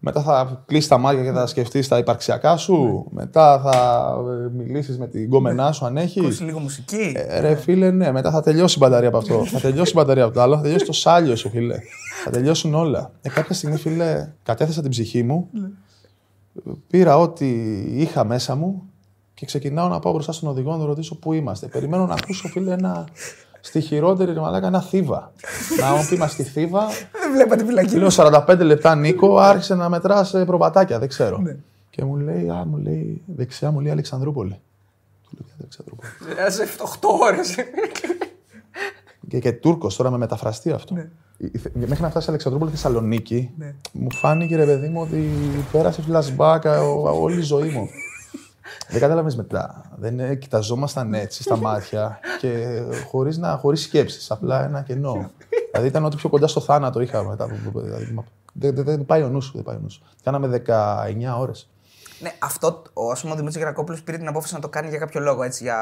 Μετά θα κλείσεις τα μάτια και θα σκεφτείς τα υπαρξιακά σου. Μετά θα μιλήσεις με την κόμενά σου αν έχεις. Ακούσεις λίγο μουσική. Ε, ρε φίλε, ναι, μετά θα τελειώσει η μπαταρία από αυτό. θα τελειώσει η μπαταρία από το άλλο, θα τελειώσει το σάλιο σου, φίλε. θα τελειώσουν όλα. Ε, κάποια στιγμή, φίλε, κατέθεσα την ψυχή μου, πήρα ό,τι είχα μέσα μου και ξεκινάω να πάω μπροστά στον οδηγό να τον ρωτήσω πού είμαστε. Περιμένω να ακούσω, φίλε, ένα. Στη χειρότερη ρε μαλάκα, ένα θύβα. να μου πει μα στη θύβα. Δεν βλέπα την φυλακή. Λέω 45 λεπτά Νίκο, άρχισε να μετρά προβατάκια, δεν ξέρω. Και μου λέει, α, μου λέει, δεξιά μου λέει Αλεξανδρούπολη. Του λέω, «Ποια Αλεξανδρούπολη. Σε 8 ώρες. Και, και Τούρκος τώρα με μεταφραστεί αυτό. Η- η- Μέχρι να φτάσει Αλεξανδρούπολη Θεσσαλονίκη, Ναι. μου φάνηκε ρε παιδί μου ότι πέρασε flashback ο- όλη η ζωή μου. Δεν κατάλαβε μετά. Δεν ε, κοιταζόμασταν έτσι στα μάτια και χωρίς να χωρίς σκέψεις, απλά ένα κενό. δηλαδή ήταν ό,τι πιο κοντά στο θάνατο είχα μετά. από- δηλαδή, μα- Δεν, δεν, δεν πάει ο νους σου, δεν πάει ο νους σου. Κάναμε 19 ώρες. Ναι, αυτό ο, ας πούμε, ο Δημήτρης Γερακόπουλος πήρε την απόφαση να το κάνει για κάποιο λόγο, έτσι, για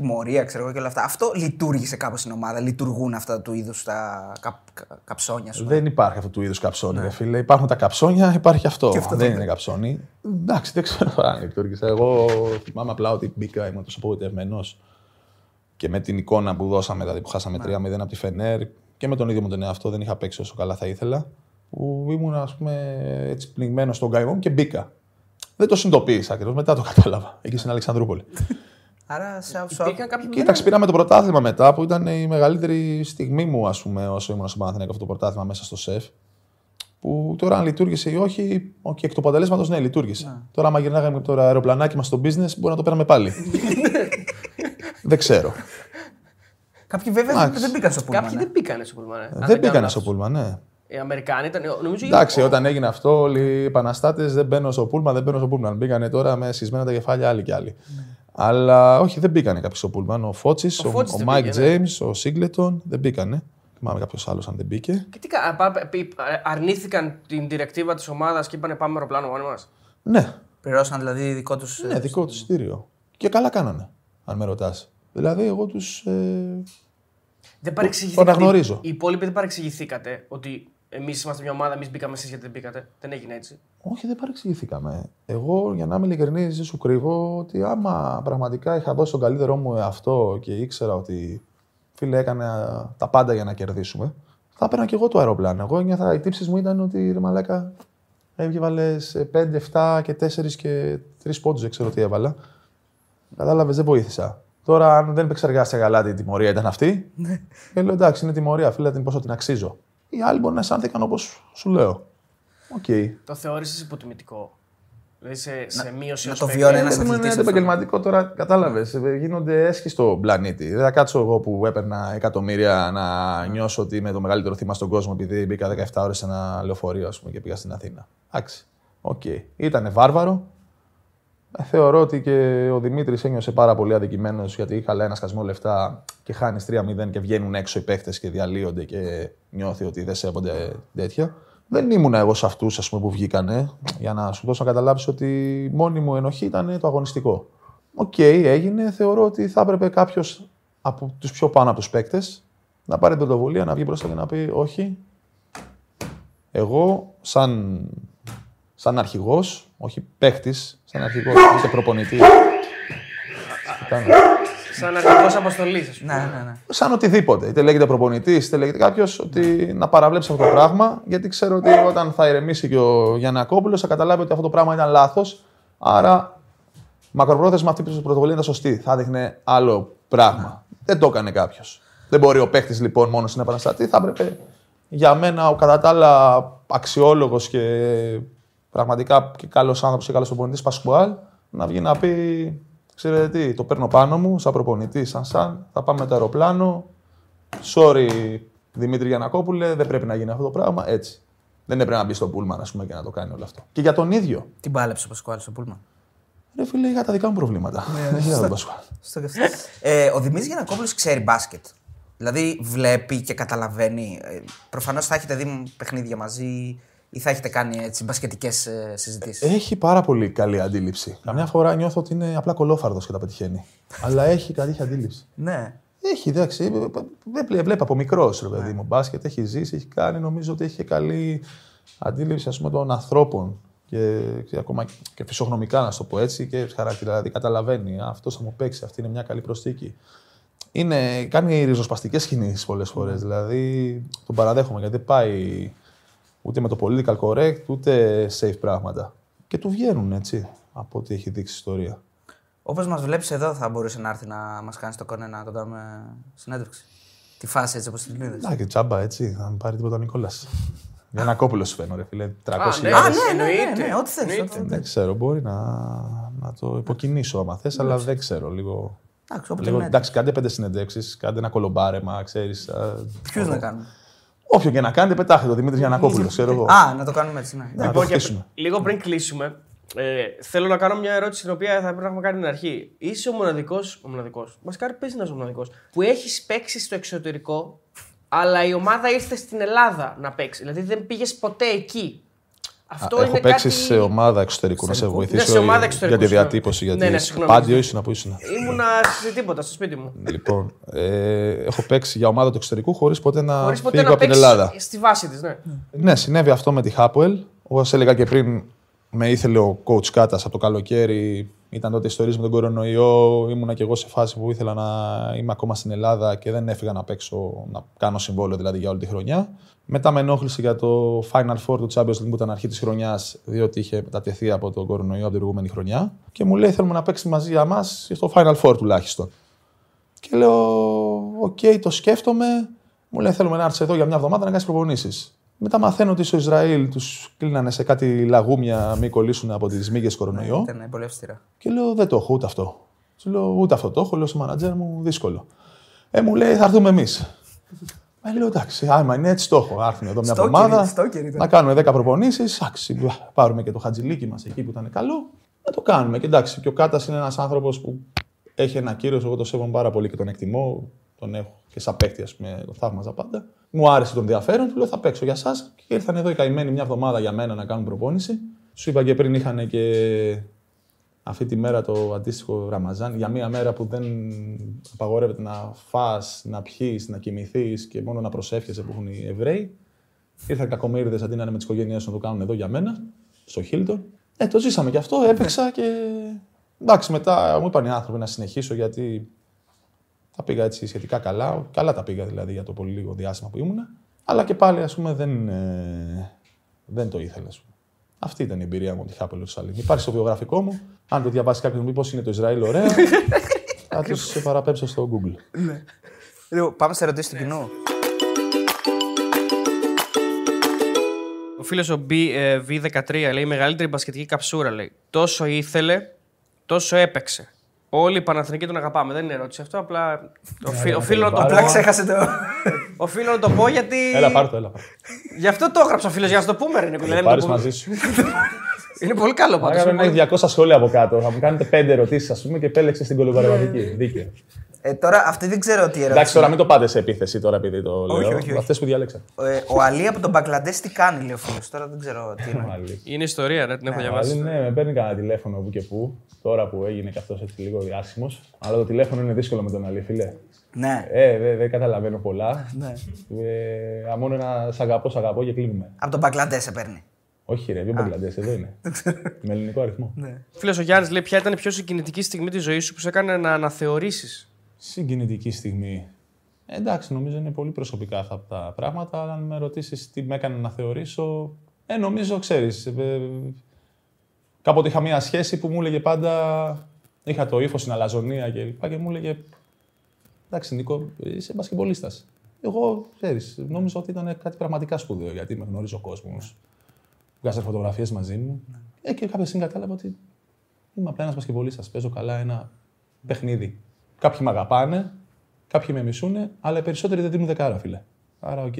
τιμωρία, ξέρω εγώ και όλα αυτά. Αυτό λειτουργήσε κάπως στην ομάδα. Λειτουργούν αυτά του είδους τα κα, κα- καψόνια, ας πούμε. Δεν υπάρχει αυτού του είδους καψόνι, ρε φίλε. Υπάρχουν τα καψόνια, υπάρχει αυτό. Και αυτό δεν το- είναι καψόνι. Εντάξει, δεν ξέρω αν λειτουργήσε. Εγώ θυμάμαι απλά ότι μπήκα, ήμουν τόσο απογοητευμένος και με την εικόνα που δώσαμε, δηλαδή που χάσαμε 3-0 από τη Φενέρ και με τον ίδιο μου τον εαυτό δεν είχα παίξει όσο καλά θα ήθελα. Που ήμουν, ας πούμε, έτσι πνιγμένος στον καημό μου και μπήκα. Δεν το συνειδητοποίησα ακριβώς, μετά το κατάλαβα. Εκεί στην Αλεξανδρούπολη. Άρα, σε σε- Υπήρχαν κάποιοι Κοίταξε, πήραμε το πρωτάθλημα μετά που ήταν η μεγαλύτερη στιγμή μου, ας πούμε, όσο ήμουν στο Παναθηναϊκό αυτό το πρωτάθλημα μέσα στο σεφ. Που τώρα αν λειτουργήσε ή όχι, okay, εκ του αποτελέσματος ναι, λειτουργήσε. Τώρα, άμα γυρνάγαμε το αεροπλανάκι μας στο business, μπορεί να το πέραμε πάλι. δεν ξέρω. Κάποιοι βέβαια Εντάξει. δεν μπήκαν στο πούλμα. Κάποιοι ναι. δεν μπήκανε στο πούλμα. ναι. Αν δεν κάνω πήγανε λάθος. στο πούλμα, ναι. Οι Αμερικάνοι ήταν. Νομίζω Εντάξει, ο- όταν έγινε αυτό, όλοι οι επαναστάτες δεν μπαίνουν στο πούλμα, δεν μπαίνουν στο πούλμαν. Μπήκανε τώρα με σεισμένα τα κεφάλια άλλοι κι άλλοι. Αλλά όχι, δεν μπήκανε κάποιοι στο πούλμαν. Ο Φώτσης, Ο ο, Φώτσης ο δεν Μάικ πήγε, ναι. Τζέιμς, ο Σίγκλετον δεν μπήκανε. Θυμάμαι κάποιος άλλος αν δεν μπήκε. Και τι κα- πα- πα- πι- αρνήθηκαν την διρεκτίβα της ομάδας και είπανε πάμε με αεροπλάνο μόνοι μας. Ναι, Πληρώσαν δηλαδή δικό τους. ναι, δικό τους εισιτήριο. Και καλά κάνανε, αν με ρωτάς. Δηλαδή, εγώ τους. Ε... Δεν παρεξηγηθήκατε. αναγνωρίζω. Οι υπόλοιποι δεν παρεξηγηθήκατε ότι εμείς είμαστε μια ομάδα, εμείς μπήκαμε εσείς γιατί δεν μπήκατε. Δεν έγινε έτσι. Όχι, δεν παρεξηγηθήκαμε. Εγώ, για να είμαι ειλικρινής, δεν σου κρύβω ότι άμα πραγματικά είχα δώσει τον καλύτερό μου εαυτό και ήξερα ότι φίλε έκανα τα πάντα για να κερδίσουμε, θα έπαιρνα και εγώ το αεροπλάνο. Εγώ νιώθα, οι τύψεις μου ήταν ότι ρε Μαλάκα, έβγαλε 5, 7 και 4 και 3 πόντους, δεν ξέρω τι έβαλα. Κατάλαβες, δεν βοήθησα. Τώρα, αν δεν επεξεργάστηκα καλά την τιμωρία, ήταν αυτή. και λέω εντάξει, είναι τιμωρία, φίλε, την πόσο την αξίζω. Οι άλλοι μπορεί να αισθάνθηκαν όπως σου λέω. Οκ. Το θεώρησες υποτιμητικό; Δηλαδή σε, σε μείωση να ως το παίκτη. βιώνει Ε, ένας δεν είναι αθλητής επαγγελματικό τώρα, κατάλαβες. Γίνονται αίσχη στον πλανήτη. Δεν θα κάτσω εγώ που έπαιρνα εκατομμύρια να νιώσω ότι είμαι το μεγαλύτερο θύμα στον κόσμο επειδή μπήκα 17 ώρες σε ένα λεωφορείο ας πούμε, και πήγα στην Αθήνα. Εντάξει. Οκ. Ήτανε βάρβαρο. Ε, Θεωρώ ότι και ο Δημήτρης ένιωσε πάρα πολύ αδικημένος γιατί είχα, λέει, ένα σκασμό λεφτά και χάνεις 3-0 και βγαίνουν έξω οι παίχτες και διαλύονται και νιώθει ότι δεν σέβονται τέτοια. Δεν ήμουν εγώ σε αυτούς που βγήκανε για να σου δώσω να καταλάβεις ότι η μόνη μου ενοχή ήταν το αγωνιστικό. Οκ, έγινε. Θεωρώ ότι θα έπρεπε κάποιος από τους πιο πάνω από τους παίκτες να πάρει την πρωτοβουλία να βγει μπροστά και να πει: Όχι, εγώ σαν, σαν αρχηγός, όχι παίκτης, σαν αρχηγός, είσαι προπονητής. Τι κάνω. Σαν αρχηγό αποστολής, ας πούμε. Ναι, ναι, ναι. σαν οτιδήποτε. Είτε λέγεται προπονητής, είτε λέγεται κάποιος, ότι να παραβλέψει αυτό το πράγμα, γιατί ξέρω ότι όταν θα ηρεμήσει και ο Γιαννακόπουλος θα καταλάβει ότι αυτό το πράγμα ήταν λάθος. Άρα, μακροπρόθεσμα αυτή η πρωτοβουλία ήταν σωστή. Θα δείχνε άλλο πράγμα. Δεν το έκανε κάποιος. Δεν μπορεί ο παίχτη λοιπόν μόνος να επαναστατεί. Θα έπρεπε για μένα ο κατά τα άλλα αξιόλογος και πραγματικά και καλός άνθρωπος και καλός προπονητής Πασκουάλ να βγει να πει: Ξέρετε τι, το παίρνω πάνω μου σαν προπονητή, σαν σαν. Θα πάμε με το αεροπλάνο. Sorry Δημήτρη Γιανακόπουλε, δεν πρέπει να γίνει αυτό το πράγμα. Έτσι. Δεν έπρεπε να μπει στο πούλμαν, ας πούμε, και να το κάνει όλο αυτό. Και για τον ίδιο. Την πάλεψε ο Πασκουάλ στο Πούλμα. Ρε φίλε, είχα τα δικά μου προβλήματα. Δεν είχα τον Πασχουάλ. Στο και αυτό. ε, ο Δημήτρης Γιανακόπουλος ξέρει μπάσκετ. Δηλαδή βλέπει και καταλαβαίνει. Ε, Προφανώς θα έχετε δει παιχνίδια μαζί ή θα έχετε κάνει έτσι μπασκετικές ε, συζητήσεις; Έχει πάρα πολύ καλή αντίληψη. Καμιά φορά νιώθω ότι είναι απλά κολόφαρδος και τα πετυχαίνει. Αλλά έχει καλή αντίληψη. Ναι. Έχει, εντάξει. Βλέπει, βλέπει από μικρός ρε παιδί μου. Μπάσκετ έχει ζήσει, έχει κάνει. Νομίζω ότι έχει και καλή αντίληψη ας πούμε, των ανθρώπων. Και, και ακόμα και φυσιογνωμικά, να σου το πω έτσι, και χαρακτήρα. Δηλαδή καταλαβαίνει, αυτός θα μου παίξει, αυτή είναι μια καλή προσθήκη. Είναι, κάνει ριζοσπαστικές κινήσεις πολλές φορές. Δηλαδή τον παραδέχομαι γιατί δεν πάει ούτε με το political correct, ούτε safe πράγματα. Και του βγαίνουν έτσι, από ό,τι έχει δείξει η ιστορία. Όπως μας βλέπεις εδώ, θα μπορούσε να έρθει να μας κάνει το κονέ να το κάνουμε συνέντευξη. Τη φάση έτσι όπως την είδες. Να και τσάμπα έτσι, θα μην πάρει τίποτα ο Νικόλας. Για ένα κόπουλο σου φαίνω, ρε φίλε. 300 ναι. Α, ναι, ναι, ναι, ναι, ναι, ό,τι θες, ό,τι θες. Δεν ξέρω, μπορεί να, να το υποκινήσω άμα θες, αλλά δεν ξέρω. Λίγο, Εντάξει, όποτε λίγο, είναι εντάξει, κάντε πέντε συνεντεύξεις, κάντε ένα κολομπάρεμα, ξέρεις. Ποιους να κάνουμε; Όποιο και να κάνετε, πετάχτε το Δημήτρης Γιανακόπουλος, ξέρω εγώ. Α, να το κάνουμε έτσι, ναι. Να το Λοιπόν, και χτίσουμε. λίγο πριν κλείσουμε, ε, θέλω να κάνω μια ερώτηση την οποία θα πρέπει να έχουμε κάνει στην αρχή. Είσαι ο μοναδικός. Ο μοναδικός, Μασκάρι, παίζει να είσαι ο μοναδικός. Που έχεις παίξει στο εξωτερικό, αλλά η ομάδα ήρθε στην Ελλάδα να παίξει. Δηλαδή δεν πήγες ποτέ εκεί. Αυτό Έχω είναι παίξει κάτι... σε ομάδα εξωτερικού, να σε βοηθήσω Ναι, σε ομάδα για εξωτερικού, τη συγγνώμη. διατύπωση. Ναι, Γιατί ναι, στο συγγνώμη. πάντιο ήσουν που ήσουν. Ήμουνα σε τίποτα, στο σπίτι μου. Λοιπόν, ε, έχω παίξει για ομάδα του εξωτερικού χωρίς ποτέ να Χωρίς ποτέ φύγω να από την παίξεις Ελλάδα. στη βάση της, ναι. Ναι, συνέβη αυτό με τη Χάπουελ. Όπως έλεγα και πριν, με ήθελε ο coach Κάτας από το καλοκαίρι. Ήταν τότε ιστορίε με τον κορονοϊό. Ήμουνα και εγώ σε φάση που ήθελα να είμαι ακόμα στην Ελλάδα και δεν έφυγα να παίξω, να κάνω συμβόλαιο δηλαδή για όλη τη χρονιά. Μετά με ενόχλησε για το Final Four του Champions League που ήταν αρχή της χρονιάς, διότι είχε μετατεθεί από τον κορονοϊό από την προηγούμενη χρονιά. Και μου λέει: Θέλουμε να παίξει μαζί για μας στο Final Four τουλάχιστον. Και λέω: Οκ, το σκέφτομαι. Μου λέει: Θέλουμε να έρθεις εδώ για μια εβδομάδα να κάνεις προπονήσεις. Μετά μαθαίνω ότι στο Ισραήλ τους κλείνανε σε κάτι λαγούμια, μη κολλήσουν από τις μύγες κορονοϊό. Ήταν πολύ αυστηρά. Και λέω: Δεν το έχω ούτε αυτό. Τους λέω: Ούτε αυτό το έχω. Λέω στο μάνατζερ μου: Δύσκολο. Ε, μου λέει: Θα έρθουμε εμείς. Ε, λέω: Εντάξει, άμα είναι έτσι το έχω. Να έρθουμε εδώ μια Στο ΚΕΡ εβδομάδα. ήταν, στο ΚΕΡ ήταν. Να κάνουμε 10 προπονήσεις. Εντάξει, πάρουμε και το χαρτζιλίκι μας εκεί που ήταν καλό. Να το κάνουμε. Και εντάξει, και ο Κάτας είναι ένας άνθρωπος που έχει ένα κύριο. Εγώ το σέβομαι πάρα πολύ και τον εκτιμώ. Τον έχω και σαν παίκτη, ας πούμε, τον θαύμαζα πάντα. Μου άρεσε τον ενδιαφέρον, του λέω θα παίξω για εσά. Και ήρθαν εδώ οι καημένοι μια εβδομάδα για μένα να κάνουν προπόνηση. Σου είπα και πριν είχαν και αυτή τη μέρα το αντίστοιχο Ραμαζάν, για μία μέρα που δεν απαγορεύεται να φας, να πιείς, να κοιμηθείς και μόνο να προσεύχεσαι που έχουν οι Εβραίοι. Ήρθαν κακομύριδες αντί να είναι με τις οικογένειές τους να το κάνουν εδώ για μένα, στο Χίλτον. Ε, το ζήσαμε κι αυτό, έπαιξα και... Εντάξει, μετά μου είπαν οι άνθρωποι να συνεχίσω γιατί τα πήγα έτσι σχετικά καλά. Καλά τα πήγα δηλαδή για το πολύ λίγο διάστημα που ήμουνα. Αλλά και πάλι, ας πούμε, δεν, ε, δεν το ήθελα, ας πούμε. Αυτή ήταν η εμπειρία μου με τη Χάπελ Ιερουσαλήμ. Υπάρχει στο βιογραφικό μου. Αν το διαβάσει κάποιος μου πει πώς είναι το Ισραήλ, ωραία. θα τους σε παραπέμψω στο Google. Λοιπόν, πάμε σε ερωτήσεις του κοινού. Ο φίλος ο B, ε, V13 λέει: Η μεγαλύτερη μπασκετική καψούρα λέει. Τόσο ήθελε, τόσο έπαιξε. Όλοι οι Παναθηνικοί τον αγαπάμε. Δεν είναι ερώτηση αυτό. Απλά οφείλω, οφείλω να το Απλά πω. ξέχασε το. Οφείλω να το πω γιατί. Έλα, πάρ' το, έλα. πάρ' το. Γι' αυτό το έγραψα ο φίλο, για να σου το πούμε. Ρε, Νίκο. Το Δηλαδή, πάρεις το πούμε. μαζί σου. Είναι πολύ καλό πάντως. Άρα έχει 200 σχόλια από κάτω. Θα μου κάνετε 5 ερωτήσεις, ας πούμε, και επέλεξε την κολυμπαρευματική. Δίκαιο. Ε, τώρα αυτή δεν ξέρω τι ερώτηση. Εντάξει, τώρα μην το πάτε σε επίθεση τώρα επειδή το λέω. Όχι, όχι, όχι. Αυτές που διάλεξα. Ε, ο Αλή από τον Μπαγκλαντές τι κάνει, λέει ο φίλος; Τώρα δεν ξέρω τι είναι. Άλλη. Είναι ιστορία, ναι, την έχω Δηλαδή, διαβάσει. ναι, με παίρνει κανένα τηλέφωνο που και που. Τώρα που έγινε και αυτός έτσι λίγο διάσημος. Αλλά το τηλέφωνο είναι δύσκολο με τον Αλή, φίλε. Ναι. Ε, δεν δεν καταλαβαίνω πολλά. ναι. Ε, α, μόνο ένα σ' αγαπώ, σ' αγαπώ και κλείνουμε. Από τον Μπαγκλαντές σε παίρνει. Όχι, ρε, δύο Μπαγκλαντές, εδώ είναι. με ελληνικό αριθμό. Φίλος ο Γιάννης λέει: Ποια ήταν η πιο συγκινητική στιγμή της ζωής σου που σε έκανε να αναθεωρήσεις; Συγκινητική στιγμή. Ε, εντάξει, νομίζω είναι πολύ προσωπικά αυτά τα πράγματα, αλλά αν με ρωτήσεις τι με έκανε να θεωρήσω. Ε, νομίζω, ξέρεις. Ε, κάποτε είχα μία σχέση που μου έλεγε πάντα. Είχα το ύφος στην αλαζονία και λοιπά και μου έλεγε. Εντάξει, Νίκο, είσαι μπασκεμπολίστα. Εγώ, ξέρεις, νόμιζα ότι ήταν κάτι πραγματικά σπουδαίο γιατί με γνωρίζει ο κόσμος. Βγάζε φωτογραφίες μαζί μου. Ε, και κάποια στιγμή κατάλαβα ότι είμαι απλά ένας μπασκετμπολίστας. Παίζω καλά ένα παιχνίδι. Κάποιοι με αγαπάνε, κάποιοι με μισούνε, αλλά οι περισσότεροι δεν δίνουν δεκάρα, φίλε. Άρα, οκ.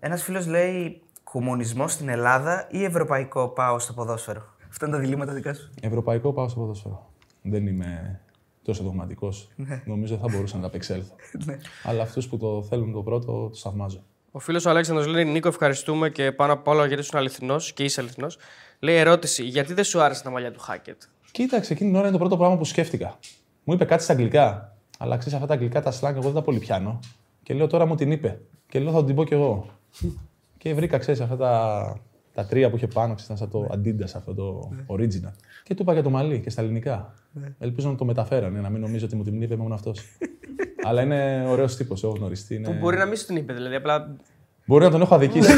Ένας φίλος λέει κομμουνισμός στην Ελλάδα ή ευρωπαϊκό ΠΑΟ στο ποδόσφαιρο; Αυτά είναι τα διλήμματα δικά σου. Ευρωπαϊκό ΠΑΟ στο ποδόσφαιρο. Δεν είμαι τόσο δογματικός. Νομίζω θα μπορούσα να τα απεξέλθω. Αλλά αυτούς που το θέλουν το πρώτο, τους θαυμάζω. Ο φίλος ο Αλέξανδρος λέει: Νίκο, ευχαριστούμε και πάνω απ' όλα γιατί ήσουν αληθινός και είσαι αληθινός. Λέει ερώτηση: Γιατί δεν σου άρεσε τα μαλλιά του Χάκετ; Κοίταξε, εκείνη την ώρα είναι το πρώτο πράγμα που σκέφτηκα. Μου είπε κάτι στα αγγλικά. Αλλά ξέρεις αυτά τα αγγλικά τα slang, εγώ δεν τα πολύ πιάνω. Και λέω τώρα μου την είπε. Και λέω θα την πω κι εγώ. και βρήκα, ξέρεις, αυτά τα, τα τρία που είχε πάνω, ξέρεις, ήταν σαν το Adidas, αυτό το original. Και του είπα για το μαλλί και στα ελληνικά. Ελπίζω να το μεταφέρανε, να μην νομίζω ότι μου την είπε μόνο αυτός. Αλλά είναι ωραίος τύπος, έχω γνωριστεί. Είναι... Που μπορεί να μην σου την είπε, δηλαδή απλά. Μπορεί να τον έχω αδικήσει.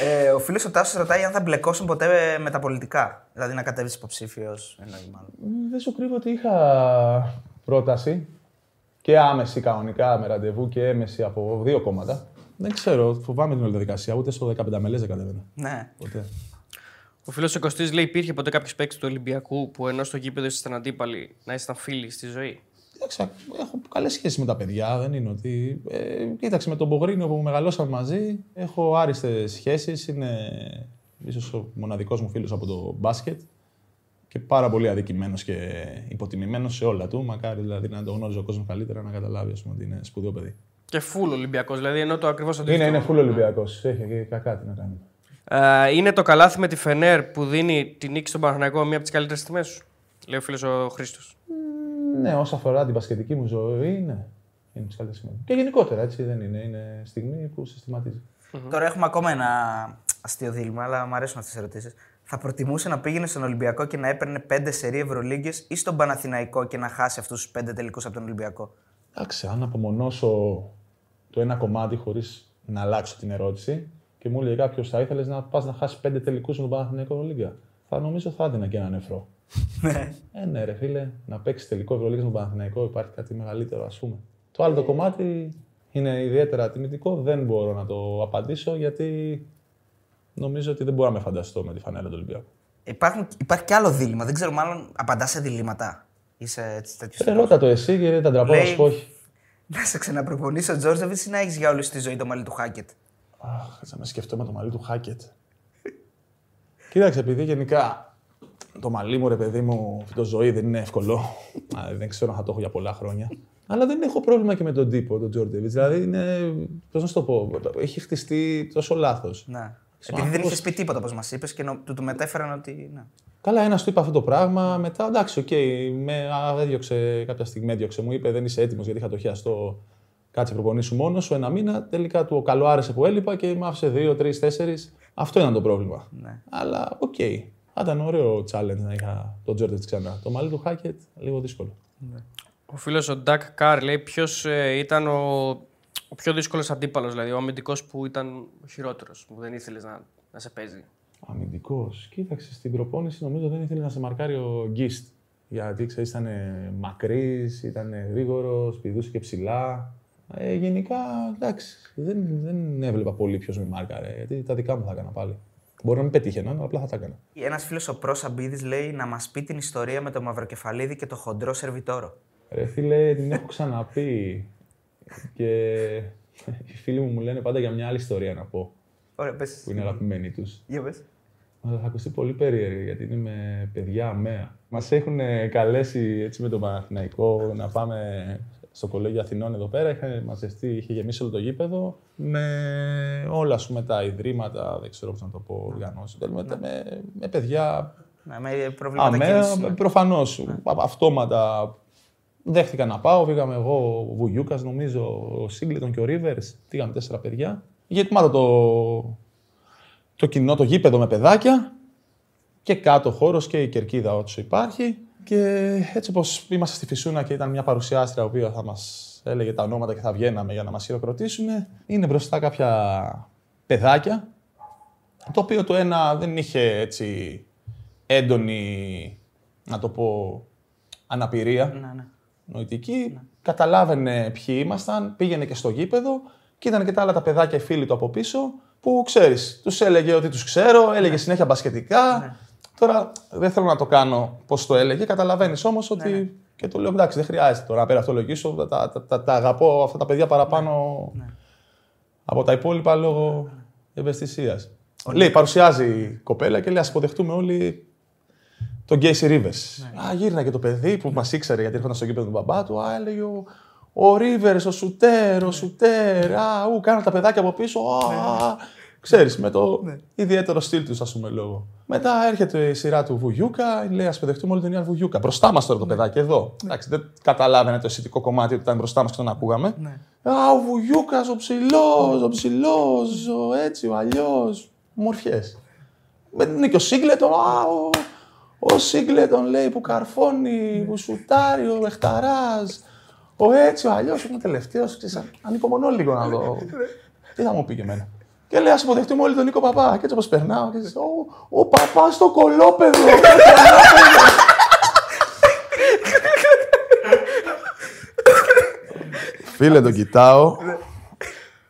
Ε, ο φίλος ο Τάσος ρωτάει αν θα μπλεκώσουν ποτέ με τα πολιτικά. Δηλαδή να κατέβεις υποψήφιος. Εννοεί μάλλον. Δεν σου κρύβω ότι είχα πρόταση και άμεση κανονικά με ραντεβού και έμεση από δύο κόμματα. Δεν ξέρω, φοβάμαι την όλη διαδικασία. Ούτε στο 15 μελέ δεν κατέβαινα. Ναι. Ποτέ. Ο φίλος ο Κωστής λέει: Υπήρχε ποτέ κάποιος παίκτης του Ολυμπιακού που ενώ στο γήπεδο ήσασταν αντίπαλοι να ήσασταν φίλοι στη ζωή; Κοίταξε, έχω καλές σχέσεις με τα παιδιά. Δεν είναι ότι. Ε, κοίταξε, με τον Πογρίνιο που μεγαλώσαμε μαζί, έχω άριστες σχέσεις. Είναι ίσως ο μοναδικός μου φίλος από το μπάσκετ και πάρα πολύ αδικημένος και υποτιμημένος σε όλα του. Μακάρι δηλαδή να το γνώριζε ο κόσμος καλύτερα να καταλάβει ας πούμε, ότι είναι σπουδαίο παιδί. Και φουλ Ολυμπιακός, δηλαδή ενώ το ακριβώς αντίθετο. Είναι, είναι full Ολυμπιακός. Έχει και κακά τι να κάνει. Ε, είναι το καλάθι με τη Φενέρ που δίνει τη νίκη στον Παναθηναϊκό μία από τις καλύτερες τιμέ σου. Λέει ο φίλος ο Χρήστος. Ναι, όσο αφορά την πασχετική μου ζωή, ναι. Είναι τι καλύτερε στιγμέ. Και γενικότερα έτσι δεν είναι. Είναι στιγμή που συστηματίζει. Τώρα έχουμε ακόμα ένα αστείο δίλημα, αλλά μου αρέσουν αυτές τι ερωτήσεις. Θα προτιμούσε να πήγαινε στον Ολυμπιακό και να έπαιρνε πέντε σερή Ευρωλίγκες ή στον Παναθηναϊκό και να χάσει αυτούς τους πέντε τελικούς από τον Ολυμπιακό; Εντάξει, αν απομονώσω το ένα κομμάτι χωρίς να αλλάξω την ερώτηση και μου έλεγε κάποιος θα ήθελες να πας να χάσεις πέντε τελικούς με τον Παναθηναϊκό Λίγκα. Θα νομίζω θα έδινα και ένα νεφρό. ε, ναι, ρε φίλε, να παίξεις τελικό Ευρωλίγα με τον Παναθηναϊκό υπάρχει κάτι μεγαλύτερο, ας πούμε. Το άλλο το κομμάτι είναι ιδιαίτερα τιμητικό. Δεν μπορώ να το απαντήσω γιατί νομίζω ότι δεν μπορώ να με φανταστώ με τη φανέλα του Ολυμπιακού. Υπάρχουν, υπάρχει και άλλο δίλημα. Δεν ξέρω, μάλλον απαντάς σε διλήμματα. Είσαι έτσι τέτοιος. Ε, ρώτα το εσύ και δεν τα τραπώ να σου πω όχι. Να σε ξαναπροπονήσει ο Τζόρτζεβιτ ή να έχεις για όλη σου τη ζωή το μαλλί του Χάκετ. Αχ, θα με σκεφτώ με το μαλλί του Χάκετ. Κοίταξε, επειδή γενικά το μαλλί μου, ρε παιδί μου, το ζωή δεν είναι εύκολο. Α, δεν ξέρω αν θα το έχω για πολλά χρόνια. Αλλά δεν έχω πρόβλημα και με τον τύπο, τον Τζόρτζεβιτς. Δηλαδή είναι. Πώς να σου το πω, έχει χτιστεί τόσο λάθος. Ναι. Επειδή δεν είχες πει τίποτα, όπως μας είπες, και νο- του, του μετέφεραν ότι. Ναι. Καλά, ένας του είπε αυτό το πράγμα. Μετά, εντάξει, οκ, με α, έδιωξε κάποια στιγμή, έδιωξε. Μου είπε δεν είσαι έτοιμος γιατί είχα το χιαστό. Κάτσε προπονήσου μόνος σου ένα μήνα. Τελικά του καλοάρεσε που έλειπα και με άφησε δύο, τρεις, τέσσερις. Αυτό ήταν το πρόβλημα. Ναι. Αλλά οκ. Θα ήταν ωραίο challenge να είχα τον Τζόρτζεβιτς ξανά. Το μαλλί του Χάκετ λίγο δύσκολο. Ο φίλος ο Ντάκ Καρ λέει ποιος ήταν ο, ο πιο δύσκολος αντίπαλος, δηλαδή ο αμυντικός που ήταν ο χειρότερος, που δεν ήθελες να, να σε παίζει. Αμυντικός. Κοίταξε στην προπόνηση νομίζω δεν ήθελε να σε μαρκάρει ο Γκίστ. Γιατί ξέρεις, ήταν μακρύς, ήταν γρήγορος, πηδούσε και ψηλά. Ε, γενικά εντάξει, δεν, δεν έβλεπα πολύ ποιος με μάρκαρε. Γιατί τα δικά μου θα έκανα πάλι. Μπορεί να μην πετύχαιναν, αλλά απλά θα τα έκανα. Ένας φίλος ο Προς Αμπίδης λέει να μας πει την ιστορία με το μαυροκεφαλίδι και το χοντρό σερβιτόρο. Ρε φίλε, την έχω ξαναπεί. και οι φίλοι μου μου λένε πάντα για μια άλλη ιστορία να πω, Ωραία, πες. που είναι αγαπημένη τους. Για πες. Αλλά θα ακουστεί πολύ περίεργη γιατί είναι με παιδιά αμαία. Μας έχουν καλέσει έτσι με τον Παναθηναϊκό να πάμε στο κολέγιο Αθηνών εδώ πέρα. Είχε μαζευτεί, είχε γεμίσει όλο το γήπεδο με όλα σου με τα ιδρύματα, δεν ξέρω πώς να το πω, οργανώσεις. Με, με, με παιδιά Ναι, με προβλήματα αμαία, κίνησης, ναι. προφανώς. Αυτόματα δέχτηκα να πάω. Πήγαμε εγώ, ο Βουγιούκας, νομίζω, ο Σίγκλετον και ο Ρίβερς. Πήγαμε τέσσερα παιδιά. Γεμάτο το, το κοινό, το γήπεδο με παιδάκια και κάτω χώρος και η κερκίδα όσο υπάρχει. Και έτσι όπως είμαστε στη Φυσούνα και ήταν μια παρουσιάστρια η οποία θα μας έλεγε τα ονόματα και θα βγαίναμε για να μας χειροκροτήσουν, είναι μπροστά κάποια παιδάκια, το οποίο το ένα δεν είχε έτσι έντονη, να το πω, αναπηρία Ναι, ναι. νοητική, καταλάβαινε ποιοι ήμασταν, πήγαινε και στο γήπεδο και ήταν και τα άλλα τα παιδάκια οι φίλοι του από πίσω που ξέρεις, τους έλεγε ότι τους ξέρω, έλεγε συνέχεια μπασκετικά. Τώρα δεν θέλω να το κάνω πώς το έλεγε, καταλαβαίνεις όμως ότι Και του λέω εντάξει, δεν χρειάζεται τώρα να περιαυτολογήσω. Τα, τα, τα, τα, τα αγαπώ αυτά τα παιδιά παραπάνω από τα υπόλοιπα λόγω ευαισθησίας. Λέει, παρουσιάζει η κοπέλα και λέει: Α υποδεχτούμε όλοι τον Γκέισι Ρίβες. Α, γύρνα και το παιδί που μας ήξερε γιατί έρχονταν στο γήπεδο του μπαμπά του. Α, έλεγε ο, ο Ρίβερς, ο Σουτέρ, ο Σουτέρ. Α, ου, κάνουν τα παιδάκια από πίσω. Α, ξέρεις, με το ιδιαίτερο στυλ τους, ας πούμε, λόγο. Μετά έρχεται η σειρά του Βουγιούκα, λέει: Α παιδεχτούμε όλη την Ιαν Βουγιούκα. Μπροστά μας τώρα το παιδάκι, εδώ. Εντάξει, δεν καταλάβαινε το αισθητικό κομμάτι ότι ήταν μπροστά μας και τον ακούγαμε. Α, ο Βουγιούκας, ο ψηλός, ο ψηλός, ο έτσι, ο αλλιώς. Μορφιές. Είναι και ο Σίγκλετον, α, ο, ο Σίγκλετον λέει που καρφώνει, που σουτάρει, ο Εχταράζ. Ο έτσι, ο αλλιώς, είναι τελευταίος. Ανυπομονώ λίγο να δω. Τι θα μου πει και εμένα. Και λέει, ας υποδεχτούμε όλοι τον Νίκο Παπά. Και έτσι όπως περνάω, και έτσι, ο, ο παπάς στο κολόπεδο. Φίλε, τον κοιτάω.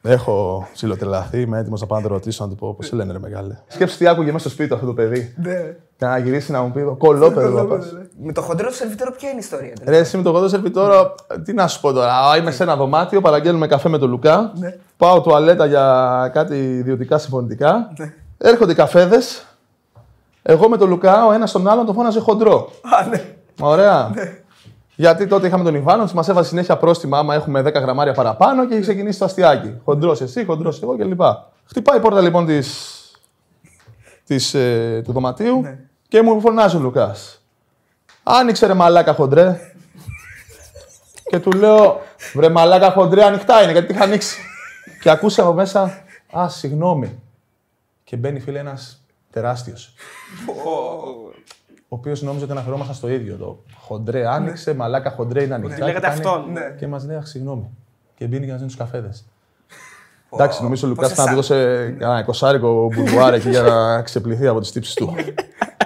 Έχω ψιλοτρελαθεί, είμαι έτοιμος να πάω να το ρωτήσω, να του πω πώς σε λένε, ρε μεγάλε; Σκέψου τι άκουγε μέσα στο σπίτι του αυτό το παιδί. Ναι. Και να γυρίσει να μου πει: Κολόπεδο, παπάς». Με το χοντρό σερβιτόρο, ποια είναι η ιστορία. Ρε, εσύ με το κοντό σερβιτόρο, τι να σου πω τώρα. Α, Είμαι σε ένα δωμάτιο, παραγγέλνουμε καφέ με τον Λουκά. Ναι. Πάω τουαλέτα για κάτι ιδιωτικά συμφωνητικά. Έρχονται οι καφέδες. Εγώ με τον Λουκά, ο ένας τον άλλον τον φώναζε χοντρό. Α, ναι. Ωραία. Γιατί τότε είχαμε τον Ιβάνο, μας έβαζε συνέχεια πρόστιμα άμα έχουμε 10 γραμμάρια παραπάνω και είχε ξεκινήσει το αστιάκι. Χοντρός εσύ, χοντρός εγώ κλπ. Χτυπάει η πόρτα λοιπόν της, της, ε, του δωματίου και μου φωνάζει ο Λουκάς. Άνοιξε ρε μαλάκα χοντρέ. και του λέω, βρε μαλάκα χοντρέ, ανοιχτά είναι γιατί την είχα ανοίξει. και ακούσα από μέσα, α, συγγνώμη. Και μπαίνει φίλε ένας τεράστιος. ο οποίος νόμιζε ότι αναφερόμασταν στο ίδιο. Το χοντρέ άνοιξε, μαλάκα χοντρέ είναι ανοιχτά. Λέγατε και κάνει- αυτόν. Ναι. Και μας λέει, αχ, συγγνώμη. Και μπαίνει για να δίνει τους καφέδες. Εντάξει, νομίζω ο Λουκάς πόσες θα του σα- δώσει ένα εικοσάρικο μπουρμπουάρ εκεί για να ξεπληθεί από τις τύψεις του.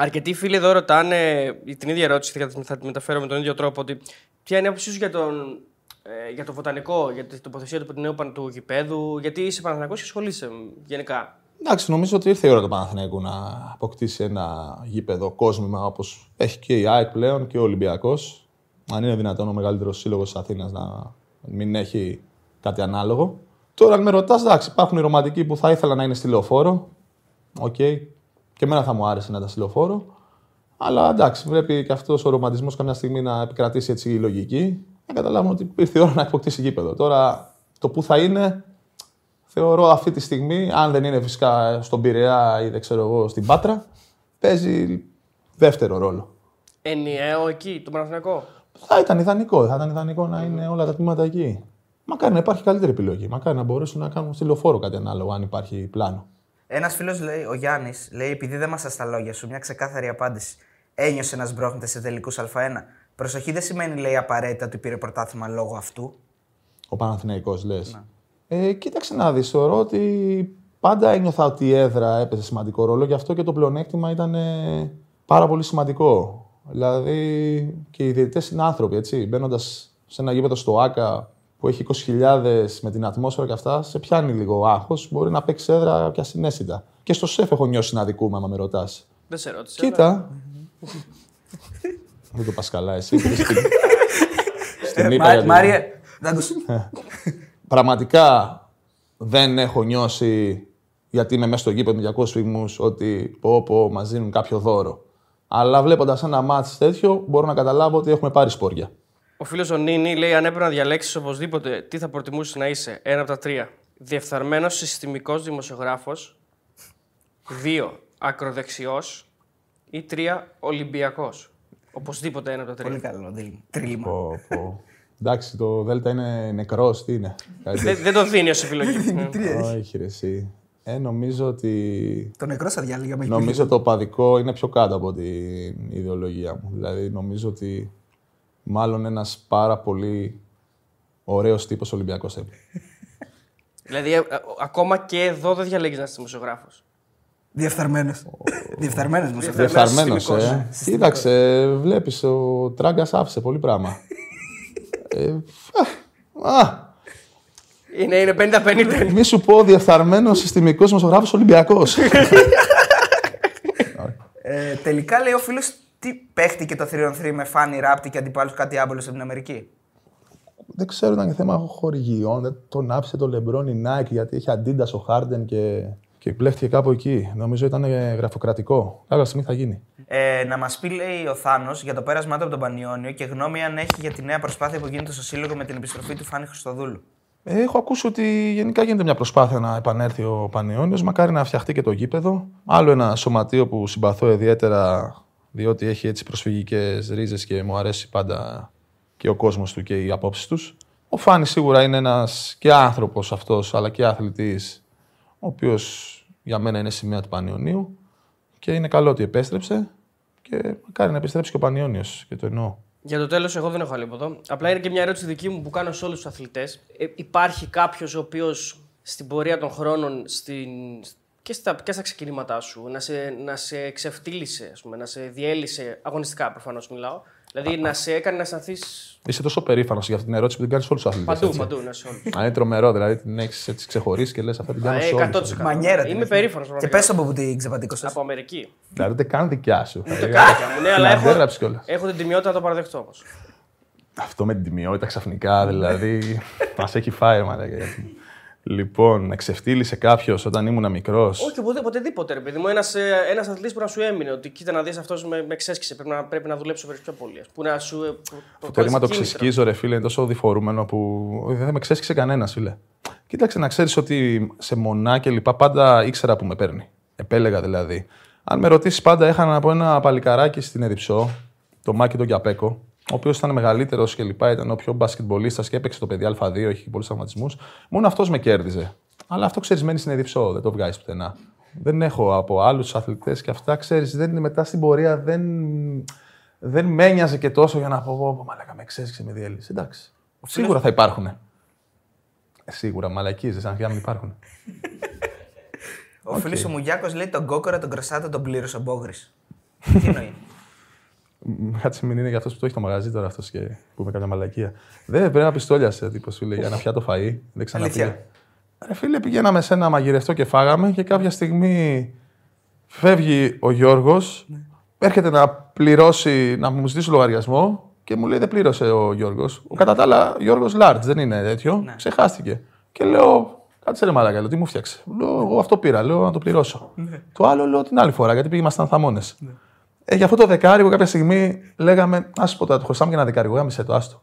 Αρκετοί φίλοι εδώ ρωτάνε την ίδια ερώτηση, θα τη- θα τη μεταφέρω με τον ίδιο τρόπο. Ότι ποια είναι η άποψή σου για, τον, ε, για το βοτανικό, για την τοποθεσία του νέου παν- του γηπέδου, γιατί είσαι Παναθηναϊκός και ασχολείσαι μ, γενικά. Εντάξει, νομίζω ότι ήρθε η ώρα του Παναθηναϊκού να αποκτήσει ένα γήπεδο κόσμημα όπως έχει και η ΑΕΚ πλέον και ο Ολυμπιακός. Αν είναι δυνατόν ο μεγαλύτερος σύλλογος της Αθήνας να μην έχει κάτι ανάλογο. Τώρα, αν με ρωτάς, εντάξει, υπάρχουν οι ρομαντικοί που θα ήθελα να είναι στη λεωφόρο. Οκ. Και εμένα θα μου άρεσε να ήταν στη λεωφόρο. Αλλά εντάξει, πρέπει και αυτός ο ρομαντισμός καμιά στιγμή να επικρατήσει έτσι η λογική. Να καταλάβουμε ότι ήρθε η ώρα να αποκτήσει γήπεδο. Τώρα, το που θα είναι, θεωρώ αυτή τη στιγμή, αν δεν είναι φυσικά στον Πειραιά ή δεν ξέρω εγώ στην Πάτρα, παίζει δεύτερο ρόλο. Ενιαίο εκεί, το Παναθηναϊκό; Θα ήταν ιδανικό, θα ήταν ιδανικό να είναι όλα τα τμήματα εκεί. Μακάρι να υπάρχει καλύτερη επιλογή. Μακάρι να μπορέσουν να κάνουν στη λεωφόρο κάτι ανάλογο, αν υπάρχει πλάνο. Ένας φίλος λέει, ο Γιάννης, λέει: Επειδή δεν μας στα λόγια σου, μια ξεκάθαρη απάντηση. Ένιωσε να σμπρώχνεται σε τελικούς Α1. Προσοχή δεν σημαίνει, λέει, απαραίτητα ότι πήρε πρωτάθλημα λόγω αυτού. Ο Παναθηναϊκός λες. Ε, κοίταξε να δεις, θεωρώ ότι πάντα ένιωθα ότι η έδρα έπαιζε σημαντικό ρόλο, γι' αυτό και το πλεονέκτημα ήταν ε, πάρα πολύ σημαντικό. Δηλαδή και οι διαιτητές είναι άνθρωποι, έτσι. Μπαίνοντας σε ένα γήπεδο στο ΆΚΑ που έχει 20.000 με την ατμόσφαιρα και αυτά, σε πιάνει λίγο άγχος, μπορεί να παίξει έδρα πια συνέστητα. Και στο σεφ έχω νιώσει να δικούμε, άμα με ρωτάς. Δεν σε ρώτησε. αλλά- Κοίτα. Δεν το πας καλά εσύ. Στην, στην είπα Μά- γιατί- Μάριε, δεν τους- πραγματικά δεν έχω νιώσει γιατί είμαι μέσα στο γήπεδο με 200 φυγμούς ότι πω πω μας δίνουν κάποιο δώρο. Αλλά βλέποντας ένα μάτς τέτοιο μπορώ να καταλάβω ότι έχουμε πάρει σπόρια. Ο φίλος ο Νίνη λέει: Αν έπρεπε να διαλέξεις οπωσδήποτε, τι θα προτιμούσες να είσαι; Ένα από τα τρία. Διεφθαρμένος συστημικός δημοσιογράφος. Δύο. Ακροδεξιός. Ή τρία. Ολυμπιακός. Οπωσδήποτε ένα από τα Πολύ τρία. καλό δίλημα. τρίλημα. Πω, πω. Εντάξει, το Δέλτα είναι νεκρός, τι είναι. Κάτι Δεν, δεν το δίνει ως επιλογή. Ναι. τέτοιο. Όχι ρε εσύ. Ε, νομίζω ότι... Το νεκρός θα διάλεγα με Νομίζω το παδικό είναι πιο κάτω από την ιδεολογία μου. Δηλαδή νομίζω ότι μάλλον ένας πάρα πολύ ωραίος τύπος Ολυμπιακός θα είναι. δηλαδή, ε, ε, ακόμα και εδώ δεν διαλέγεις να είσαι δημοσιογράφος. Διεφθαρμένος. Διεφθαρμένος μου. Διεφθαρμένος, συστημικός. ε. Κοίταξε, βλέπεις, ο Τράγκας άφησε πολύ πράγμα. ε, α, α, Είναι, είναι 50-50. μη σου πω διεφθαρμένος συστημικός δημοσιογράφος Ολυμπιακός. Ε, τελικά λέει ο φίλος Τι παίχτηκε το 3-on-3 με Φάνη Ράπτη και αντιπάλους κάτι άμπολο από την Αμερική; Δεν ξέρω, ήταν και θέμα χορηγιών. Δεν τον άφησε το Λεμπρόν η Nike γιατί είχε αντίντα ο Χάρντεν και, και πλέχτηκε κάπου εκεί. Νομίζω ήταν ε, γραφειοκρατικό. Κάποια στιγμή θα γίνει. Ε, να μας πει, λέει ο Θάνος, για το πέρασμά του από τον Πανιόνιο και γνώμη αν έχει για τη νέα προσπάθεια που γίνεται στο Σύλλογο με την επιστροφή του Φάνη Χριστοδούλου. Ε, Έχω ακούσει ότι γενικά γίνεται μια προσπάθεια να επανέλθει ο Πανιόνιος. Μακάρι να φτιαχτεί και το γήπεδο. Άλλο ένα σωματείο που συμπαθώ ιδιαίτερα διότι έχει έτσι προσφυγικές ρίζες και μου αρέσει πάντα και ο κόσμος του και οι απόψεις τους. Ο Φάνης σίγουρα είναι ένας και άνθρωπος αυτός, αλλά και αθλητής, ο οποίος για μένα είναι σημαία του Πανιωνίου και είναι καλό ότι επέστρεψε και μακάρι να επιστρέψει και ο Πανιόνιος και το εννοώ. Για το τέλος, εγώ δεν έχω άλλη από εδώ. Απλά είναι και μια ερώτηση δική μου που κάνω σε όλους τους αθλητές. Ε, υπάρχει κάποιος ο οποίος στην πορεία των χρόνων στην... και, στα, και στα ξεκινήματά σου να σε, να σε ξεφτύλισε, ας πούμε, να σε διέλυσε αγωνιστικά προφανώς μιλάω. Δηλαδή να σε έκανε να αισθανθεί Είσαι τόσο περήφανος για αυτή την ερώτηση που την κάνεις σε όλους τους αθλητές. παντού, παντού. Να σε όλους. Αν είναι τρομερό, δηλαδή την έχεις έτσι ξεχωρίσει και λες αυτά την κάνω Ε, σε όλους. 100%. Μανιέρα την Είμαι έχεις. περήφανος. Και πες από που την ξεπατήκωσε. Από Αμερική. Δηλαδή δεν καν δικιά σου. Το κάτοικια μου, ναι, αλλά Την έχω, αντέγραψες κιόλας. έχω την τιμιότητα να το παραδεχτώ όμως. Αυτό με την τιμιότητα ξαφνικά, δηλαδή. μας έχει φάει, μαλάκα. Λοιπόν, με ξεφτύλισε κάποιος όταν ήμουν μικρός; Όχι, ποτέ, οποτεδήποτε, ρε παιδί μου. Ένας ένας αθλητής που να σου έμεινε. Ότι κοίτα να δεις αυτός με, με ξέσκησε. Πρέπει να, πρέπει να δουλέψω πιο πολύ. ας. Που να σου. ε, που- που Το ρήμα το κίνητρο. ξεσκίζω, ρε φίλε, είναι τόσο διφορούμενο που δεν με ξέσκησε κανένας, φίλε. Κοίταξε να ξέρεις ότι σε μονά και λοιπά πάντα ήξερα που με παίρνει. Επέλεγα δηλαδή. Αν με ρωτήσεις, πάντα έχανα από ένα παλικαράκι στην Εδιψό, το Μάκη τον Κιαπέκο, ο οποίος ήταν μεγαλύτερος και λοιπά, ήταν ο πιο μπασκετμπολίστας και έπαιξε το παιδί Α2, είχε πολλούς τραυματισμούς. Μόνο αυτός με κέρδιζε. Αλλά αυτό ξέρεις, μένει στην Εδιψό, δεν το βγάζεις πουθενά. Δεν έχω από άλλους αθλητές και αυτά, ξέρεις, δεν μετά στην πορεία δεν, δεν με ένοιαζε και τόσο για να πω, πω, πω μαλάκα, με ξέσχισε, με διέλυσε. Εντάξει. Σίγουρα θα υπάρχουν. Ε, σίγουρα, μαλακίζε, αν και αν υπάρχουν. Ο okay. φίλο ο Μουγιάκος λέει τον κόκορα, τον κρασάτο, τον πλήρωσε ο Μπόγρης. Τι εννοεί; Μ, Κάτσε μην είναι για αυτός που το έχει το μαγαζί τώρα αυτός και που με κάποια μαλακία. Δεν πρέπει να πιστόλιασε τύπος φίλε για ένα πιάτο φαΐ. Δεν ξαναπήγε. Αλήθεια. Ρε φίλε, πηγαίναμε σε ένα μαγειρευτό και φάγαμε και κάποια στιγμή φεύγει ο Γιώργος, έρχεται να πληρώσει, να μου ζητήσει λογαριασμό και μου λέει δεν πλήρωσε ο Γιώργος. Ο κατά τα άλλα Γιώργος Λάρτς δεν είναι τέτοιο. Ξεχάστηκε. Και λέω, κάτσε ρε μαλάκα, λέω, τι μου φτιάξε. Λέω, εγώ αυτό πήρα, λέω να το πληρώσω. Το άλλο λέω την άλλη φορά, γιατί πήγαμε θαμώνε. Ε, για αυτό το δεκάρικο κάποια στιγμή λέγαμε, ας πω τώρα, του χρωστάμε και ένα δεκάρικο. Γάμισε το, άστο.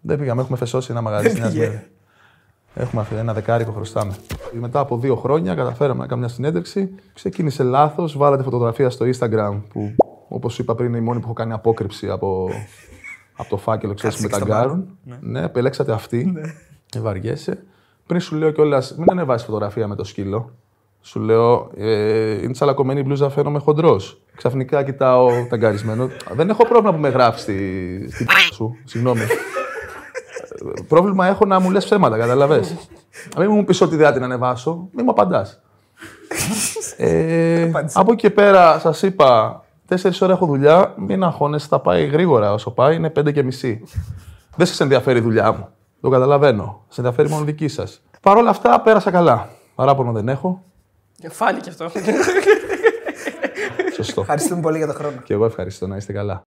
Δεν πήγαμε, έχουμε φεσώσει ένα μαγαζί στη Νέας Σμύρνη. Έχουμε αφήσει ένα δεκάρικο χρωστάμε. Μετά από δύο χρόνια καταφέραμε να κάνουμε μια συνέντευξη. Ξεκίνησε λάθος. Βάλατε φωτογραφία στο Instagram που, όπως σου είπα πριν, είναι η μόνη που έχω κάνει απόκρυψη από, από το φάκελο. Ξέρεις, με Κάτσε τα στο γκάρουν. Ναι. επιλέξατε αυτή. Ναι. βαριέσαι. Πριν σου λέω κιόλας, μην ανεβάσεις φωτογραφία με το σκύλο. Σου λέω, ε, είναι τσαλακωμένη η μπλούζα, φαίνομαι χοντρός. Ξαφνικά κοιτάω ταγκαρισμένο. Δεν έχω πρόβλημα που με γράφει στη, στη σου. Συγγνώμη. Πρόβλημα έχω να μου λες ψέματα, καταλαβέ. μην μου πεις ότι δεν θα την ανεβάσω, μην μου απαντάς. ε, από εκεί και πέρα, σας είπα, τέσσερις ώρες έχω δουλειά. Μην αγχώνεσαι, θα πάει γρήγορα. Όσο πάει, είναι πέντε και μισή. δεν σας ενδιαφέρει η δουλειά μου. Το καταλαβαίνω. Σε ενδιαφέρει μόνο δική σας. Παρ' όλα αυτά, πέρασα καλά. Παράπονο δεν έχω. Ε, Φάνηκε αυτό. Σωστό. Ευχαριστούμε πολύ για τον χρόνο. και εγώ ευχαριστώ να είστε καλά.